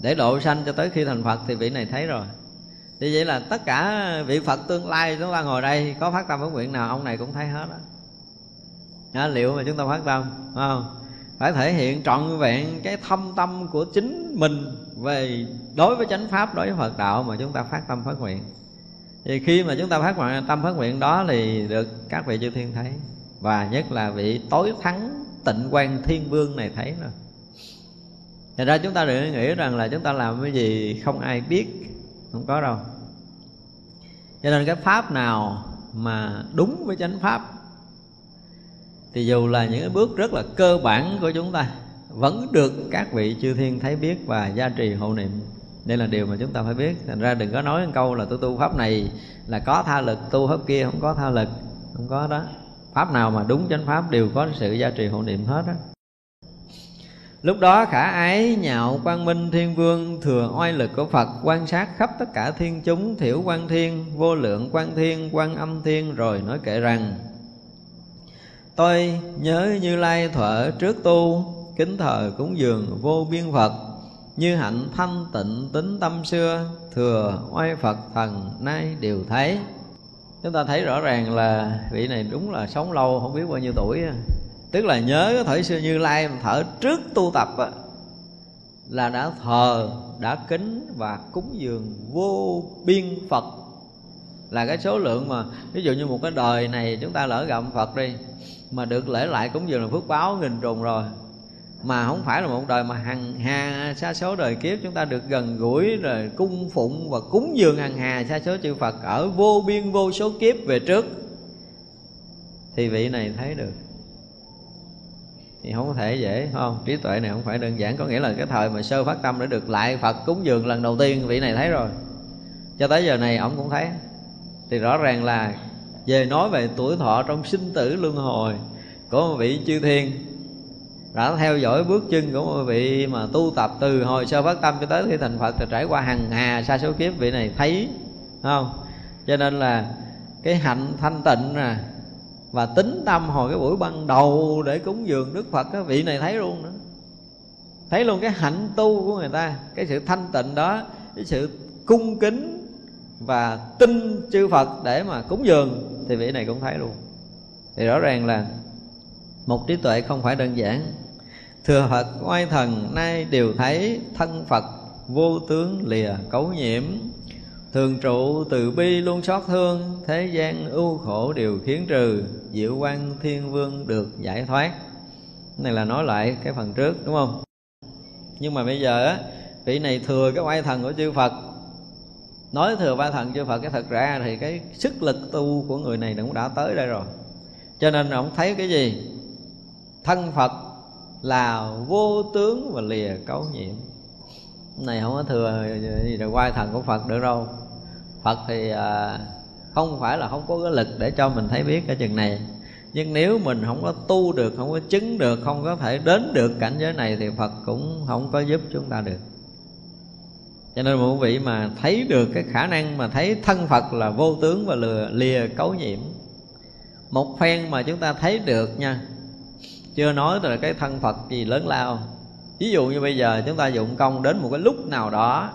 để độ sanh cho tới khi thành phật thì vị này thấy rồi thì vậy là tất cả vị phật tương lai chúng ta ngồi đây có phát tâm với nguyện nào, ông này cũng thấy hết đó đó liệu mà chúng ta phát tâm không? Phải thể hiện trọn vẹn cái thâm tâm của chính mình về đối với chánh pháp, đối với phật đạo mà chúng ta phát tâm phát nguyện. Thì khi mà chúng ta phát nguyện, tâm phát nguyện đó thì được các vị chư thiên thấy. Và nhất là vị tối thắng tịnh quan thiên vương này thấy rồi. Thật ra chúng ta đừng nghĩ rằng là chúng ta làm cái gì không ai biết, Không có đâu. Cho nên cái pháp nào mà đúng với chánh pháp Thì dù là những cái bước rất là cơ bản của chúng ta, Vẫn được các vị chư thiên thấy biết và gia trì hộ niệm. Đây là điều mà chúng ta phải biết. Thành ra đừng có nói một câu là tôi tu pháp này là có tha lực, tu pháp kia không có tha lực. Không có đó. Pháp nào mà đúng chánh pháp đều có sự gia trì hộ niệm hết á. Lúc đó khả ái nhạo quang minh thiên vương Thừa oai lực của Phật quan sát khắp tất cả thiên chúng Thiểu quan thiên, vô lượng quan thiên, quan âm thiên Rồi nói kệ rằng Tôi nhớ như lai thuở trước tu Kính thờ cúng dường vô biên Phật Như hạnh thanh tịnh tính tâm xưa Thừa oai Phật thần nay đều thấy. Chúng ta thấy rõ ràng là vị này đúng là sống lâu không biết bao nhiêu tuổi tức là nhớ cái thời xưa như lai thở trước tu tập á, là đã thờ đã kính và cúng dường vô biên phật. Là cái số lượng mà ví dụ như một cái đời này chúng ta lỡ gặp phật đi mà được lễ lại cúng dường là phước báo nghìn trùng rồi. Mà không phải là một đời mà hằng hà xa số đời kiếp chúng ta được gần gũi rồi cung phụng và cúng dường hằng hà xa số chư Phật ở vô biên vô số kiếp về trước. Thì vị này thấy được thì không có thể dễ không? Trí tuệ này không phải đơn giản. Có nghĩa là cái thời mà sơ phát tâm để được lại phật cúng dường lần đầu tiên, vị này thấy rồi. Cho tới giờ này ông cũng thấy. Thì rõ ràng là về nói về tuổi thọ trong sinh tử luân hồi của một vị chư thiên, đã theo dõi bước chân của một vị mà tu tập từ hồi sơ phát tâm cho tới khi thành phật thì trải qua hàng hà sa số kiếp, vị này thấy không? Cho nên là cái hạnh thanh tịnh nè và tính tâm hồi cái buổi ban đầu để cúng dường đức phật cái vị này thấy luôn nữa. Thấy luôn cái hạnh tu của người ta, cái sự thanh tịnh đó, cái sự cung kính và tin chư phật để mà cúng dường thì vị này cũng thấy luôn. Thì rõ ràng là một trí tuệ không phải đơn giản. Thừa phật, oai thần, nay đều thấy thân phật vô tướng lìa cấu nhiễm. Thường trụ từ bi luôn xót thương, Thế gian ưu khổ đều khiến trừ, Diệu quan thiên vương được giải thoát. Này là nói lại cái phần trước, đúng không? Nhưng mà bây giờ á, Vị này thừa cái oai thần của chư Phật. Nói thừa oai thần chư Phật, Cái thật ra thì cái sức lực tu của người này cũng đã tới đây rồi. Cho nên ông thấy cái gì? Thân Phật là vô tướng và lìa cấu nhiễm. Này không có thừa gì là quay thần của Phật được đâu phật thì à, không phải là không có cái lực để cho mình thấy biết cái chừng này. Nhưng nếu mình không có tu được, không có chứng được, không có thể đến được cảnh giới này thì phật cũng không có giúp chúng ta được. Cho nên một vị mà thấy được cái khả năng, mà thấy thân phật là vô tướng và lừa, lìa cấu nhiễm. Một phen mà chúng ta thấy được nha, chưa nói là cái thân phật gì lớn lao. Ví dụ như bây giờ chúng ta dụng công đến một cái lúc nào đó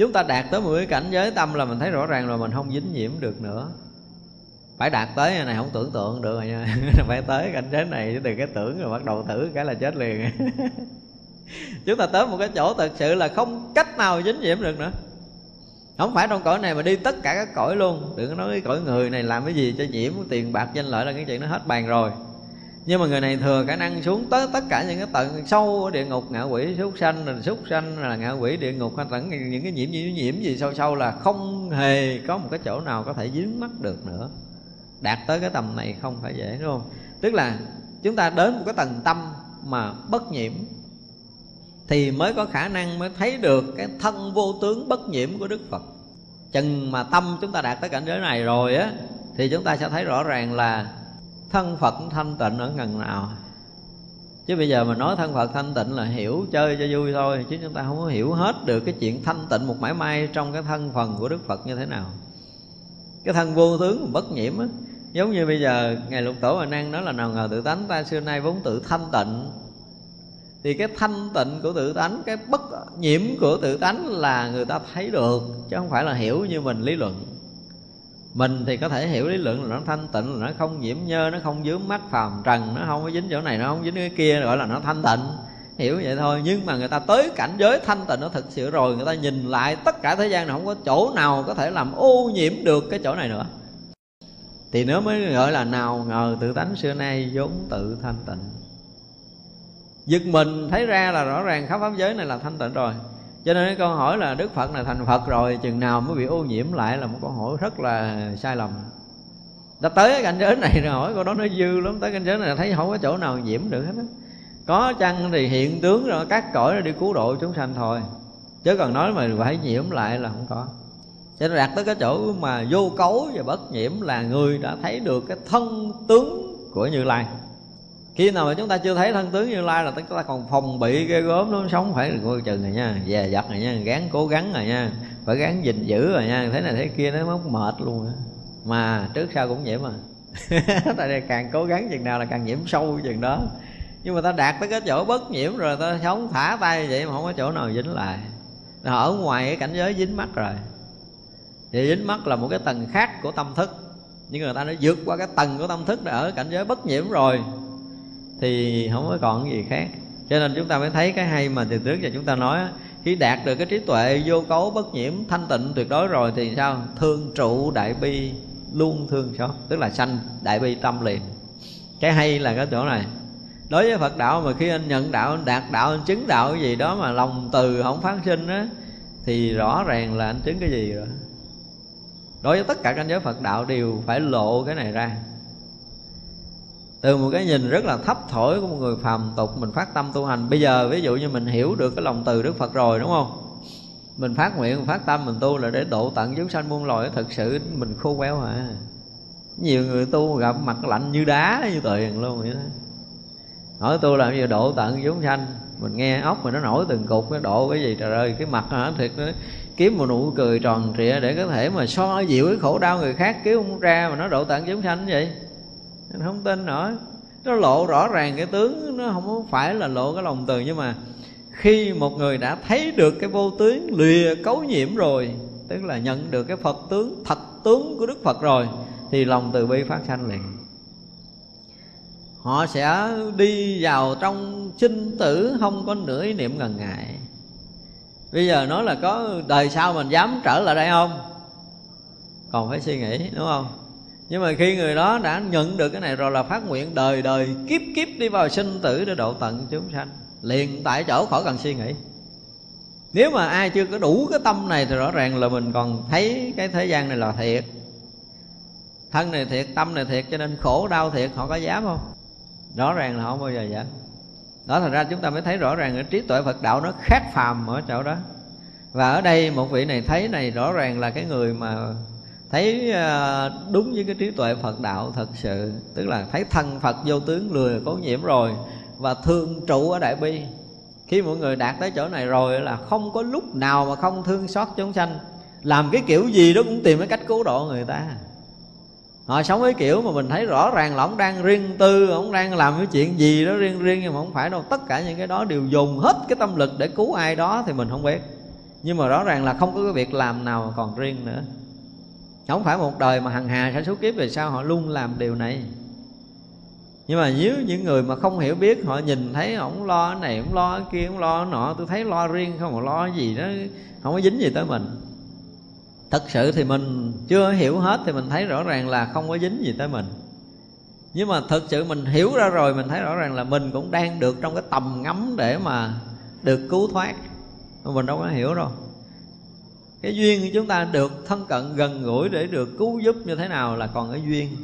chúng ta đạt tới một cái cảnh giới tâm là mình thấy rõ ràng là mình không dính nhiễm được nữa. Phải đạt tới này không tưởng tượng được rồi nha. Phải tới cảnh giới này chứ từ cái tưởng rồi bắt đầu thử cái là chết liền. Chúng ta tới một cái chỗ thật sự là không cách nào dính nhiễm được nữa. Không phải trong cõi này mà đi tất cả các cõi luôn. Đừng có nói cái cõi người này làm cái gì cho nhiễm, tiền bạc, danh lợi là cái chuyện nó hết bàn rồi nhưng mà người này thừa khả năng xuống tới tất cả những cái tận sâu ở địa ngục, ngạ quỷ súc sanh, là súc sanh, là ngạ quỷ địa ngục, hay tận những cái nhiễm nhiễm nhiễm gì sâu sâu là không hề có một cái chỗ nào có thể dính mắt được nữa. Đạt tới cái tầm này không phải dễ, đúng không? Tức là chúng ta đến một cái tầng tâm mà bất nhiễm thì mới có khả năng mới thấy được cái thân vô tướng bất nhiễm của đức phật. Chừng mà tâm chúng ta đạt tới cảnh giới này rồi á, thì chúng ta sẽ thấy rõ ràng là thân phật thanh tịnh ở ngần nào? Chứ bây giờ mà nói thân phật thanh tịnh là hiểu chơi cho vui thôi, chứ chúng ta không có hiểu hết được cái chuyện thanh tịnh một mãi may trong cái thân phần của đức phật như thế nào. Cái thân vô tướng bất nhiễm á, giống như bây giờ ngày lục tổ mà năng nói là nào ngờ tự tánh ta xưa nay vốn tự thanh tịnh. Thì cái thanh tịnh của tự tánh, cái bất nhiễm của tự tánh là người ta thấy được, chứ không phải là hiểu như mình lý luận mình thì có thể hiểu lý luận là nó thanh tịnh, là nó không nhiễm nhơ, nó không dướng mắt phàm trần, nó không có dính chỗ này, nó không dính cái kia, gọi là nó thanh tịnh. Hiểu vậy thôi, nhưng mà người ta tới cảnh giới thanh tịnh nó thực sự rồi, người ta nhìn lại tất cả thế gian này không có chỗ nào có thể làm ô nhiễm được cái chỗ này nữa. Thì nó mới gọi là nào ngờ tự tánh xưa nay vốn tự thanh tịnh. Giật mình, thấy ra là rõ ràng khắp pháp giới này là thanh tịnh rồi cho nên cái câu hỏi là đức phật là thành phật rồi, chừng nào mới bị ô nhiễm lại là một câu hỏi rất là sai lầm. Đã tới cái cảnh giới này rồi hỏi câu đó nó dư lắm, tới cảnh giới này thấy không có chỗ nào nhiễm được hết á. Có chăng thì hiện tướng rồi cắt cõi rồi đi cứu độ chúng sanh thôi. Chứ còn nói mà phải nhiễm lại là không có. Cho nên đạt tới cái chỗ mà vô cấu và bất nhiễm là người đã thấy được cái thân tướng của như lai khi nào mà chúng ta chưa thấy thân tướng như lai là chúng ta còn phòng bị ghê gốm nó sống. Phải coi chừng rồi nha, dè dặt rồi nha, gán cố gắng rồi nha, phải gắng gìn giữ rồi nha. Thế này thế kia nó mất mệt luôn đó. mà trước sau cũng nhiễm mà. Tại đây càng cố gắng chừng nào là càng nhiễm sâu chừng đó. Nhưng mà ta đạt tới cái chỗ bất nhiễm rồi, ta sống thả tay vậy mà không có chỗ nào dính lại. Là ở ngoài cái cảnh giới dính mắt rồi. Thì dính mắt là một cái tầng khác của tâm thức. Nhưng người ta đã vượt qua cái tầng của tâm thức đã ở cảnh giới bất nhiễm rồi thì không có còn cái gì khác. Cho nên chúng ta mới thấy cái hay mà từ trước giờ chúng ta nói khi đạt được cái trí tuệ vô cấu bất nhiễm thanh tịnh tuyệt đối rồi thì sao? Thương trụ đại bi, luôn thương xót, tức là sanh đại bi tâm liền. Cái hay là cái chỗ này. Đối với phật đạo mà khi anh nhận đạo anh đạt đạo, anh chứng đạo cái gì đó mà lòng từ không phát sinh á, thì rõ ràng là anh chứng cái gì rồi. Đối với tất cả cảnh giới phật đạo đều phải lộ cái này ra từ một cái nhìn rất là thấp thổi của một người phàm tục, mình phát tâm tu hành. Bây giờ ví dụ như mình hiểu được cái lòng từ đức phật rồi, đúng không? Mình phát nguyện, mình phát tâm, mình tu là để độ tận chúng sanh muôn loài. Thật sự mình khô quéo à nhiều người tu gặp mặt lạnh như đá như tiền luôn vậy đó. Hỏi tu làm gì? Độ tận chúng sanh. Mình nghe ốc mà nó nổi từng cục cái độ cái gì? Trời ơi, cái mặt hả? Thiệt nó kiếm một nụ cười tròn trịa để có thể mà so dịu cái khổ đau người khác. Kiếm không ra mà nó độ tận chúng sanh vậy? Anh không tin nổi. Nó lộ rõ ràng cái tướng, nó không phải là lộ cái lòng từ, nhưng mà khi một người đã thấy được cái vô tướng lìa cấu nhiễm rồi, tức là nhận được cái phật tướng, thật tướng của đức phật rồi, thì lòng từ bi phát sanh liền. Họ sẽ đi vào trong sinh tử, không có nửa ý niệm ngần ngại. Bây giờ nói là có đời sau mình dám trở lại đây không? Còn phải suy nghĩ, đúng không? Nhưng mà khi người đó đã nhận được cái này rồi là phát nguyện đời đời kiếp kiếp đi vào sinh tử để độ tận chúng sanh, liền tại chỗ khỏi cần suy nghĩ. Nếu mà ai chưa có đủ cái tâm này thì rõ ràng là mình còn thấy cái thế gian này là thiệt. Thân này thiệt, tâm này thiệt, cho nên khổ, đau, thiệt, họ có dám không? Rõ ràng là không bao giờ dám. Đó, thành ra chúng ta mới thấy rõ ràng cái trí tuệ phật đạo nó khác phàm ở chỗ đó. Và ở đây một vị này thấy này, rõ ràng là cái người mà thấy ờ, đúng với cái trí tuệ phật đạo thật sự, tức là thấy thân phật vô tướng lười cố nhiễm rồi và thương trụ ở đại bi. Khi mọi người đạt tới chỗ này rồi là không có lúc nào mà không thương xót chúng sanh. Làm cái kiểu gì đó cũng tìm cái cách cứu độ người ta. Họ sống cái kiểu mà mình thấy rõ ràng là ông đang riêng tư, ông đang làm cái chuyện gì đó riêng riêng nhưng mà không phải đâu. Tất cả những cái đó đều dùng hết cái tâm lực để cứu ai đó thì mình không biết. Nhưng mà rõ ràng là không có cái việc làm nào còn riêng nữa không phải một đời mà hằng hà sẽ số kiếp về sau họ luôn làm điều này. Nhưng mà nếu những người mà không hiểu biết, họ nhìn thấy ổng lo cái này, ổng lo cái kia, ổng lo cái nọ, tôi thấy lo riêng, không mà lo cái gì đó, không có dính gì tới mình. Thật sự thì mình chưa hiểu hết thì mình thấy rõ ràng là không có dính gì tới mình. Nhưng mà thực sự mình hiểu ra rồi, mình thấy rõ ràng là mình cũng đang được trong cái tầm ngắm để mà được cứu thoát. Mình đâu có hiểu đâu cái duyên của chúng ta được thân cận gần gũi để được cứu giúp như thế nào là còn cái duyên.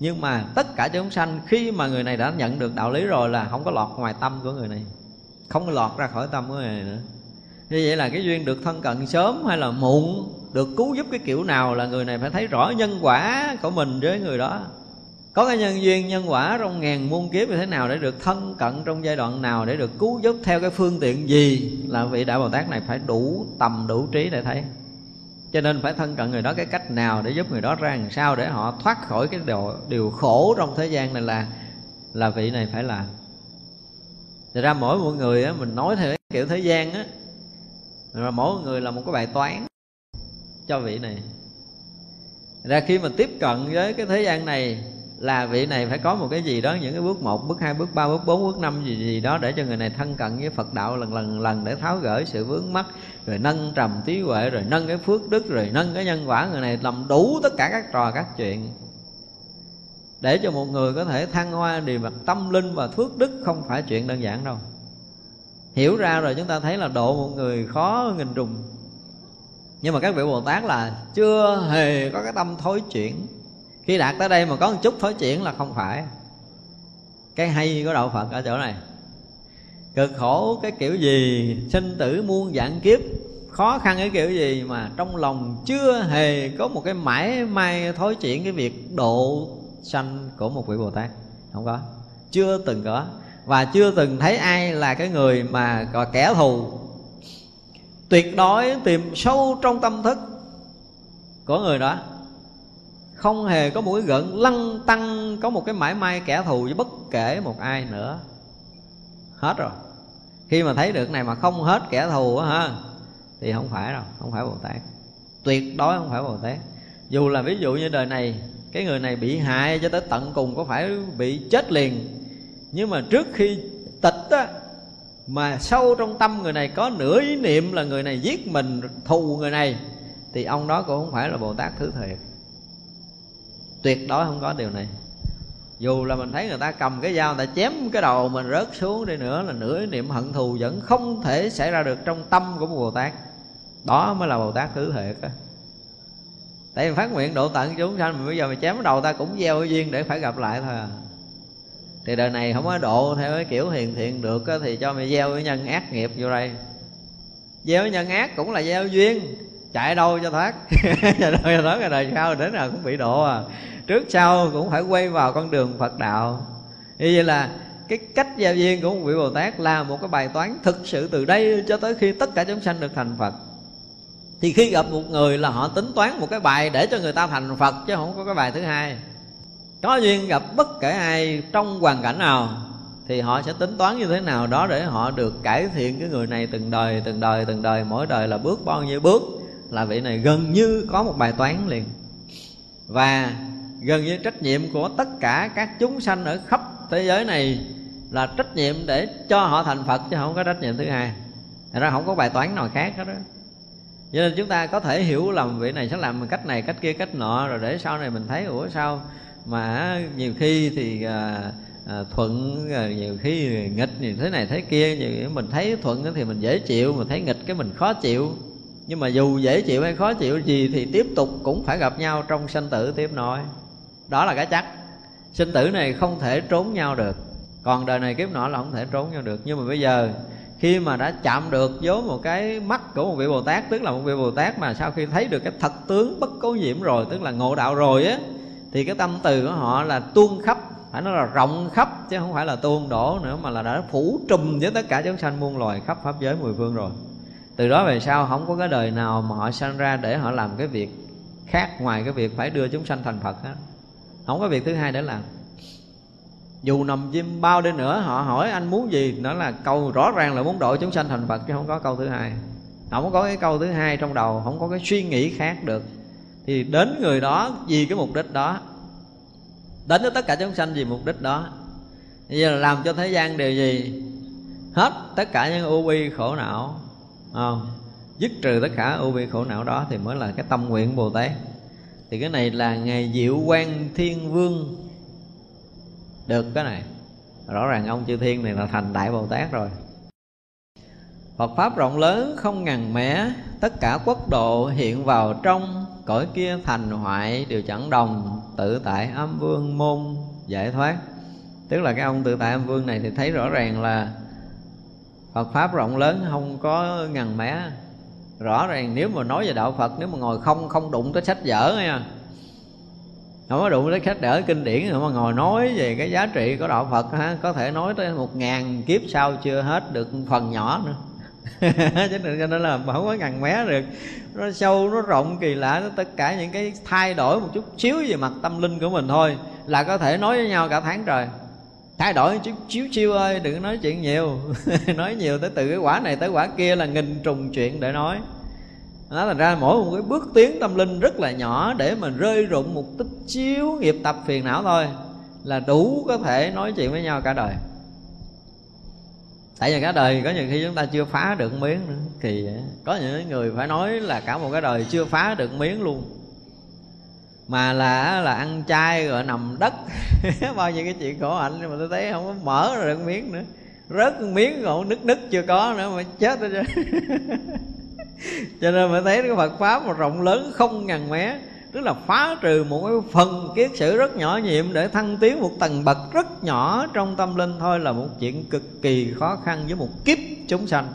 Nhưng mà tất cả chúng sanh khi mà người này đã nhận được đạo lý rồi là không có lọt ngoài tâm của người này. Không có lọt ra khỏi tâm của người này nữa. Như vậy là cái duyên được thân cận sớm hay là muộn, được cứu giúp cái kiểu nào là người này phải thấy rõ nhân quả của mình với người đó. Có cái nhân duyên, nhân quả trong ngàn muôn kiếp như thế nào để được thân cận trong giai đoạn nào để được cứu giúp theo cái phương tiện gì là vị đại bồ tát này phải đủ tầm, đủ trí để thấy cho nên phải thân cận người đó cái cách nào để giúp người đó ra làm sao để họ thoát khỏi cái điều, điều khổ trong thế gian này là là vị này phải làm. Thật ra mỗi một người á, mình nói theo cái kiểu thế gian á rồi mỗi người là một cái bài toán cho vị này. Ra khi mà tiếp cận với cái thế gian này là vị này phải có một cái gì đó, những cái bước một, bước hai, bước ba, bước bốn, bước năm gì gì đó để cho người này thân cận với phật đạo lần lần lần để tháo gỡ sự vướng mắc, rồi nâng trầm trí huệ, rồi nâng cái phước đức, rồi nâng cái nhân quả người này làm đủ tất cả các trò, các chuyện. Để cho một người có thể thăng hoa, điều mặt tâm linh và phước đức không phải chuyện đơn giản đâu. Hiểu ra rồi chúng ta thấy là độ một người khó nghìn trùng. Nhưng mà các vị bồ tát là chưa hề có cái tâm thối chuyển khi đạt tới đây mà có một chút thối chuyển là không phải. Cái hay của đạo phật ở chỗ này. Cực khổ cái kiểu gì, sinh tử muôn dạng kiếp, khó khăn cái kiểu gì mà trong lòng chưa hề có một cái mãi may thối chuyển cái việc độ sanh của một vị bồ tát. Không có. Chưa từng có. Và chưa từng thấy ai là cái người mà gọi kẻ thù. Tuyệt đối tìm sâu trong tâm thức của người đó không hề có một cái gợn lăng tăng, có một cái mãi may kẻ thù với bất kể một ai nữa. Hết rồi. Khi mà thấy được này mà không hết kẻ thù á ha, thì không phải đâu, không phải bồ tát. Tuyệt đối không phải bồ tát. Dù là ví dụ như đời này, cái người này bị hại cho tới tận cùng có phải bị chết liền. Nhưng mà trước khi tịch á, mà sâu trong tâm người này có nửa ý niệm là người này giết mình, thù người này, thì ông đó cũng không phải là bồ tát thứ thiệt tuyệt đối không có điều này. Dù là mình thấy người ta cầm cái dao người ta chém cái đầu mình rớt xuống đi nữa là nửa niệm hận thù vẫn không thể xảy ra được trong tâm của một bồ tát. Đó mới là bồ tát thứ thiệt á. Tại vì phát nguyện độ tận chúng sanh bây giờ mình chém đầu ta cũng gieo duyên để phải gặp lại thôi à. Thì đời này không có độ theo cái kiểu hiền thiện được á, thì cho mày gieo cái nhân ác nghiệp vô đây. Gieo nhân ác cũng là gieo duyên chạy đâu cho thoát? Chạy đâu cho thoát? Rồi đời sau đến nào cũng bị độ à. Trước sau cũng phải quay vào con đường phật đạo. Như vậy là cái cách gia duyên của một vị bồ tát là một cái bài toán thực sự từ đây cho tới khi tất cả chúng sanh được thành phật. Thì khi gặp một người là họ tính toán một cái bài để cho người ta thành phật chứ không có cái bài thứ hai. Có duyên gặp bất kể ai trong hoàn cảnh nào thì họ sẽ tính toán như thế nào đó để họ được cải thiện cái người này từng đời từng đời từng đời. Mỗi đời là bước bao nhiêu bước là vị này gần như có một bài toán liền. Và gần như trách nhiệm của tất cả các chúng sanh ở khắp thế giới này là trách nhiệm để cho họ thành phật chứ không có trách nhiệm thứ hai. Thật ra không có bài toán nào khác hết đó cho nên chúng ta có thể hiểu lầm vị này sẽ làm cách này cách kia cách nọ rồi để sau này mình thấy ủa sao mà nhiều khi thì à, à, thuận à, nhiều khi nghịch như thế này thế kia nhiều mình thấy thuận thì mình dễ chịu mà thấy nghịch cái mình khó chịu nhưng mà dù dễ chịu hay khó chịu gì thì tiếp tục cũng phải gặp nhau trong sanh tử tiếp nội đó là cái chắc. Sinh tử này không thể trốn nhau được. Còn đời này kiếp nọ là không thể trốn nhau được. Nhưng mà bây giờ, khi mà đã chạm được với một cái mắt của một vị bồ tát, tức là một vị bồ tát mà sau khi thấy được cái thật tướng bất cố nhiễm rồi, tức là ngộ đạo rồi á, thì cái tâm từ của họ là tuôn khắp. Phải nói là rộng khắp, chứ không phải là tuôn đổ nữa, mà là đã phủ trùm với tất cả chúng sanh muôn loài khắp pháp giới mười phương rồi từ đó về sau, không có cái đời nào mà họ sanh ra để họ làm cái việc khác ngoài cái việc phải đưa chúng sanh thành phật hết không có việc thứ hai để làm. Dù nằm chim bao đi nữa, họ hỏi anh muốn gì, nó là câu rõ ràng là muốn độ chúng sanh thành phật chứ không có câu thứ hai. Không có cái câu thứ hai trong đầu, không có cái suy nghĩ khác được. Thì đến người đó vì cái mục đích đó, đến với tất cả chúng sanh vì mục đích đó. Bây giờ là làm cho thế gian điều gì? Hết tất cả những u bi khổ não không. Dứt trừ tất cả u bi khổ não đó thì mới là cái tâm nguyện bồ tát. Thì cái này là ngày diệu quan thiên vương được cái này. Rõ ràng ông chư thiên này là thành đại bồ tát rồi. Phật Pháp rộng lớn, không ngần mẻ. Tất cả quốc độ hiện vào trong, Cõi kia thành hoại, đều chẳng đồng. Tự tại âm vương môn, giải thoát. Tức là cái ông tự tại âm vương này thì thấy rõ ràng là Phật Pháp rộng lớn, không có ngần mẻ Rõ ràng nếu mà nói về Đạo Phật, Nếu mà ngồi không không đụng tới sách vở nha không? Có đụng tới sách vở kinh điển mà ngồi nói về cái giá trị của đạo Phật, ha? Có thể nói tới một ngàn kiếp sau chưa hết được phần nhỏ nữa. Cho nên cho nên là không có ngàn mé được. Nó sâu, nó rộng, kỳ lạ, nó tất cả những cái thay đổi một chút xíu về mặt tâm linh của mình thôi là có thể nói với nhau cả tháng trời thay đổi chút xíu chiêu ơi, đừng nói chuyện nhiều. Nói nhiều tới từ cái quả này tới quả kia là nghìn trùng chuyện để nói. Đó thành ra mỗi một cái bước tiến tâm linh rất là nhỏ để mình rơi rụng một tích chiếu nghiệp tập phiền não thôi là đủ có thể nói chuyện với nhau cả đời. Tại vì cả đời có nhiều khi chúng ta chưa phá được miếng nữa, thì có những người phải nói là cả một cái đời chưa phá được miếng luôn mà là là ăn chay rồi nằm đất. Bao nhiêu cái chuyện khổ hạnh nhưng mà tôi thấy không có mở ra được miếng nữa. Rớt miếng còn nứt nứt chưa có nữa mà chết rồi cho nên mới thấy cái Phật pháp mà rộng lớn không ngàn mé, tức là phá trừ một cái phần kiết sử rất nhỏ nhiệm để thăng tiến một tầng bậc rất nhỏ trong tâm linh thôi là một chuyện cực kỳ khó khăn với một kiếp chúng sanh.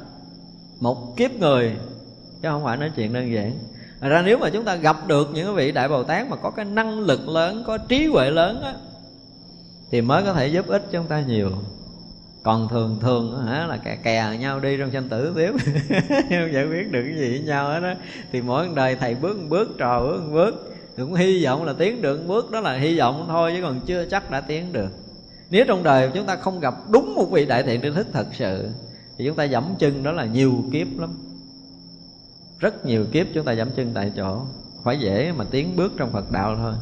Một kiếp người, chứ không phải nói chuyện đơn giản. Thật ra nếu mà chúng ta gặp được những vị đại bồ tát mà có cái năng lực lớn, có trí huệ lớn á, thì mới có thể giúp ích cho chúng ta nhiều. Còn thường thường hả, là kè kè nhau đi trong sanh tử tiếp. Không giải quyết được cái gì với nhau hết đó thì mỗi đời thầy bước một bước, trò bước một bước, cũng hy vọng là tiến được một bước, đó là hy vọng thôi, chứ còn chưa chắc đã tiến được. Nếu trong đời chúng ta không gặp đúng một vị đại thiện tri thức thật sự, thì chúng ta dẫm chân đó là nhiều kiếp lắm rất nhiều kiếp chúng ta dẫm chân tại chỗ phải dễ mà tiến bước trong phật đạo thôi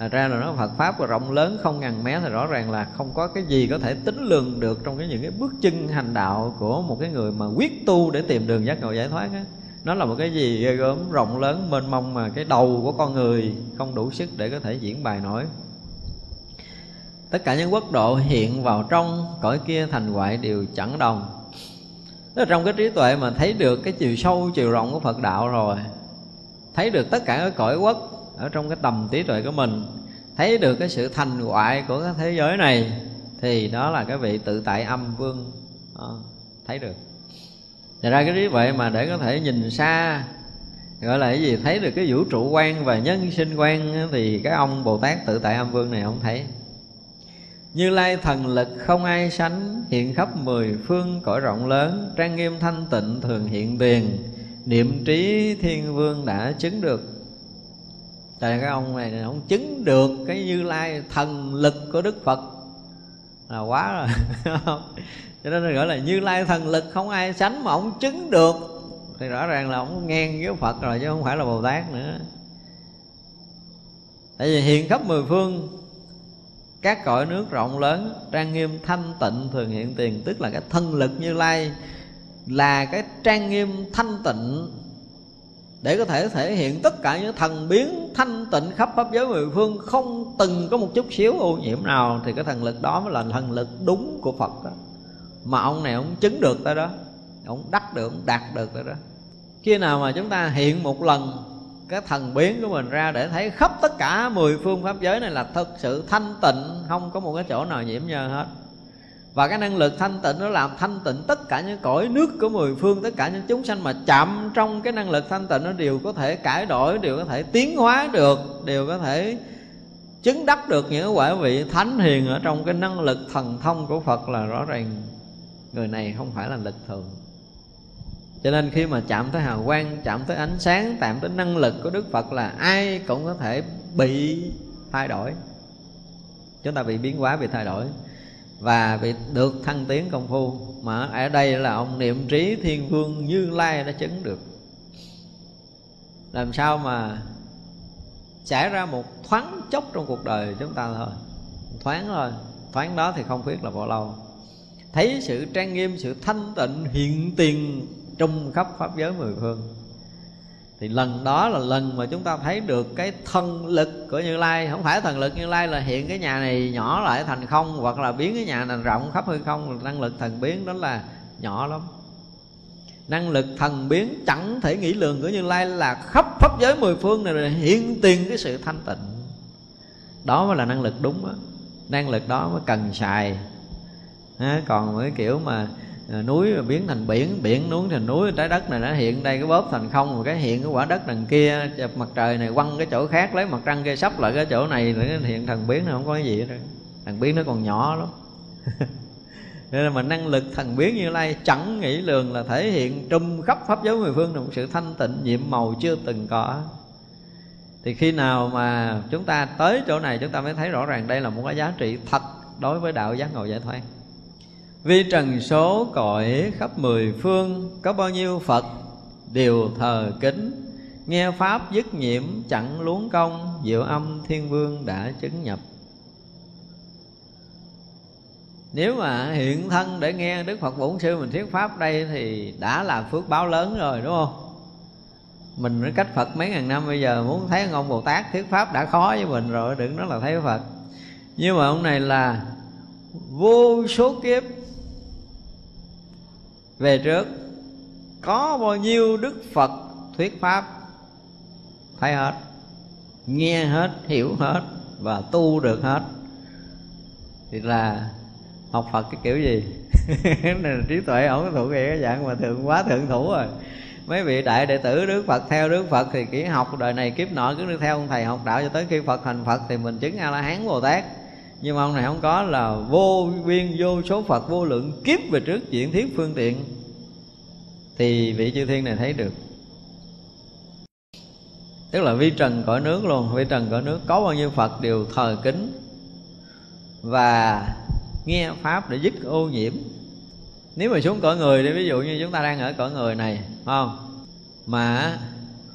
à, ra là nó Phật Pháp rộng lớn không ngàn mé thì rõ ràng là không có cái gì có thể tính lường được trong cái những cái bước chân hành đạo của một cái người mà quyết tu để tìm đường giác ngộ giải thoát á. Nó là một cái gì ghê gớm rộng lớn mênh mông mà cái đầu của con người không đủ sức để có thể diễn bài nổi. Tất cả những quốc độ hiện vào trong cõi kia thành hoại đều chẳng đồng. Tức là trong cái trí tuệ mà thấy được cái chiều sâu, chiều rộng của Phật đạo rồi Thấy được tất cả các cõi quốc ở trong cái tầm trí tuệ của mình thấy được cái sự thành hoại của cái thế giới này thì đó là cái vị tự tại âm vương. Đó, thấy được. Thật ra cái trí tuệ mà để có thể nhìn xa gọi là cái gì? Thấy được cái vũ trụ quan và nhân sinh quan thì cái ông bồ tát tự tại âm vương này không thấy như lai thần lực không ai sánh, hiện khắp mười phương cõi rộng lớn, trang nghiêm thanh tịnh thường hiện tiền. Niệm trí thiên vương đã chứng được. Tại cái ông này ông chứng được cái như lai thần lực của đức phật. Là quá rồi. Cho nên gọi là như lai thần lực không ai sánh mà ông chứng được. Thì rõ ràng là ông ngang với phật rồi, chứ không phải là bồ tát nữa. Tại vì hiện khắp mười phương các cõi nước rộng lớn trang nghiêm thanh tịnh thường hiện tiền, tức là cái thân lực như lai, là cái trang nghiêm thanh tịnh để có thể thể hiện tất cả những thần biến thanh tịnh khắp pháp giới mười phương. Không từng có một chút xíu ô nhiễm nào thì cái thần lực đó mới là thần lực đúng của Phật đó. Mà ông này ông chứng được tới đó, ông đắc được, ông đạt được tới đó. Khi nào mà chúng ta hiện một lần cái thần biến của mình ra để thấy khắp tất cả mười phương pháp giới này là thực sự thanh tịnh, không có một cái chỗ nào nhiễm nhơ hết. Và cái năng lực thanh tịnh nó làm thanh tịnh tất cả những cõi nước của mười phương, tất cả những chúng sanh mà chạm trong cái năng lực thanh tịnh nó đều có thể cải đổi, đều có thể tiến hóa được, đều có thể chứng đắc được những quả vị thánh hiền ở trong cái năng lực thần thông của phật là rõ ràng người này không phải là lực thường cho nên khi mà chạm tới hào quang, chạm tới ánh sáng, chạm tới năng lực của đức phật là ai cũng có thể bị thay đổi. Chúng ta bị biến hóa, bị thay đổi. Và bị được thăng tiến công phu. Mà ở đây là ông niệm trí thiên vương như lai đã chứng được. Làm sao mà xảy ra một thoáng chốc trong cuộc đời chúng ta thôi. Thoáng thôi. Thoáng đó thì không biết là bao lâu. Thấy sự trang nghiêm, sự thanh tịnh, hiện tiền trung khắp pháp giới mười phương. Thì lần đó là lần mà chúng ta thấy được cái thần lực của như lai. Không phải thần lực như lai là hiện cái nhà này nhỏ lại thành không hoặc là biến cái nhà này rộng khắp hư không. Năng lực thần biến đó là nhỏ lắm. Năng lực thần biến chẳng thể nghĩ lường của như lai là khắp pháp giới mười phương này là hiện tiền cái sự thanh tịnh. Đó mới là năng lực đúng đó. năng lực đó mới cần xài. À, còn cái kiểu mà à, núi biến thành biển biển núi thành núi trái đất này nó hiện đây cái bóp thành không một cái hiện cái quả đất đằng kia mặt trời này quăng cái chỗ khác lấy mặt trăng kia sắp lại cái chỗ này nó hiện thần biến nó không có cái gì hết thần biến nó còn nhỏ lắm. Nên là mà năng lực thần biến như lai chẳng nghĩ lường là thể hiện trung khắp pháp giới mười phương là một sự thanh tịnh nhiệm màu chưa từng có. Thì khi nào mà chúng ta tới chỗ này chúng ta mới thấy rõ ràng đây là một cái giá trị thật đối với đạo giác ngộ giải thoát. Vi trần số cõi khắp mười phương, có bao nhiêu phật? Đều thờ kính. Nghe pháp dứt nhiễm, chẳng luống công, diệu âm thiên vương đã chứng nhập. Nếu mà hiện thân để nghe đức phật bổn sư mình thuyết pháp đây thì đã là phước báo lớn rồi, đúng không? Mình đã cách phật mấy ngàn năm bây giờ muốn thấy ông bồ tát thuyết pháp đã khó với mình rồi, đừng nói là thấy phật. Nhưng mà ông này là vô số kiếp về trước, có bao nhiêu đức phật thuyết pháp? Thấy hết, nghe hết, hiểu hết và tu được hết. Thì là học phật cái kiểu gì? Trí tuệ ổng thụ nghĩa cái dạng mà thượng quá thượng thủ rồi. Mấy vị đại đệ tử đức phật theo đức phật thì chỉ học đời này kiếp nọ, cứ đi theo ông thầy học đạo cho tới khi phật thành phật thì mình chứng a la hán bồ tát nhưng mà ông này không có là vô biên, vô số phật, vô lượng, kiếp về trước, diễn thiết phương tiện. Thì vị chư thiên này thấy được. Tức là vi trần cõi nước luôn, vi trần cõi nước. Có bao nhiêu phật đều thờ kính và nghe pháp để dứt ô nhiễm. Nếu mà xuống cõi người thì ví dụ như chúng ta đang ở cõi người này không? Mà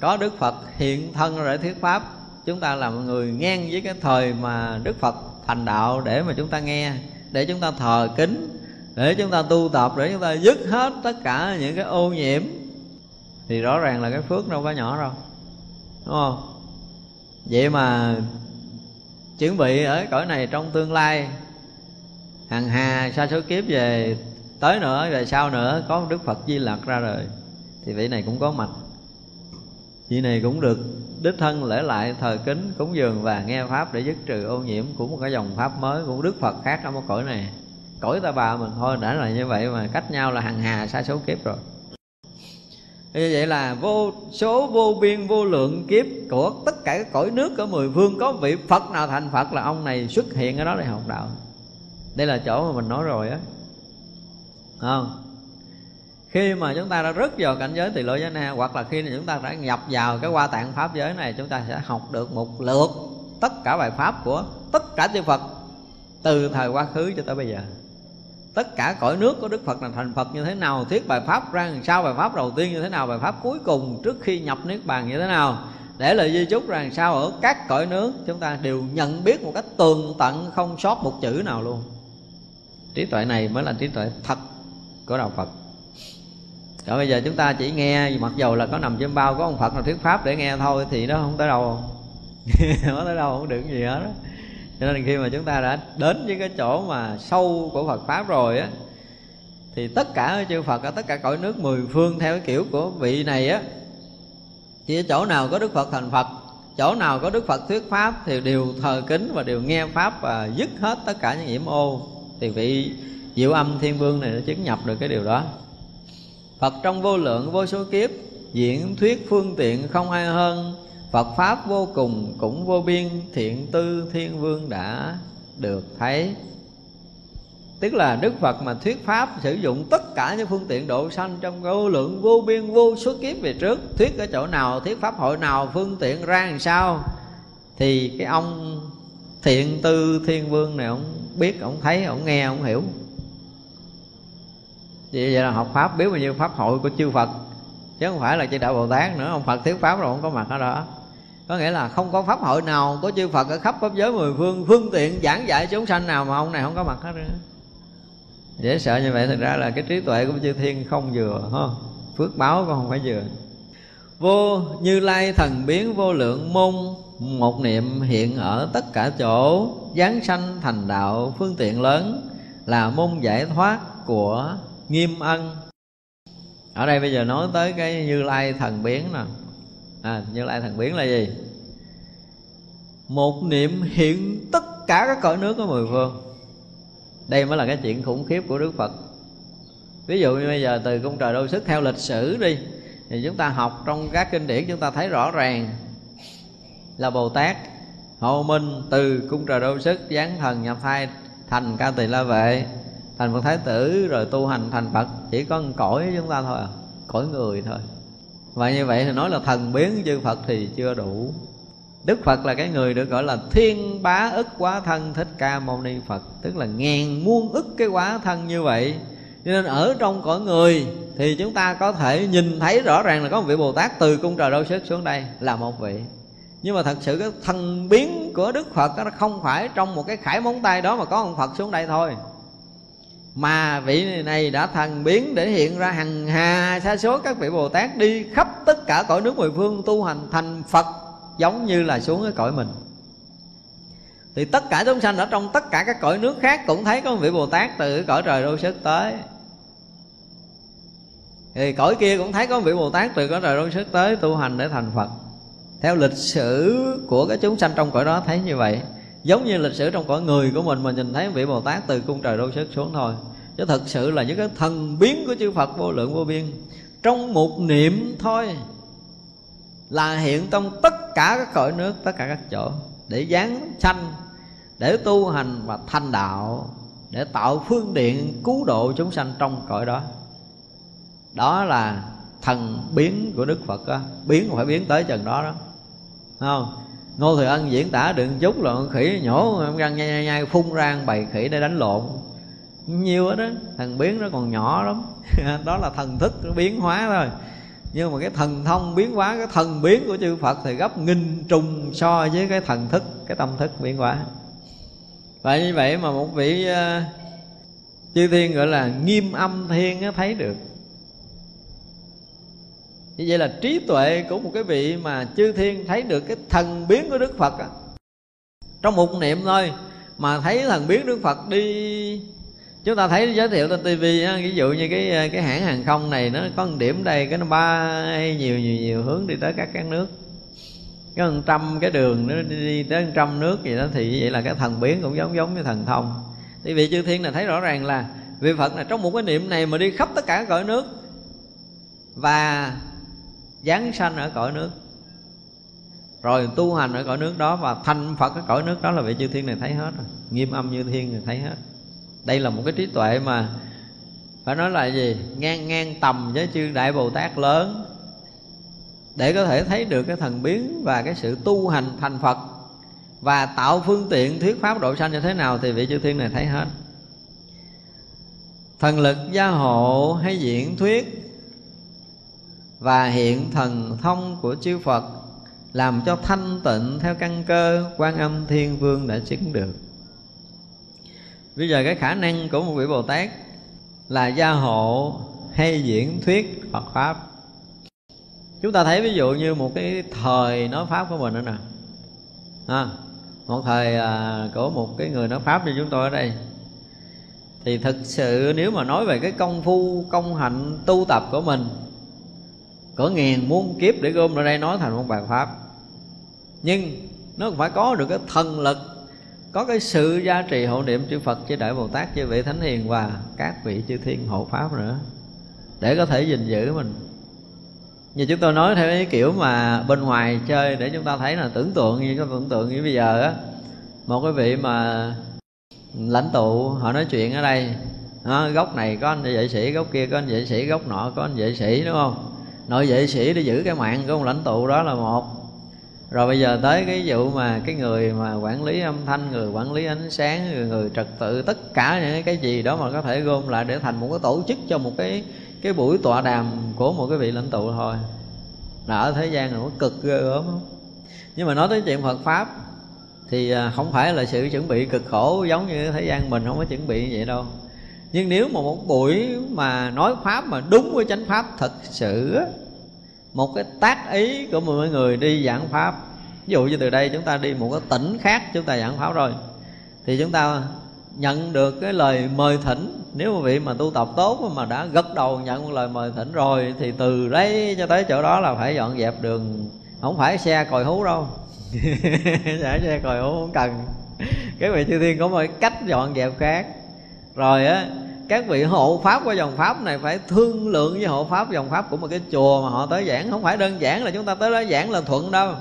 có đức phật hiện thân để thuyết pháp, chúng ta là một người ngang với cái thời mà đức phật thành đạo để mà chúng ta nghe, để chúng ta thờ kính, để chúng ta tu tập, để chúng ta dứt hết tất cả những cái ô nhiễm. Thì rõ ràng là cái phước đâu có nhỏ đâu, đúng không? Vậy mà chuẩn bị ở cõi này trong tương lai, hằng hà sa số kiếp về, tới nữa rồi sau nữa, có đức phật di lặc ra rồi, thì vị này cũng có mặt. Vị này cũng được đích thân lễ lại thờ kính cúng dường và nghe pháp để dứt trừ ô nhiễm của một cái dòng pháp mới, của đức phật khác ở một cõi này. Cõi ta bà mình thôi, đã là như vậy mà cách nhau là hằng hà, xa số kiếp rồi. Như vậy là vô số vô biên vô lượng kiếp của tất cả các cõi nước ở mười phương có vị phật nào thành phật là ông này xuất hiện ở đó để học đạo. Đây là chỗ mà mình nói rồi á. Không? Khi mà chúng ta đã rớt vào cảnh giới tỳ lô giới na hoặc là khi mà chúng ta đã nhập vào cái qua tạng pháp giới này, chúng ta sẽ học được một lượt tất cả bài pháp của tất cả chư phật từ thời quá khứ cho tới bây giờ. Tất cả cõi nước của đức phật là thành phật như thế nào thuyết bài pháp ra làm sao, bài pháp đầu tiên như thế nào, bài pháp cuối cùng trước khi nhập niết bàn như thế nào, để lời di chúc rằng sao ở các cõi nước chúng ta đều nhận biết một cách tường tận, không sót một chữ nào luôn. Trí tuệ này mới là trí tuệ thật của đạo phật rồi bây giờ chúng ta chỉ nghe, mặc dầu là có nằm trên bao, có ông phật nào thuyết pháp để nghe thôi thì nó không tới đâu. Không tới đâu không được gì hết đó. cho nên khi mà chúng ta đã đến với cái chỗ mà sâu của phật pháp rồi á, thì tất cả chư phật ở tất cả cõi nước mười phương theo cái kiểu của vị này á chỉ chỗ nào có đức phật thành phật, chỗ nào có đức phật thuyết pháp thì đều thờ kính và đều nghe pháp và dứt hết tất cả những nhiễm ô. Thì vị diệu âm thiên vương này đã chứng nhập được cái điều đó phật trong vô lượng vô số kiếp diễn thuyết phương tiện không ai hơn. Phật Pháp vô cùng cũng vô biên Thiện tư thiên vương đã được thấy. Tức là Đức Phật mà thuyết Pháp Sử dụng tất cả những phương tiện độ sanh Trong vô lượng vô biên vô số kiếp về trước Thuyết ở chỗ nào, thuyết Pháp hội nào Phương tiện ra làm sao Thì cái ông thiện tư thiên vương này Ông biết, ông thấy, ông nghe, ông hiểu. Vậy là học Pháp, biết bao nhiêu Pháp hội của chư Phật. Chứ không phải là chỉ đạo Bồ Tát nữa, Ông Phật thuyết Pháp rồi, không có mặt ở đó. Có nghĩa là không có pháp hội nào có chư Phật ở khắp pháp giới mười phương phương tiện, giảng dạy chúng sanh nào mà ông này không có mặt hết nữa dễ sợ như vậy thật ra là cái trí tuệ của chư thiên không vừa, ha. Phước báo cũng không phải vừa. Vô như lai thần biến vô lượng môn, một niệm hiện ở tất cả chỗ, giáng sanh thành đạo, phương tiện lớn, là môn giải thoát của nghiêm ân. Ở đây bây giờ nói tới cái như lai thần biến nè. À, như lai thần biến là gì? Một niệm hiện tất cả các cõi nước của mười phương. Đây mới là cái chuyện khủng khiếp của đức phật. Ví dụ như bây giờ từ cung trời đôi sức theo lịch sử đi thì chúng ta học trong các kinh điển chúng ta thấy rõ ràng là bồ tát hộ minh từ cung trời đô sức giáng thần nhập thai thành ca tỳ la vệ thành phật thái tử rồi tu hành thành phật, chỉ có một cõi chúng ta thôi à cõi người thôi. Và như vậy thì nói là thần biến chư phật thì chưa đủ. Đức Phật là cái người được gọi là thiên bá ức quá thân Thích Ca Mâu Ni Phật, Tức là ngàn muôn ức cái quá thân như vậy. Cho nên ở trong cõi người Thì chúng ta có thể nhìn thấy rõ ràng là có một vị Bồ Tát từ cung trời đâu sức xuống đây là một vị. Nhưng mà thật sự cái thần biến của Đức Phật Nó không phải trong một cái khải móng tay đó mà có ông Phật xuống đây thôi mà vị này đã thần biến để hiện ra hằng hà, sa số các vị bồ tát đi khắp tất cả cõi nước mười phương tu hành thành phật, giống như là xuống cái cõi mình. Thì tất cả chúng sanh ở trong tất cả các cõi nước khác cũng thấy có một vị bồ tát từ cõi trời đô sức tới. Thì cõi kia cũng thấy có một vị bồ tát từ cõi trời đô sức tới tu hành để thành phật. Theo lịch sử của cái chúng sanh trong cõi đó thấy như vậy giống như lịch sử trong cõi người của mình mà nhìn thấy vị bồ tát từ cung trời đô sức xuống thôi. Chứ thật sự là những cái thần biến của chư phật vô lượng vô biên. Trong một niệm thôi là hiện trong tất cả các cõi nước, tất cả các chỗ, để giáng sanh, để tu hành và thành đạo, để tạo phương tiện cứu độ chúng sanh trong cõi đó. Đó là thần biến của đức phật đó. biến phải biến tới chừng đó đó. Không? Ngô thừa ân diễn tả đừng chút là khỉ nhổ răng nhai, nhai, nhai phun ra bầy khỉ để đánh lộn. Nhiều đó thần biến nó còn nhỏ lắm. Đó là thần thức nó biến hóa thôi. Nhưng mà cái thần thông biến hóa cái thần biến của chư Phật thì gấp nghìn trùng so với cái thần thức cái tâm thức biến hóa. Và như vậy mà một vị uh, chư thiên gọi là nghiêm âm thiên thấy được như vậy là trí tuệ của một cái vị mà chư thiên thấy được cái thần biến của Đức Phật á. Trong một niệm thôi, mà thấy thần biến Đức Phật đi, chúng ta thấy giới thiệu trên tivi ví dụ như cái cái hãng hàng không này nó có một điểm đây, cái nó bay nhiều nhiều nhiều hướng đi tới các các nước. Có một trăm cái đường nó đi tới một trăm nước gì đó, thì vậy là cái thần biến cũng giống giống như thần thông. Thì vị chư thiên là thấy rõ ràng là vị phật là trong một cái niệm này mà đi khắp tất cả cõi nước. Và giáng sanh ở cõi nước. Rồi tu hành ở cõi nước đó và thành phật ở cõi nước đó là vị chư thiên này thấy hết rồi. Nghiêm âm như thiên này thấy hết. Đây là một cái trí tuệ mà phải nói là gì? Ngang ngang tầm với chư đại bồ tát lớn. Để có thể thấy được cái thần biến và cái sự tu hành thành phật và tạo phương tiện, thuyết pháp độ sanh như thế nào thì vị chư thiên này thấy hết. Thần lực gia hộ hay diễn thuyết và hiện thần thông của chư Phật làm cho thanh tịnh theo căn cơ quan âm thiên vương đã chứng được. Bây giờ cái khả năng của một vị bồ tát là gia hộ hay diễn thuyết Phật pháp. Chúng ta thấy ví dụ như một cái thời nói pháp của mình nữa nè. À, một thời à, của một cái người nói pháp như chúng tôi ở đây. Thì thực sự nếu mà nói về cái công phu công hạnh tu tập của mình có ngàn muôn kiếp để gom ra đây nói thành một bài pháp. Nhưng nó phải có được cái thần lực có cái sự gia trì hộ niệm chư Phật chư Đại Bồ Tát chư vị Thánh Hiền và các vị chư Thiên hộ pháp nữa để có thể gìn giữ mình. Như chúng tôi nói theo cái kiểu mà bên ngoài chơi để chúng ta thấy là tưởng tượng như cái tưởng tượng như bây giờ á một cái vị mà lãnh tụ họ nói chuyện ở đây đó, góc này có anh vệ sĩ góc kia có anh vệ sĩ góc nọ có anh vệ sĩ đúng không? Nội vệ sĩ để giữ cái mạng của ông lãnh tụ đó là một. Rồi bây giờ tới cái vụ mà cái người mà quản lý âm thanh người quản lý ánh sáng người, người trật tự tất cả những cái gì đó mà có thể gom lại để thành một cái tổ chức cho một cái cái buổi tọa đàm của một cái vị lãnh tụ thôi. Là ở thế gian là nó cực ghê gớm lắm. Nhưng mà nói tới chuyện Phật pháp thì à, không phải là sự chuẩn bị cực khổ giống như thế gian mình không có chuẩn bị như vậy đâu nhưng nếu mà một buổi mà nói pháp mà đúng với chánh pháp thật sự một cái tác ý của mọi người đi giảng pháp, ví dụ như từ đây chúng ta đi một cái tỉnh khác chúng ta giảng pháp rồi, thì chúng ta nhận được cái lời mời thỉnh. Nếu mà vị mà tu tập tốt mà đã gật đầu nhận một lời mời thỉnh rồi, thì từ đấy cho tới chỗ đó là phải dọn dẹp đường. Không phải xe còi hú đâu. Xe còi hú không cần. Cái vị chư thiên có một cách dọn dẹp khác. Rồi á các vị hộ pháp của dòng pháp này phải thương lượng với hộ pháp dòng pháp của một cái chùa mà họ tới giảng. Không phải đơn giản là chúng ta tới đó giảng là thuận đâu.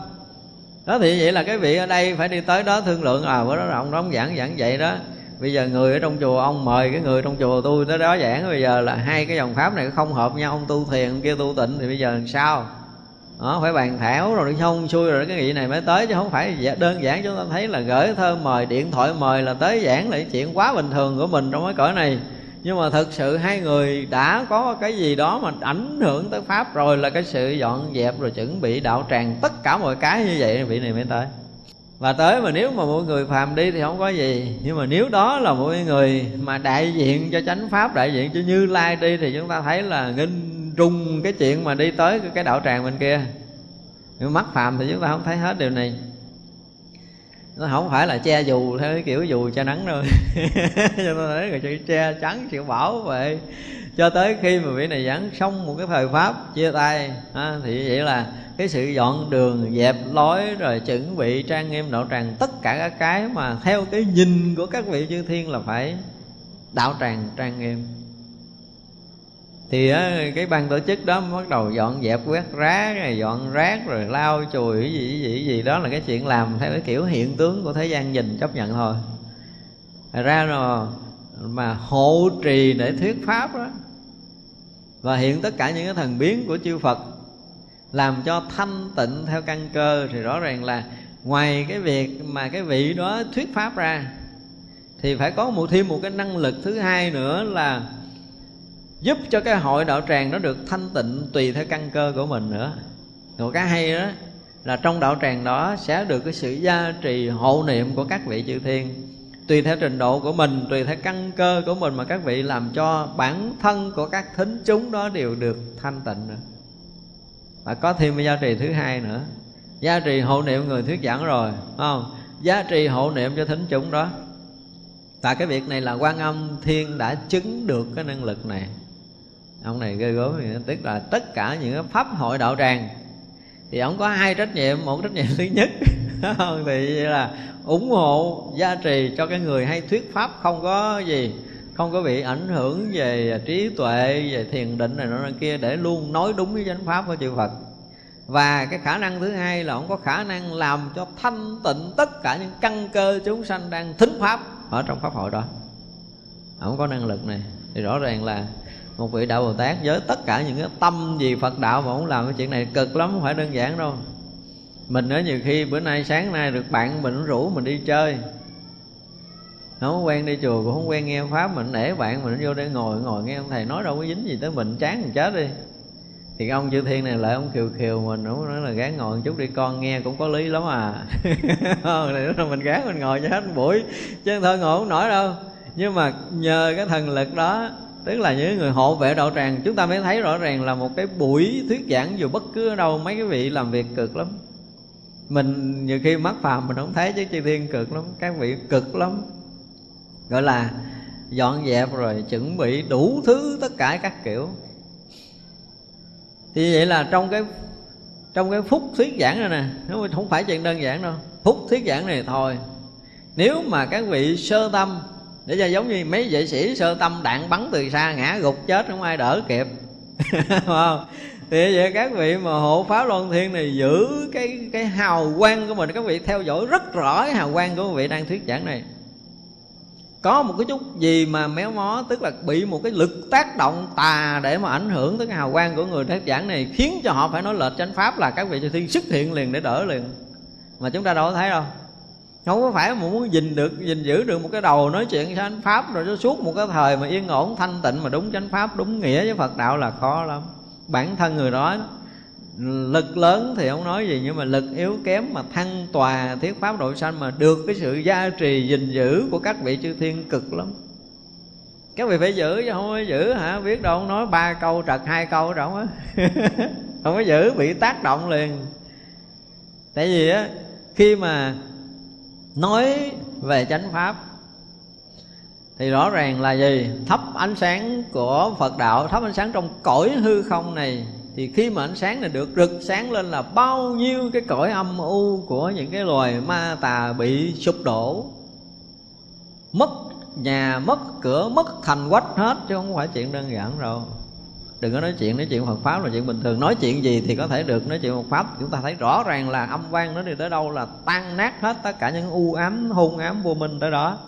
Đó thì vậy là cái vị ở đây phải đi tới đó thương lượng. À bữa đó là ông đó ông giảng giảng vậy đó. Bây giờ người ở trong chùa ông mời cái người trong chùa tôi tới đó giảng. Bây giờ là hai cái dòng pháp này không hợp nhau ông tu thiền ông kia tu tịnh thì bây giờ làm sao? Đó, phải bàn thảo rồi đi không xuôi rồi cái nghị này mới tới chứ không phải đơn giản chúng ta thấy là gửi thơ mời điện thoại mời là tới giảng là chuyện quá bình thường của mình trong cái cõi này nhưng mà thực sự hai người đã có cái gì đó mà ảnh hưởng tới pháp rồi là cái sự dọn dẹp rồi chuẩn bị đạo tràng, tất cả mọi cái như vậy, vị này mới tới. Và tới mà nếu mà mọi người phàm đi thì không có gì. Nhưng mà nếu đó là mọi người mà đại diện cho chánh pháp, đại diện cho như lai đi thì chúng ta thấy là nghinh rung cái chuyện mà đi tới cái đạo tràng bên kia. Nhưng mắt phàm thì chúng ta không thấy hết điều này nó không phải là che dù theo cái kiểu dù che nắng đâu. Cho nên nói là che chắn chịu bảo vệ. Cho tới khi mà vị này giảng xong một cái thời pháp chia tay à, thì vậy là cái sự dọn đường dẹp lối rồi chuẩn bị trang nghiêm đạo tràng tất cả các cái mà theo cái nhìn của các vị chư thiên là phải đạo tràng trang nghiêm thì cái ban tổ chức đó bắt đầu dọn dẹp quét rác rồi dọn rác rồi lau chùi cái gì gì gì đó là cái chuyện làm theo cái kiểu hiện tướng của thế gian nhìn chấp nhận thôi. Ra rồi, mà hộ trì để thuyết pháp đó, và hiện tất cả những cái thần biến của chư Phật làm cho thanh tịnh theo căn cơ thì rõ ràng là ngoài cái việc mà cái vị đó thuyết pháp ra, thì phải có một thêm một cái năng lực thứ hai nữa là giúp cho cái hội đạo tràng nó được thanh tịnh tùy theo căn cơ của mình nữa. Một cái hay đó là trong đạo tràng đó sẽ được cái sự gia trì hộ niệm của các vị chư thiên. Tùy theo trình độ của mình, tùy theo căn cơ của mình mà các vị làm cho bản thân của các thính chúng đó đều được thanh tịnh nữa. Và có thêm cái gia trì thứ hai nữa. Gia trì hộ niệm người thuyết giảng rồi không? Giá trì hộ niệm cho thính chúng đó. Và cái việc này là quan âm thiên đã chứng được cái năng lực này ông này ghê gớm tức là tất cả những pháp hội đạo tràng thì ông có hai trách nhiệm. Một trách nhiệm thứ nhất thì là ủng hộ gia trì cho cái người hay thuyết pháp không có gì, không có bị ảnh hưởng về trí tuệ, về thiền định này nọ kia để luôn nói đúng với chánh pháp của chư Phật. Và cái khả năng thứ hai là ông có khả năng làm cho thanh tịnh tất cả những căn cơ chúng sanh đang thính pháp ở trong pháp hội đó. Ông có năng lực này. Thì rõ ràng là một vị đạo bồ tát với tất cả những cái tâm gì phật đạo mà muốn làm cái chuyện này cực lắm, không phải đơn giản đâu. Mình nói nhiều khi bữa nay sáng nay được bạn mình rủ mình đi chơi. Không quen đi chùa cũng không quen nghe pháp, mình để bạn mình vô đây ngồi ngồi nghe ông thầy nói đâu có dính gì tới mình, chán mình chết đi. Thì ông chư thiên này lại ông kiều kiều mình cũng nói là gán ngồi một chút đi, con nghe cũng có lý lắm à. Này là mình gán mình ngồi cho hết buổi, chứ thôi ngồi không nổi đâu. Nhưng mà nhờ cái thần lực đó tức là những người hộ vệ đạo tràng, chúng ta mới thấy rõ ràng là một cái buổi thuyết giảng dù bất cứ ở đâu, mấy cái vị làm việc cực lắm. Mình nhiều khi mắc phàm mình không thấy chứ, chư thiên cực lắm, các vị cực lắm. Gọi là dọn dẹp rồi chuẩn bị đủ thứ tất cả các kiểu. Thì vậy là trong cái trong cái phút thuyết giảng này nè nó không phải chuyện đơn giản đâu. Phút thuyết giảng này thôi. Nếu mà các vị sơ tâm để cho giống như mấy vệ sĩ sơ tâm đạn bắn từ xa ngã gục chết không ai đỡ kịp. Không? Thì vậy các vị mà hộ pháp loan thiên này giữ cái cái hào quang của mình, các vị theo dõi rất rõ cái hào quang của vị đang thuyết giảng này. Có một cái chút gì mà méo mó, tức là bị một cái lực tác động tà để mà ảnh hưởng tới cái hào quang của người thuyết giảng này, khiến cho họ phải nói lệch chánh pháp là các vị chư thiên xuất hiện liền để đỡ liền. Mà chúng ta đâu có thấy đâu không có phải mà muốn gìn được, gìn giữ được một cái đầu nói chuyện chánh pháp rồi cho suốt một cái thời mà yên ổn, thanh tịnh mà đúng chánh pháp, đúng nghĩa với phật đạo là khó lắm. Bản thân người đó, lực lớn thì không nói gì, nhưng mà lực yếu kém mà thăng tòa thiết pháp độ sanh mà được cái sự gia trì, gìn giữ của các vị chư thiên cực lắm. Các vị phải giữ chứ, không có giữ hả? Biết đâu không nói ba câu trật hai câu đâu á. Không có giữ, bị tác động liền. Tại vì á, khi mà nói về chánh pháp thì rõ ràng là gì? Thấp ánh sáng của phật đạo thấp ánh sáng trong cõi hư không này thì khi mà ánh sáng này được rực sáng lên là bao nhiêu cái cõi âm u của những cái loài ma tà bị sụp đổ. Mất nhà, mất cửa, mất thành quách hết chứ không phải chuyện đơn giản rồi đừng có nói chuyện nói chuyện Phật pháp là chuyện bình thường. Nói chuyện gì thì có thể được, nói chuyện Phật pháp. Chúng ta thấy rõ ràng là âm vang nó đi tới đâu là tan nát hết tất cả những u ám, hung ám vô minh tới đó.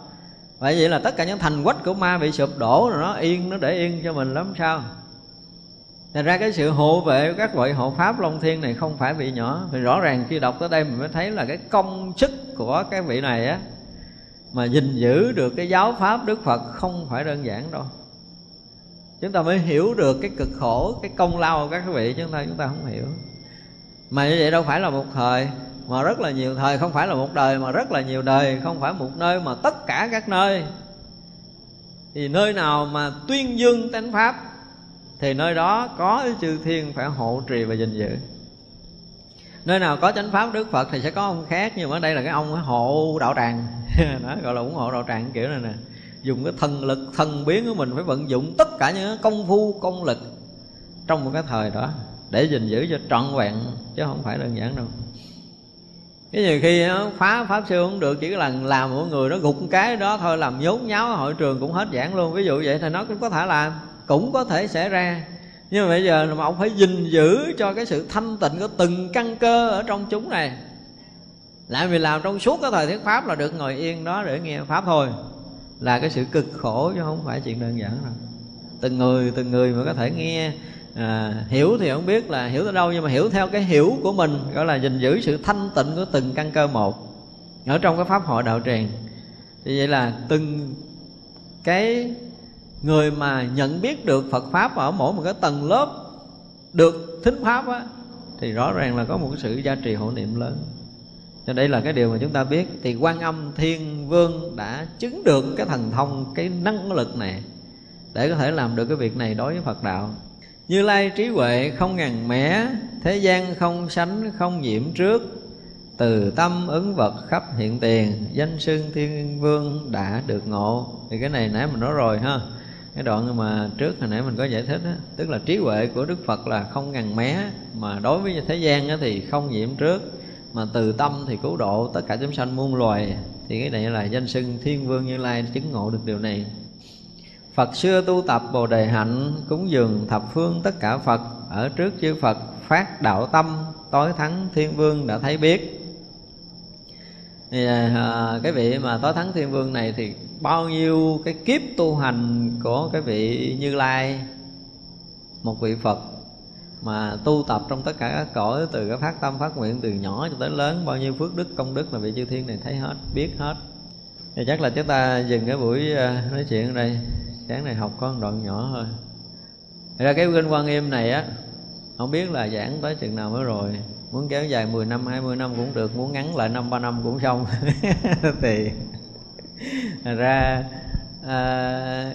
Vậy vậy là tất cả những thành quách của ma bị sụp đổ rồi nó yên, nó để yên cho mình lắm, sao? Thành ra cái sự hộ vệ của các loại hộ pháp Long Thiên này không phải vị nhỏ. Thì rõ ràng khi đọc tới đây mình mới thấy là cái công sức của cái vị này á, Mà gìn giữ được cái giáo pháp Đức Phật không phải đơn giản đâu. Chúng ta mới hiểu được cái cực khổ, cái công lao của các vị Chúng ta chúng ta không hiểu. Mà như vậy đâu phải là một thời Mà rất là nhiều thời Không phải là một đời mà rất là nhiều đời Không phải một nơi mà tất cả các nơi. Thì nơi nào mà tuyên dương tánh Pháp thì nơi đó có chư thiên phải hộ trì và gìn giữ. Nơi nào có chánh pháp đức phật thì sẽ có ông khác nhưng mà ở đây là cái ông hộ đạo tràng. Đó gọi là ủng hộ đạo tràng kiểu này nè dùng cái thần lực, thần biến của mình phải vận dụng tất cả những công phu, công lực trong một cái thời đó để gìn giữ cho trọn vẹn, chứ không phải đơn giản đâu. Cái nhiều khi nó phá, pháp sư không được, chỉ là làm mỗi người nó gục cái đó thôi, làm nhốn nháo hội trường cũng hết giảng luôn. Ví dụ vậy thì nó cũng có thể làm, cũng có thể xảy ra. Nhưng mà bây giờ mà ông phải gìn giữ cho cái sự thanh tịnh của từng căn cơ ở trong chúng này lại vì làm trong suốt cái thời thuyết pháp là được ngồi yên đó để nghe pháp thôi là cái sự cực khổ chứ không phải chuyện đơn giản đâu. Từng người từng người mà có thể nghe à, hiểu thì không biết là hiểu tới đâu nhưng mà hiểu theo cái hiểu của mình gọi là gìn giữ sự thanh tịnh của từng căn cơ một ở trong cái pháp hội đạo tràng. Thì vậy là từng cái người mà nhận biết được Phật pháp ở mỗi một cái tầng lớp được thính pháp á thì rõ ràng là có một cái sự gia trì hộ niệm lớn cho đây là cái điều mà chúng ta biết. Thì quan âm thiên vương đã chứng được cái thần thông cái năng lực này để có thể làm được cái việc này đối với phật đạo. Như lai trí huệ không ngàn mẻ thế gian không sánh không nhiễm trước. Từ tâm ứng vật khắp hiện tiền danh sưng thiên vương đã được ngộ. Thì cái này nãy mình nói rồi ha. Cái đoạn mà trước hồi nãy mình có giải thích đó, tức là trí huệ của đức phật là không ngàn mé mà đối với thế gian đó thì không nhiễm trước mà từ tâm thì cứu độ tất cả chúng sanh muôn loài. Thì cái này là danh xưng thiên vương như lai chứng ngộ được điều này. Phật xưa tu tập Bồ Đề Hạnh Cúng dường thập phương tất cả Phật. Ở trước chư Phật phát đạo tâm Tối thắng thiên vương đã thấy biết. Thì à, à cái vị mà tối thắng thiên vương này thì bao nhiêu cái kiếp tu hành của cái vị như lai? Một vị phật mà tu tập trong tất cả các cõi từ cái phát tâm phát nguyện từ nhỏ cho tới lớn bao nhiêu phước đức công đức là vị chư thiên này thấy hết biết hết. Thì chắc là chúng ta dừng cái buổi ờ, nói chuyện ở đây. Sáng này học có một đoạn nhỏ thôi. Thật ra cái kinh quan im này á không biết là giảng tới chừng nào mới rồi. Muốn kéo dài 10 năm 20 năm cũng được muốn ngắn lại năm ba năm cũng xong. Thì ra à,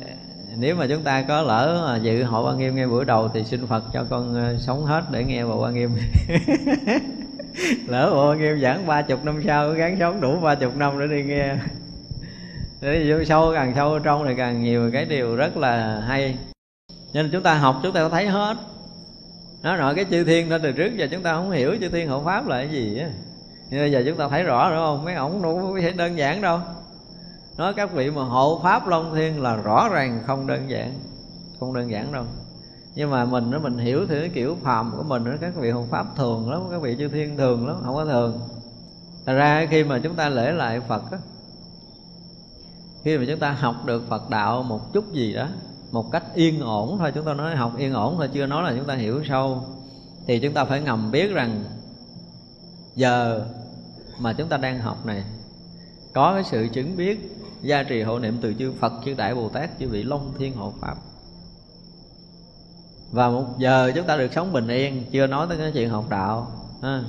nếu mà chúng ta có lỡ mà dự hội quan nghiêm ngay buổi đầu thì xin phật cho con ờ, sống hết để nghe bộ quan nghiêm. Lỡ bộ quan nghiêm giảng ba chục năm sau gắng sống đủ ba chục năm để đi nghe. Để vô sâu, càng sâu trong thì càng nhiều cái điều rất là hay. Nên chúng ta học, chúng ta thấy hết. Nó nói cái chư thiên đó từ trước giờ chúng ta không hiểu chư thiên hộ pháp là cái gì á. Nhưng bây giờ chúng ta thấy rõ, đúng không? Mấy ổng đâu có thể đơn giản đâu nói các vị mà hộ pháp long thiên là rõ ràng không đơn giản, không đơn giản đâu. Nhưng mà mình nó mình hiểu thì cái kiểu phàm của mình đó, các vị hộ pháp thường lắm, các vị chư thiên thường lắm, không có thường. Thật ra khi mà chúng ta lễ lại Phật á, Khi mà chúng ta học được Phật đạo một chút gì đó, Một cách yên ổn thôi, Chúng ta nói học yên ổn thôi, Chưa nói là chúng ta hiểu sâu, Thì chúng ta phải ngầm biết rằng Giờ mà chúng ta đang học này, Có cái sự chứng biết Gia trì hộ niệm từ chư Phật, Chư Đại Bồ Tát, Chư vị Long Thiên Hộ Pháp. Và một giờ chúng ta được sống bình yên, Chưa nói tới cái chuyện học đạo, ha.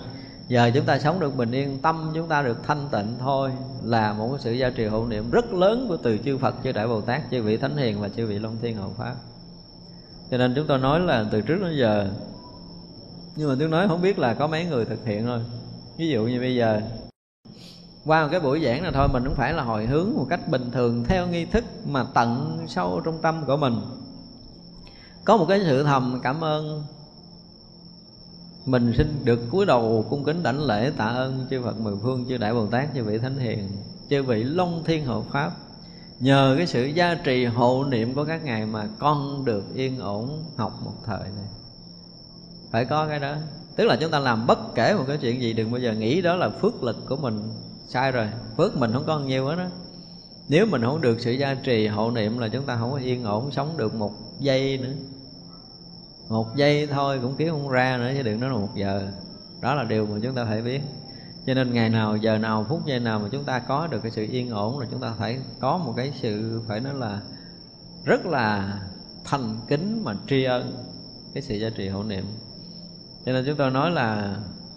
Giờ chúng ta sống được bình yên, tâm chúng ta được thanh tịnh thôi, là một cái sự gia trì hộ niệm rất lớn của từ chư Phật, chư Đại Bồ Tát, chư vị Thánh Hiền và chư vị Long Thiên Hộ Pháp. Cho nên chúng tôi nói là từ trước đến giờ, nhưng mà tôi nói không biết là có mấy người thực hiện thôi. Ví dụ như bây giờ qua một cái buổi giảng này thôi, mình cũng phải là hồi hướng một cách bình thường theo nghi thức mà tận sâu trong tâm của mình. Có một cái sự thầm cảm ơn. Mình xin được cúi đầu cung kính đảnh lễ tạ ơn chư Phật mười phương, chư Đại Bồ Tát, chư vị Thánh Hiền, chư vị Long Thiên Hộ Pháp. Nhờ cái sự gia trì hộ niệm của các ngài mà con được yên ổn học một thời này. Phải có cái đó. Tức là chúng ta làm bất kể một cái chuyện gì, đừng bao giờ nghĩ đó là phước lực của mình sai rồi, phước mình không có nhiều hết đó. Nếu mình không được sự gia trì, hộ niệm là chúng ta không có yên ổn, sống được một giây nữa. Một giây thôi cũng kiếm không ra nữa, chứ đừng nói là một giờ. Đó là điều mà chúng ta phải biết. Cho nên ngày nào, giờ nào, phút giây nào mà chúng ta có được cái sự yên ổn là chúng ta phải có một cái sự, phải nói là rất là thành kính mà tri ân cái sự gia trì hộ niệm. Cho nên chúng tôi nói là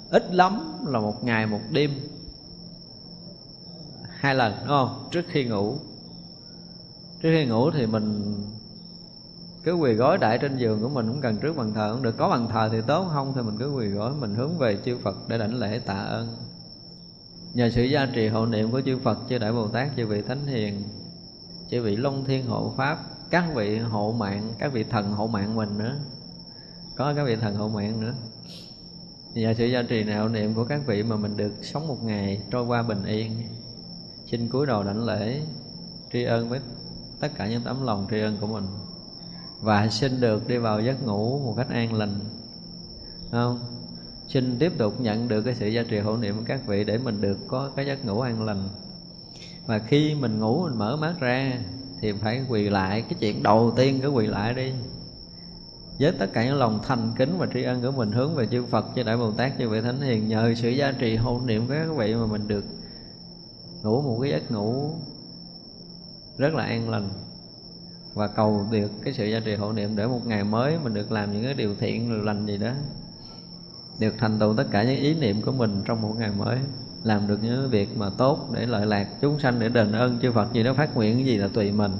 ít lắm là một ngày, một đêm hai lần, đúng không? Trước khi ngủ. Trước khi ngủ thì mình cứ quỳ gối đại trên giường của mình cũng cần trước bàn thờ cũng được. Có bàn thờ thì tốt, không thì mình cứ quỳ gối mình hướng về chư Phật để đảnh lễ tạ ơn. Nhờ sự gia trì hộ niệm của chư Phật, chư Đại Bồ Tát, chư vị Thánh Hiền, chư vị Long Thiên hộ Pháp, các vị hộ mạng, các vị thần hộ mạng mình nữa. Có các vị thần hộ mạng nữa. Nhờ sự gia trì nào hộ niệm của các vị mà mình được sống một ngày trôi qua bình yên xin cúi đầu đảnh lễ tri ân với tất cả những tấm lòng tri ân của mình. Và xin được đi vào giấc ngủ một cách an lành. Không? Xin tiếp tục nhận được cái sự gia trì hộ niệm của các vị để mình được có cái giấc ngủ an lành. Và khi mình ngủ, mình mở mắt ra thì phải quỳ lại. Cái chuyện đầu tiên cứ quỳ lại đi. Với tất cả những lòng thành kính và tri ân của mình hướng về chư Phật, chư Đại Bồ Tát, chư vị Thánh Hiền, nhờ sự gia trì hộ niệm của các vị mà mình được ngủ một cái giấc ngủ rất là an lành. Và cầu được cái sự gia trì hộ niệm để một ngày mới mình được làm những cái điều thiện lành gì đó, được thành tựu tất cả những ý niệm của mình trong một ngày mới, làm được những việc mà tốt để lợi lạc chúng sanh, để đền ơn chư Phật gì đó, phát nguyện gì là tùy mình.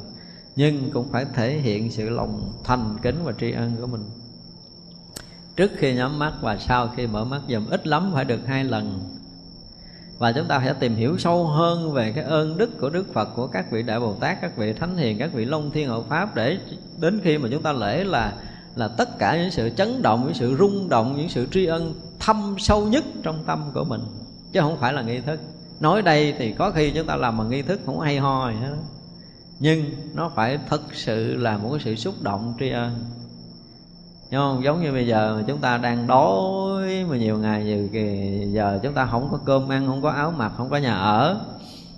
Nhưng cũng phải thể hiện sự lòng thành kính và tri ân của mình. Trước khi nhắm mắt và sau khi mở mắt, dùm ít lắm phải được hai lần và chúng ta sẽ tìm hiểu sâu hơn về cái ơn đức của Đức Phật của các vị đại Bồ Tát, các vị thánh hiền, các vị long thiên hộ pháp để đến khi mà chúng ta lễ là là tất cả những sự chấn động, những sự rung động, những sự tri ân thâm sâu nhất trong tâm của mình chứ không phải là nghi thức. Nói đây thì có khi chúng ta làm bằng nghi thức không hay ho gì hết. Nhưng nó phải thật sự là một cái sự xúc động tri ân Đúng không? Giống như bây giờ chúng ta đang đói mà nhiều ngày nhiều kì giờ chúng ta không có cơm ăn, không có áo mặc, không có nhà ở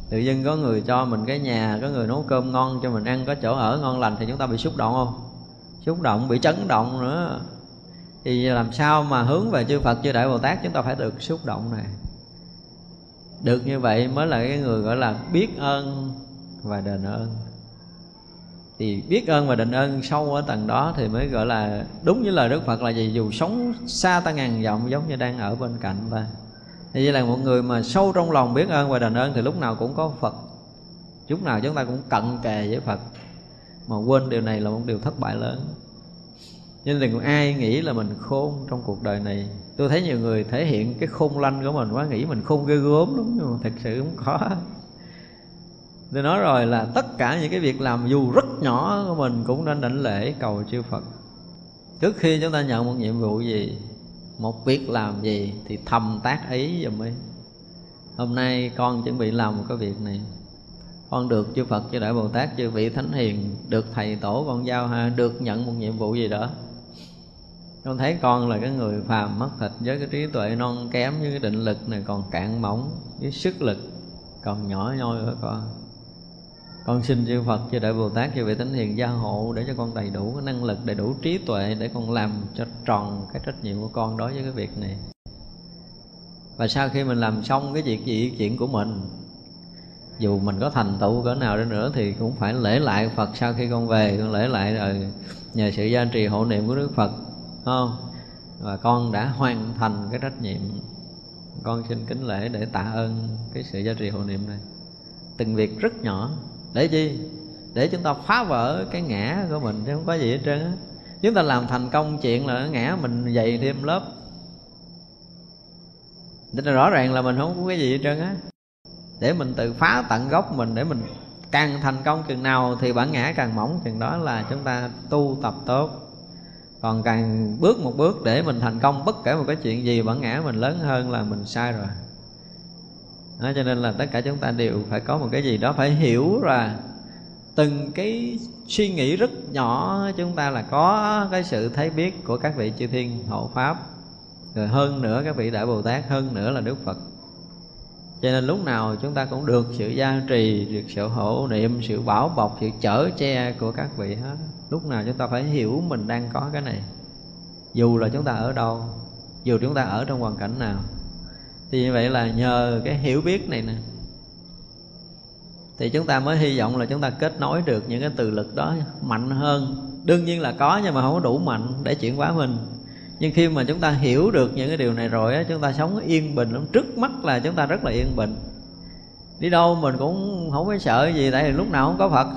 Tự dưng có người cho mình cái nhà, có người nấu cơm ngon cho mình ăn, có chỗ ở ngon lành thì chúng ta bị xúc động không? Xúc động, bị chấn động nữa Thì làm sao mà hướng về chư Phật, chư Đại Bồ Tát chúng ta phải được xúc động này Được như vậy mới là cái người gọi là biết ơn và đền ơn thì biết ơn và định ơn sâu ở tầng đó thì mới gọi là, đúng với lời Đức Phật là gì? Dù sống xa ta ngàn dặm giống như đang ở bên cạnh ta. Thì vậy là một người mà sâu trong lòng biết ơn và đền ơn thì lúc nào cũng có Phật. Lúc nào chúng ta cũng cận kề với Phật. Mà quên điều này là một điều thất bại lớn. Nên đừng ai nghĩ là mình khôn trong cuộc đời này. Tôi thấy nhiều người thể hiện cái khôn lanh của mình quá, nghĩ mình khôn ghê gớm lắm, nhưng mà thật sự không có tôi nói rồi là tất cả những cái việc làm dù rất nhỏ của mình cũng nên đảnh lễ cầu chư Phật. Trước khi chúng ta nhận một nhiệm vụ gì, một việc làm gì thì thầm tác ý giùm ấy hôm nay con chuẩn bị làm một cái việc này. Con được chư Phật, chư Đại Bồ Tát, chư vị Thánh Hiền, được thầy tổ con giao ha được nhận một nhiệm vụ gì đó. Con thấy con là cái người phàm mất thịt với cái trí tuệ non kém, với cái định lực này còn cạn mỏng, với sức lực còn nhỏ nhoi của con con xin chư Phật cho đại Bồ Tát cho vị Thánh Hiền gia hộ để cho con đầy đủ cái năng lực, đầy đủ trí tuệ để con làm cho tròn cái trách nhiệm của con đối với cái việc này. Và sau khi mình làm xong cái việc gì chuyện của mình, dù mình có thành tựu cỡ nào đi nữa thì cũng phải lễ lại Phật sau khi con về, con lễ lại rồi nhờ sự gia trì hộ niệm của Đức Phật không? Và con đã hoàn thành cái trách nhiệm. Con xin kính lễ để tạ ơn cái sự gia trì hộ niệm này. Từng việc rất nhỏ để chi? Để chúng ta phá vỡ cái ngã của mình chứ không có gì hết trơn á. Chúng ta làm thành công chuyện là ngã mình dày thêm lớp. Nên là rõ ràng là mình không có cái gì hết trơn á. Để mình tự phá tận gốc mình, Để mình càng thành công chừng nào Thì bản ngã càng mỏng, chừng đó là chúng ta tu tập tốt. Còn càng bước một bước để mình thành công, Bất kể một cái chuyện gì, bản ngã mình lớn hơn là mình sai rồi đó, Cho nên là tất cả chúng ta đều phải có một cái gì đó Phải hiểu là từng cái suy nghĩ rất nhỏ chúng ta là có cái sự thấy biết của các vị chư thiên hộ pháp. Rồi hơn nữa các vị đại bồ tát hơn nữa là đức phật. Cho nên lúc nào chúng ta cũng được sự gia trì được sự hộ niệm sự bảo bọc sự chở che của các vị hết. Lúc nào chúng ta phải hiểu mình đang có cái này. Dù là chúng ta ở đâu dù chúng ta ở trong hoàn cảnh nào thì như vậy là nhờ cái hiểu biết này nè. Thì chúng ta mới hy vọng là chúng ta kết nối được những cái từ lực đó mạnh hơn. Đương nhiên là có nhưng mà không có đủ mạnh để chuyển hóa mình. Nhưng khi mà chúng ta hiểu được những cái điều này rồi á, chúng ta sống yên bình lắm. Trước mắt là chúng ta rất là yên bình. Đi đâu mình cũng không có sợ gì, tại vì lúc nào không có phật.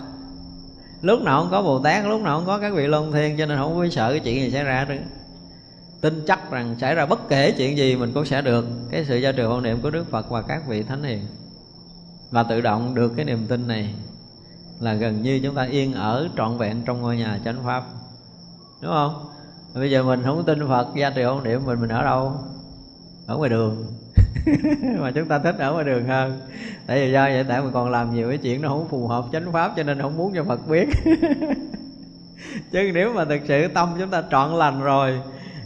Lúc nào không có bồ tát, lúc nào không có các vị luân thiên cho nên không có sợ cái chuyện gì xảy ra nữa tin chắc rằng xảy ra bất kể chuyện gì mình cũng sẽ được cái sự gia trừ hộ niệm của đức phật và các vị thánh hiền. Và tự động được cái niềm tin này là gần như chúng ta yên ở trọn vẹn trong ngôi nhà chánh pháp. Đúng không? Bây giờ mình không tin phật gia trì hộ niệm mình mình ở đâu? Ở ngoài đường. Mà chúng ta thích ở ngoài đường hơn. Tại vì do vậy, tại mình còn làm nhiều cái chuyện nó không phù hợp chánh pháp, cho nên không muốn cho phật biết. Chứ nếu mà thực sự tâm chúng ta trọn lành rồi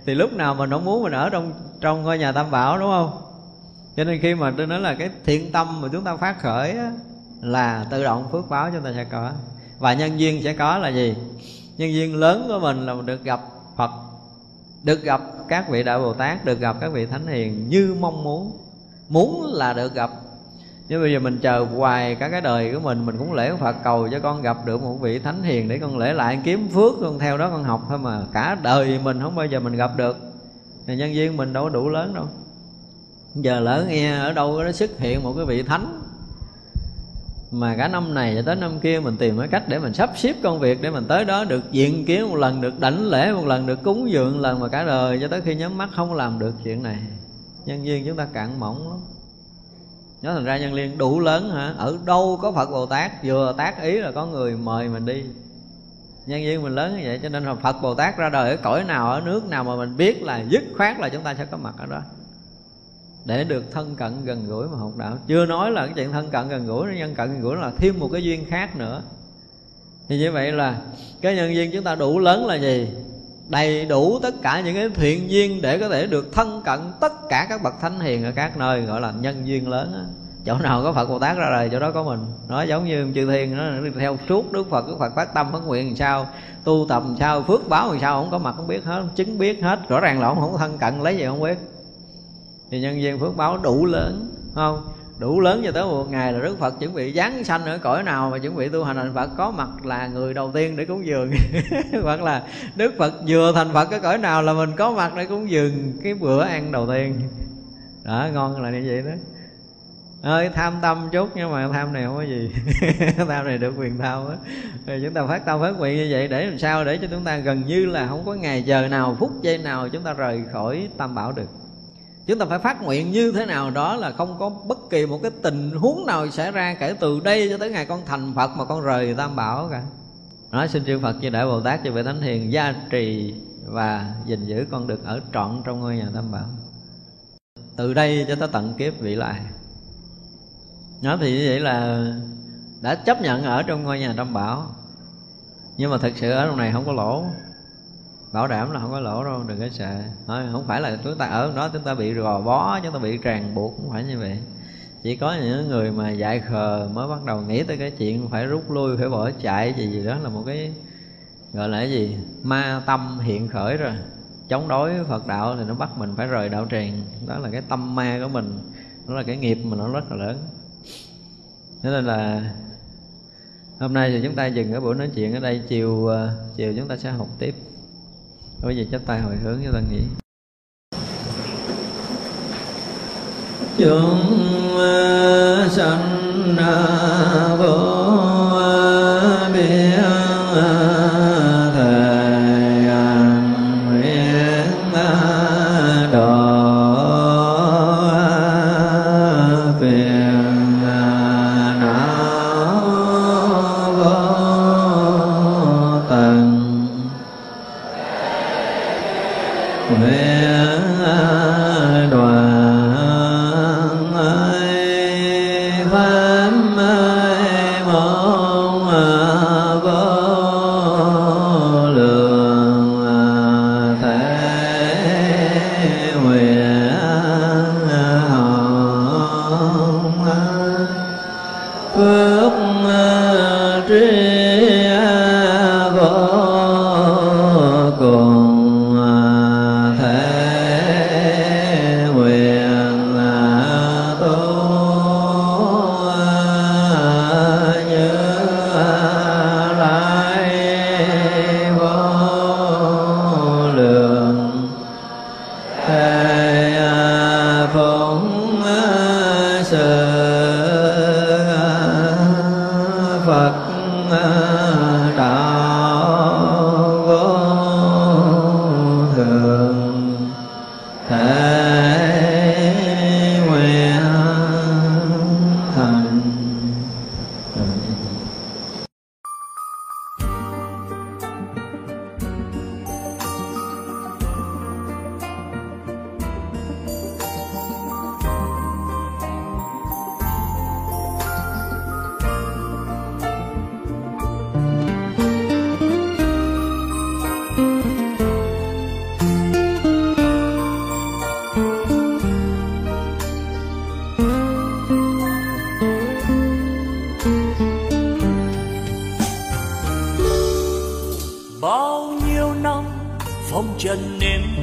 thì lúc nào mình không muốn mình ở trong trong ngôi nhà tam bảo đúng không? Cho nên khi mà tôi nói là cái thiện tâm mà chúng ta phát khởi á, là tự động phước báo chúng ta sẽ có. Và nhân duyên sẽ có là gì? Nhân duyên lớn của mình là mình được gặp Phật được gặp các vị đại Bồ Tát được gặp các vị thánh hiền như mong muốn. Muốn là được gặp nhưng bây giờ mình chờ hoài cả cái đời của mình mình cũng lễ Phật cầu cho con gặp được một vị thánh hiền để con lễ lại kiếm phước, con theo đó con học thôi mà. Cả đời mình không bao giờ mình gặp được. Thì nhân viên mình đâu có đủ lớn đâu. Giờ lỡ nghe ở đâu nó xuất hiện một cái vị thánh mà cả năm này cho tới năm kia mình tìm cái cách để mình sắp xếp công việc để mình tới đó được diện kiến một lần, được đảnh lễ một lần, được cúng dường lần mà cả đời cho tới khi nhắm mắt không làm được chuyện này. Nhân viên chúng ta cạn mỏng lắm nó thành ra nhân liên, đủ lớn hả? Ở đâu có phật bồ tát? Vừa tác ý là có người mời mình đi. Nhân viên mình lớn như vậy, cho nên là phật bồ tát ra đời ở cõi nào, ở nước nào mà mình biết là dứt khoát là chúng ta sẽ có mặt ở đó. Để được thân cận gần gũi mà học đạo. Chưa nói là cái chuyện thân cận gần gũi nhân cận gần gũi là thêm một cái duyên khác nữa. Thì như vậy là cái nhân duyên chúng ta đủ lớn là gì? Đầy đủ tất cả những cái thiện duyên để có thể được thân cận tất cả các bậc thánh hiền ở các nơi, gọi là nhân duyên lớn á. Chỗ nào có phật bồ tát ra đời, chỗ đó có mình. Nó giống như chư thiên, nó theo suốt đức phật đức phật phát tâm phát nguyện làm sao, tu tập làm sao, phước báo làm sao, không có mặt không biết hết, chứng biết hết. Rõ ràng là ông không thân cận, lấy gì không biết. Thì nhân viên phước báo đủ lớn không? Đủ lớn cho tới một ngày là Đức Phật chuẩn bị giáng sanh ở cõi nào mà chuẩn bị tu hành, thành Phật có mặt là người đầu tiên để cúng dường. Hoặc là Đức Phật vừa thành Phật cái cõi nào là mình có mặt để cúng dường cái bữa ăn đầu tiên. Đó, ngon là như vậy đó. Ơi, tham tâm chút nhưng mà tham này không có gì. Tham này được quyền tham á. Rồi chúng ta phát tâm phát nguyện như vậy để làm sao để cho chúng ta gần như là không có ngày giờ nào, phút giây nào chúng ta rời khỏi tam bảo được chúng ta phải phát nguyện như thế nào đó là không có bất kỳ một cái tình huống nào xảy ra kể từ đây cho tới ngày con thành phật mà con rời tam bảo cả. Nói, xin chư phật như đại bồ tát cho vị thánh hiền gia trì và gìn giữ con được ở trọn trong ngôi nhà tam bảo. Từ đây cho tới tận kiếp vị lại nó thì như vậy là đã chấp nhận ở trong ngôi nhà tam bảo. Nhưng mà thật sự ở trong này không có lỗ bảo đảm là không có lỗ đâu, đừng có sợ. Không phải là chúng ta ở đó chúng ta bị gò bó, chúng ta bị ràng buộc, không phải như vậy. Chỉ có những người mà dại khờ mới bắt đầu nghĩ tới cái chuyện phải rút lui, phải bỏ chạy gì gì đó là một cái, gọi là cái gì, ma tâm hiện khởi rồi. Chống đối với Phật đạo thì nó bắt mình phải rời đạo tràng. Đó là cái tâm ma của mình, đó là cái nghiệp mà nó rất là lớn. Thế nên là hôm nay thì chúng ta dừng cái buổi nói chuyện ở đây, chiều ờ, chiều chúng ta sẽ học tiếp bây giờ chắp tay hồi hướng cho ta nghĩ chúng ờ, sanh vô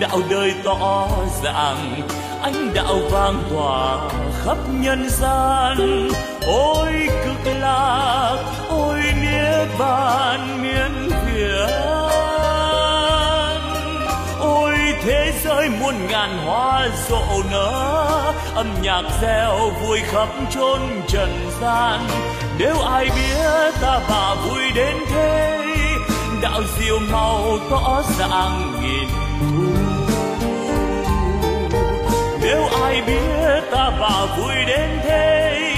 đạo đời tỏ ràng ánh đạo vang tỏa khắp nhân gian. Ôi cực lạc, ôi niết bàn miên việt ôi thế giới muôn ngàn hoa rộ nở, âm nhạc reo vui khắp chốn trần gian. Nếu ai biết ta bà vui đến thế, đạo diệu màu tỏ ràng nghìn nếu ai biết ta vào vui đến thế